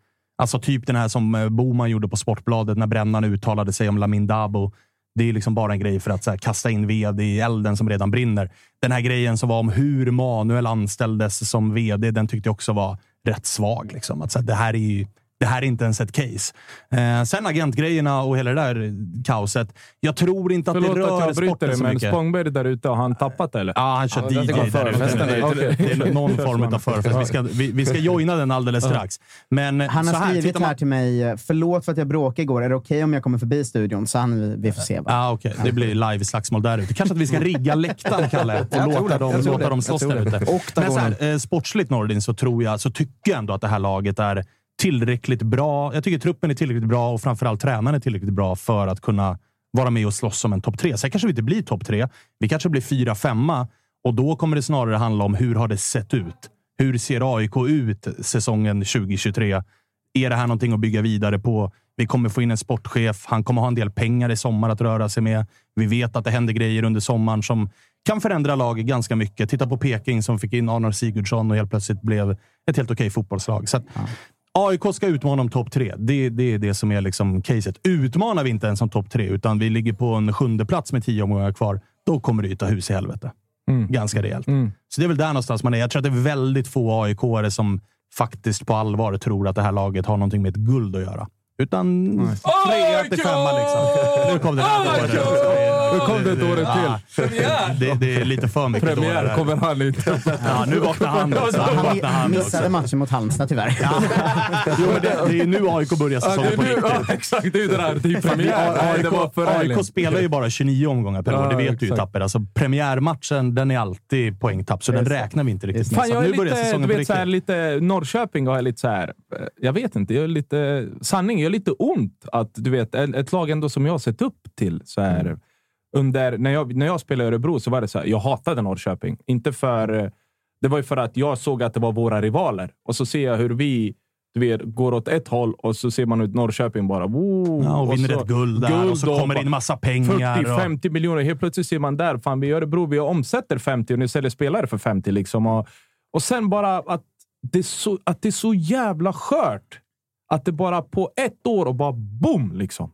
Alltså typ den här som eh, Boman gjorde på Sportbladet när Brännan uttalade sig om Lamin Dabo. Det är liksom bara en grej för att så här, kasta in ved i elden som redan brinner. Den här grejen som var om hur Manuel anställdes som vd, den tyckte jag också var rätt svag. Liksom. Att, så här, det, här är ju, det här är inte ens ett case. Eh, sen agentgrejerna och hela det där kaoset. Jag tror inte att Förlåt det att rör jag bryter sporten dig, så men mycket. Spångberg där ute, har han tappat eller? Ja, han kör Ja, det DJ där ute. ute. Det är någon form av förfest. Vi ska, vi, vi ska joina den alldeles strax. Men Han så har här, skrivit man- här till mig, eh, förlåt för att jag bråkade igår. Är det okej om jag kommer förbi studion? Så han, vi får se. Ah, okay. Det blir live-slagsmål där ute. Kanske att vi ska rigga läktaren, Kalle, och Jag låta dem, Jag låta dem Jag slåss där ute. Men så här, eh, sportsligt Nordin så, tror jag, så tycker jag ändå att det här laget är tillräckligt bra. Jag tycker truppen är tillräckligt bra och framförallt tränaren är tillräckligt bra för att kunna vara med och slåss om en topp tre. Sen kanske vi inte blir topp tre. Vi kanske blir fyra, femma. Och då kommer det snarare handla om hur har det sett ut? Hur ser AIK ut säsongen 2023? Är det här någonting att bygga vidare på? Vi kommer få in en sportchef. Han kommer ha en del pengar i sommar att röra sig med. Vi vet att det händer grejer under sommaren som kan förändra laget ganska mycket. Titta på Peking som fick in Arnar Sigurdsson och helt plötsligt blev ett helt okej fotbollslag. Så att, AIK ska utmana om topp tre. Det, det är det som är liksom caset. Utmanar vi inte ens om topp tre, utan vi ligger på en sjunde plats med tio omgångar kvar, då kommer det ta hus i helvete. Ganska rejält. Så det är väl där någonstans man är. Jag tror att det är väldigt få aik som faktiskt på allvar tror att det här laget har någonting med ett guld att göra. Utan trea till femma liksom. Nu kom det där dåret. Nu kom det ett år till. Det, det är lite för mycket Premiär kommer han inte. Ja, nu vaknar han också. Han missade matchen mot Halmstad tyvärr. Jo, men det, det är ju nu AIK börjar Ja, säsongen på riktigt. ja, exakt, det är ju det där. Det är ju premiär. AIK, spelar ju bara 29 omgångar per år. Det vet du ju. Tapper. Alltså, premiärmatchen den är alltid poängtapp, så den räknar vi inte riktigt med. Fan, jag är nu börjar lite, säsongen du på vet, så här, riktigt. lite Norrköping har jag lite så här. Jag vet inte, jag är lite sanning. Jag är lite ont att du vet ett, ett lag ändå som jag har sett upp till så här. Mm. Under, när, jag, när jag spelade i Örebro så var det så här. Jag hatade Norrköping. Inte för... eh, Det var ju för att jag såg att det var våra rivaler och så ser jag hur vi du vet, går åt ett håll och så ser man ut Norrköping bara. Woo, Ja, och vinner så- ett guld där och så kommer det in massa pengar. och- 40-50 miljoner. Helt plötsligt ser man där, fan vi i Örebro, vi omsätter 50 och ni säljer spelare för 50. Liksom. Och, och sen bara att det, så, att det är så jävla skört. Att det bara på ett år och bara boom liksom.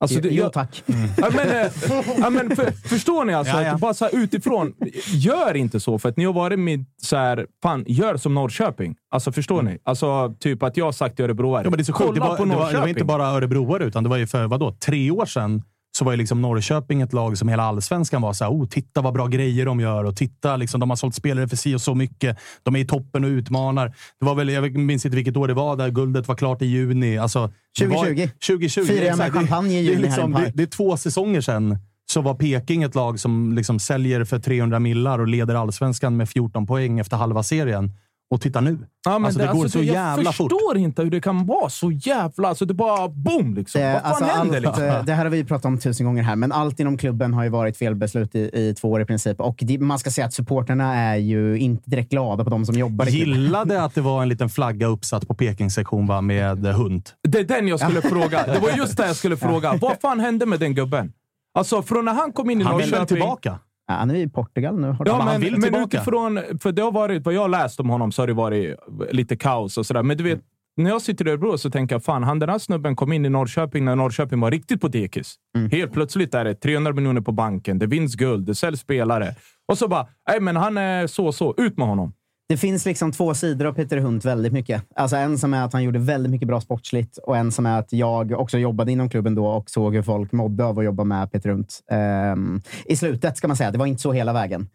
Alltså, det, jo, tack. Ja, men, eh, ja, men för, förstår ni alltså? Ja, ja. Att bara så utifrån, gör inte så. För att ni har varit med så här, fan, gör som Norrköping. Alltså förstår ni? Alltså typ att jag har sagt till Örebroare, Ja, men det är så sjukt. Det kolla var, på det, var, Norrköping. det var inte bara örebroare, utan det var ju för vadå, tre år sedan så var ju liksom Norrköping ett lag som hela allsvenskan var så här, oh, titta vad bra grejer de gör och titta, liksom, de har sålt spelare för si och så mycket. De är i toppen och utmanar. Det var väl, jag minns inte vilket år det var, där guldet var klart i juni. Alltså, det var- 2020. 2020. Firar jag exakt. med Det- champagne i det, är juni här i liksom, Park. det, det är två säsonger sedan så var Peking ett lag som liksom säljer för 300 millar och leder allsvenskan med 14 poäng efter halva serien. Och titta nu. Ja, men alltså, det, går alltså, så jag jävla fort. förstår inte hur det kan vara så jävla... Alltså, det bara boom liksom. Det, Vad fan alltså, händer allt, liksom? det här har vi pratat om tusen gånger här, men allt inom klubben har ju varit felbeslut i, i två år i princip. Och det, man ska säga att supporterna är ju inte direkt glada på de som jobbar i klubben. Gillade att det var en liten flagga uppsatt på Peking-sektion va, med hund. Det är den jag skulle fråga. Det var just det jag skulle fråga. Vad fan hände med den gubben? Alltså, från när han kom in i Han Norrköping... väl tillbaka? Ja, han är i Portugal nu. Ja, men, han vill men tillbaka. utifrån... För det har varit, vad jag läst om honom så har det varit lite kaos och sådär. Men du vet, när jag sitter i Örebro så tänker jag, fan, han den här snubben kom in i Norrköping när Norrköping var riktigt på dekis. Helt plötsligt är det 300 miljoner på banken, det vinns guld, det säljs spelare. Och så bara, nej men han är så så, ut med honom. Det finns liksom två sidor av Peter Hunt väldigt mycket. Alltså en som är att han gjorde väldigt mycket bra sportsligt och en som är att jag också jobbade inom klubben då och såg hur folk mådde av att jobba med Peter Hunt. Um, ehm, I slutet ska man säga. Det var inte så hela vägen.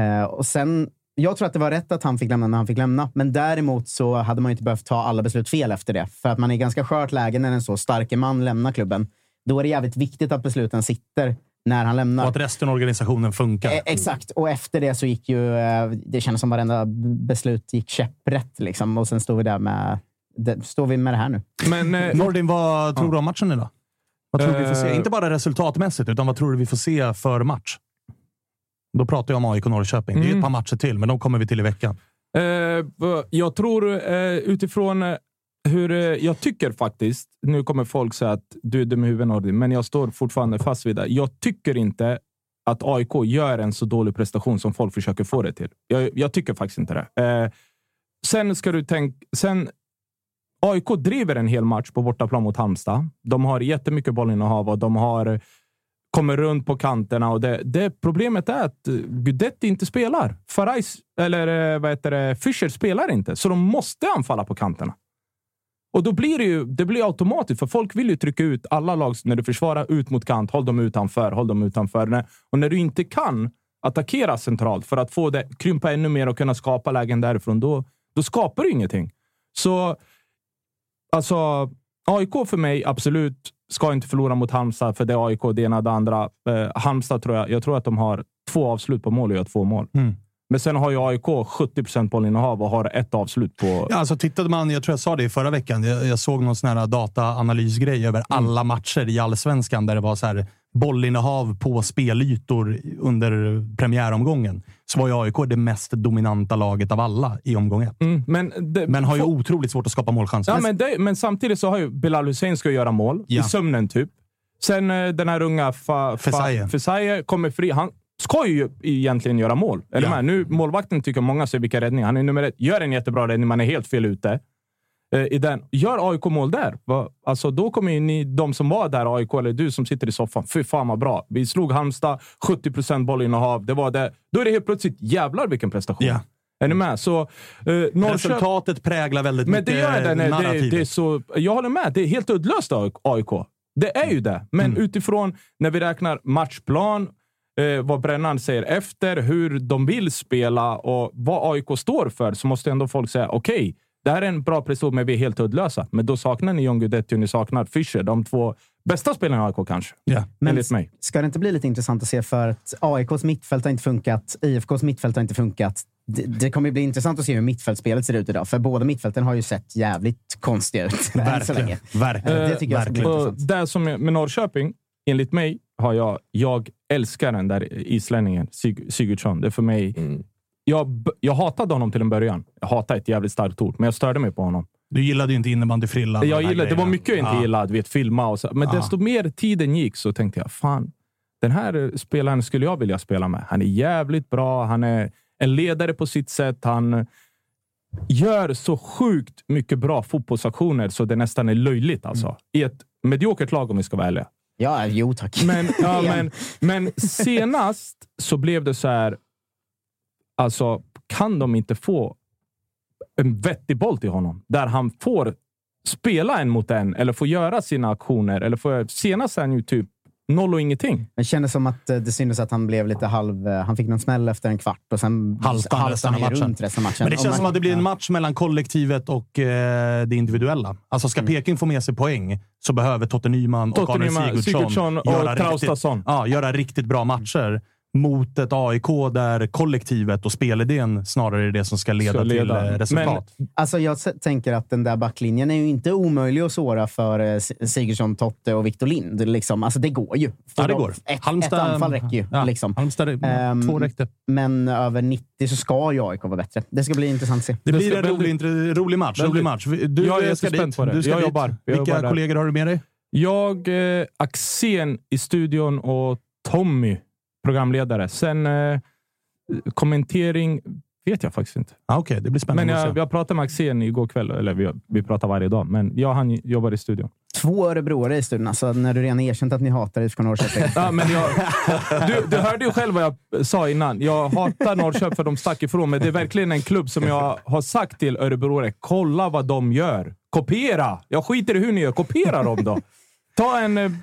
Uh, och sen, jag tror att det var rätt att han fick lämna när han fick lämna. Men däremot så hade man ju inte behövt ta alla beslut fel efter det. För att man är i ganska skört läge när en så stark man lämnar klubben. Då är det jävligt viktigt att besluten sitter när han lämnar. Och att resten av organisationen funkar. Eh, exakt. Och efter det så gick ju... Eh, det kändes som varenda beslut gick käpprätt. Liksom. Och sen står vi där med... Det, står vi med det här nu. Men, eh, Nordin, vad tror du om matchen idag? Vad tror du vi får se? Eh. Inte bara resultatmässigt, utan vad tror du vi får se för match? Då pratar jag om AIK Norrköping. Det är Mm. ett par matcher till, men de kommer vi till i veckan. Eh, jag tror eh, utifrån eh, hur eh, jag tycker faktiskt, nu kommer folk säga att du är dum i huvudet Nordin, men jag står fortfarande fast vid det. Jag tycker inte att AIK gör en så dålig prestation som folk försöker få det till. Jag, jag tycker faktiskt inte det. Eh, sen ska du tänka... Sen, AIK driver en hel match på bortaplan mot Halmstad. De har jättemycket bollinnehav och de har kommer runt på kanterna. Och det, det Problemet är att eh, Gudetti inte spelar. Farajs, eller eh, vad heter det, Fischer spelar inte, så de måste anfalla på kanterna. Och då blir det ju det blir automatiskt, för folk vill ju trycka ut alla lag när du försvarar ut mot kant. Håll dem utanför, håll dem utanför. När- Och när du inte kan attackera centralt för att få det krympa ännu mer och kunna skapa lägen därifrån, då, då skapar du ingenting. Så alltså, AIK för mig, absolut, ska inte förlora mot Halmstad, för det är AIK, det ena och det andra. Eh, Halmstad tror jag, jag tror att de har två avslut på mål och gör två mål. Mm. Men sen har ju AIK 70 procent bollinnehav och har ett avslut på... Ja, alltså tittade man, jag tror jag sa det i förra veckan, jag, jag såg någon sån här dataanalysgrej över Mm. alla matcher i allsvenskan där det var så här bollinnehav på spelytor under premiäromgången så var ju AIK det mest dominanta laget av alla i omgång ett. Mm, men, det, men har ju otroligt svårt att skapa målchanser. Ja, men, det, men samtidigt så har ju Bilal Hussein ska göra mål Ja. i sömnen typ. Sen eh, den här unga. Fesaie kommer fri. Han ska ju egentligen göra mål. Är Ja. med? Nu, målvakten tycker många ser vilka räddningar. Han är nummer ett. Gör en jättebra räddning. Man är helt fel ute. Eh, I den. Gör AIK mål där. Va? Alltså, då kommer ju ni, de som var där, AIK, eller du som sitter i soffan. Fy fan vad bra. Vi slog Halmstad, 70 procent bollinnehav. Det var det. Då är det helt plötsligt jävlar vilken prestation. Ja. Är ni med? Så, eh, Resultatet präglar väldigt men mycket det gör det, nej, det, narrativet. det är så, Jag håller med. Det är helt uddlöst AIK. Det är ju det. Men Mm. utifrån när vi räknar matchplan, eh, vad Brännan säger efter, hur de vill spela och vad AIK står för, så måste ändå folk säga okej, det här är en bra prestation, men vi är helt uddlösa. Men då saknar ni John Guidetti och ni saknar Fischer. De två bästa spelarna i AIK kanske. Ja. Men Enligt mig. ska det inte bli lite intressant att se för att AIKs mittfält har inte funkat, IFKs mittfält har inte funkat. Det, det kommer bli intressant att se hur mittfältsspelet ser ut idag, för båda mittfälten har ju sett jävligt konstiga ut länge. Verkligen. Det tycker jag ska bli Eh, intressant. där som är, med Norrköping, enligt mig, har jag, jag älskar den där islänningen, Sig, Sigurdsson. Det är för mig... Jag, b- jag hatade honom till en början. Jag hatar ett jävligt starkt ord, men jag störde mig på honom. Du gillade ju inte innebandyfrillan. Jag gillade, det var mycket jag inte Ja. gillade. Vet, filma och så. Men Ja. desto mer tiden gick så tänkte jag, fan, den här spelaren skulle jag vilja spela med. Han är jävligt bra. Han är en ledare på sitt sätt. Han gör så sjukt mycket bra fotbollsaktioner så det nästan är löjligt. Alltså. Mm. I ett mediokert lag om vi ska vara ärliga. Ja, jo tack. Men, ja, men, men senast så blev det så här. Alltså, kan de inte få en vettig boll till honom där han får spela en mot en eller få göra sina aktioner? Eller få, senast är han ju typ noll och ingenting. Det kändes som att eh, det syntes att han blev lite halv... eh, Han fick någon smäll efter en kvart och sen Halvspann resten av han matchen. runt resten av matchen. Men det känns man- som att det blir en match mellan kollektivet och eh, det individuella. Alltså ska Peking få med sig poäng så behöver Totte Nyman och Totte Arne Sigurdsson, Sigurdsson och göra, riktigt, ja, göra riktigt bra matcher mot ett AIK där kollektivet och spelidén snarare är det som ska leda Ska leda. till eh, resultat. Alltså jag tänker att den där backlinjen är ju inte omöjlig att såra för eh, Sigurdsson, Totte och Victor Lind. Liksom. Alltså det går ju. För Ja, det de- går. Ett, Halmstad- ett anfall räcker ju. Ja, liksom. Halmstad, Ehm, två räckte. Men över 90 så ska ju AIK vara bättre. Det ska bli intressant att se. Det blir en rolig, rolig match. Rolig match. Du Jag är eh, ska dit. på det. Du ska Jag dit. jobbar. Jag Vilka jobbar kollegor har du med dig? Jag, eh, Axén i studion och Tommy, programledare. Sen eh, kommentering vet jag faktiskt inte. Ah, Okej, det blir spännande Men jag, jag pratade med Axén igår kväll. Eller vi, vi pratar varje dag, men jag och han jobbar i studion. Två örebroare i studion. Alltså, när du redan erkänt att ni hatar IFK Norrköping. Ja, men jag, du, du hörde ju själv vad jag sa innan. Jag hatar Norrköping för de stack ifrån, men det är verkligen en klubb som jag har sagt till örebroare. Kolla vad de gör. Kopiera! Jag skiter i hur ni gör. Kopiera dem då. Ta en...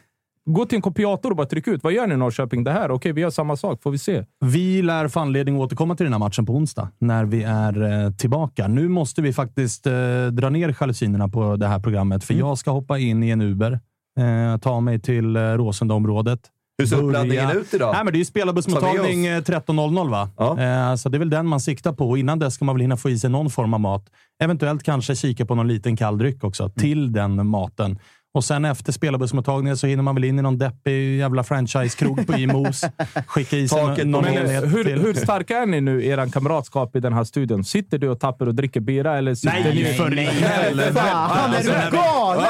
Gå till en kopiator och bara tryck ut. Vad gör ni i Norrköping? Det här? Okej, vi gör samma sak. Får vi se. Vi lär få anledning att återkomma till den här matchen på onsdag när vi är eh, tillbaka. Nu måste vi faktiskt eh, dra ner jalusinerna på det här programmet, för jag ska hoppa in i en Uber, eh, ta mig till eh, Råsunda-området. Hur ser uppladdningen ut idag? Nej, men det är ju spelarbussmottagning Ta eh, 13.00, va? Ja. Eh, så det är väl den man siktar på. Innan dess ska man väl hinna få i sig någon form av mat. Eventuellt kanske kika på någon liten kall dryck också till den maten. Och sen efter spelarbussmottagningen så hinner man väl in i någon deppig jävla franchisekrog på Imos. Skicka i sig någon Men, hur, till. hur starka är ni nu, er kamratskap i den här studion? Sitter du och tappar och dricker bira? Eller sitter Nej, ni... för i helvete! Fan, är Alltså, du galen?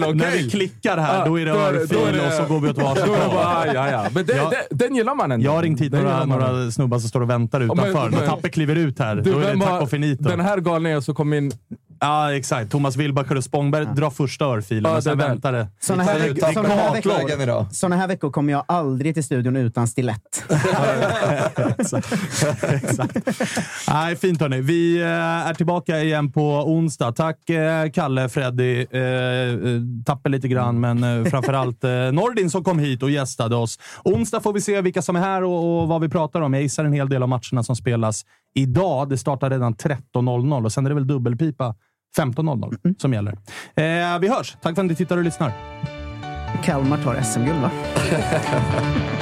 Ja, när, vi, klickar här, då är det örfil och så går vi åt varsitt håll. den gillar man ändå. Jag har ringt hit några, några snubbar som står och väntar utanför. men- När Tappe kliver ut här, Du, då är det tack och finito. Den här galningen som kom in... Ja, exakt. Thomas Wilbacher och Spångberg drar första örfilen Ja, och sen väntar det. Såna här, veckor, såna, här veckor, såna här veckor kommer jag aldrig till studion utan stilett. exakt. exakt. Nej, fint hörni. Vi eh, är tillbaka igen på onsdag. Tack eh, Kalle, Freddy, eh, eh, Tappe lite grann, men framförallt Nordin som kom hit och gästade oss. Onsdag får vi se vilka som är här och, och vad vi pratar om. Jag gissar en hel del av matcherna som spelas idag. Det startar redan 13.00 och sen är det väl dubbelpipa 15.00 som gäller. Eh, vi hörs. Tack för att ni tittar och lyssnar. Kalmar tar SM-guld, va?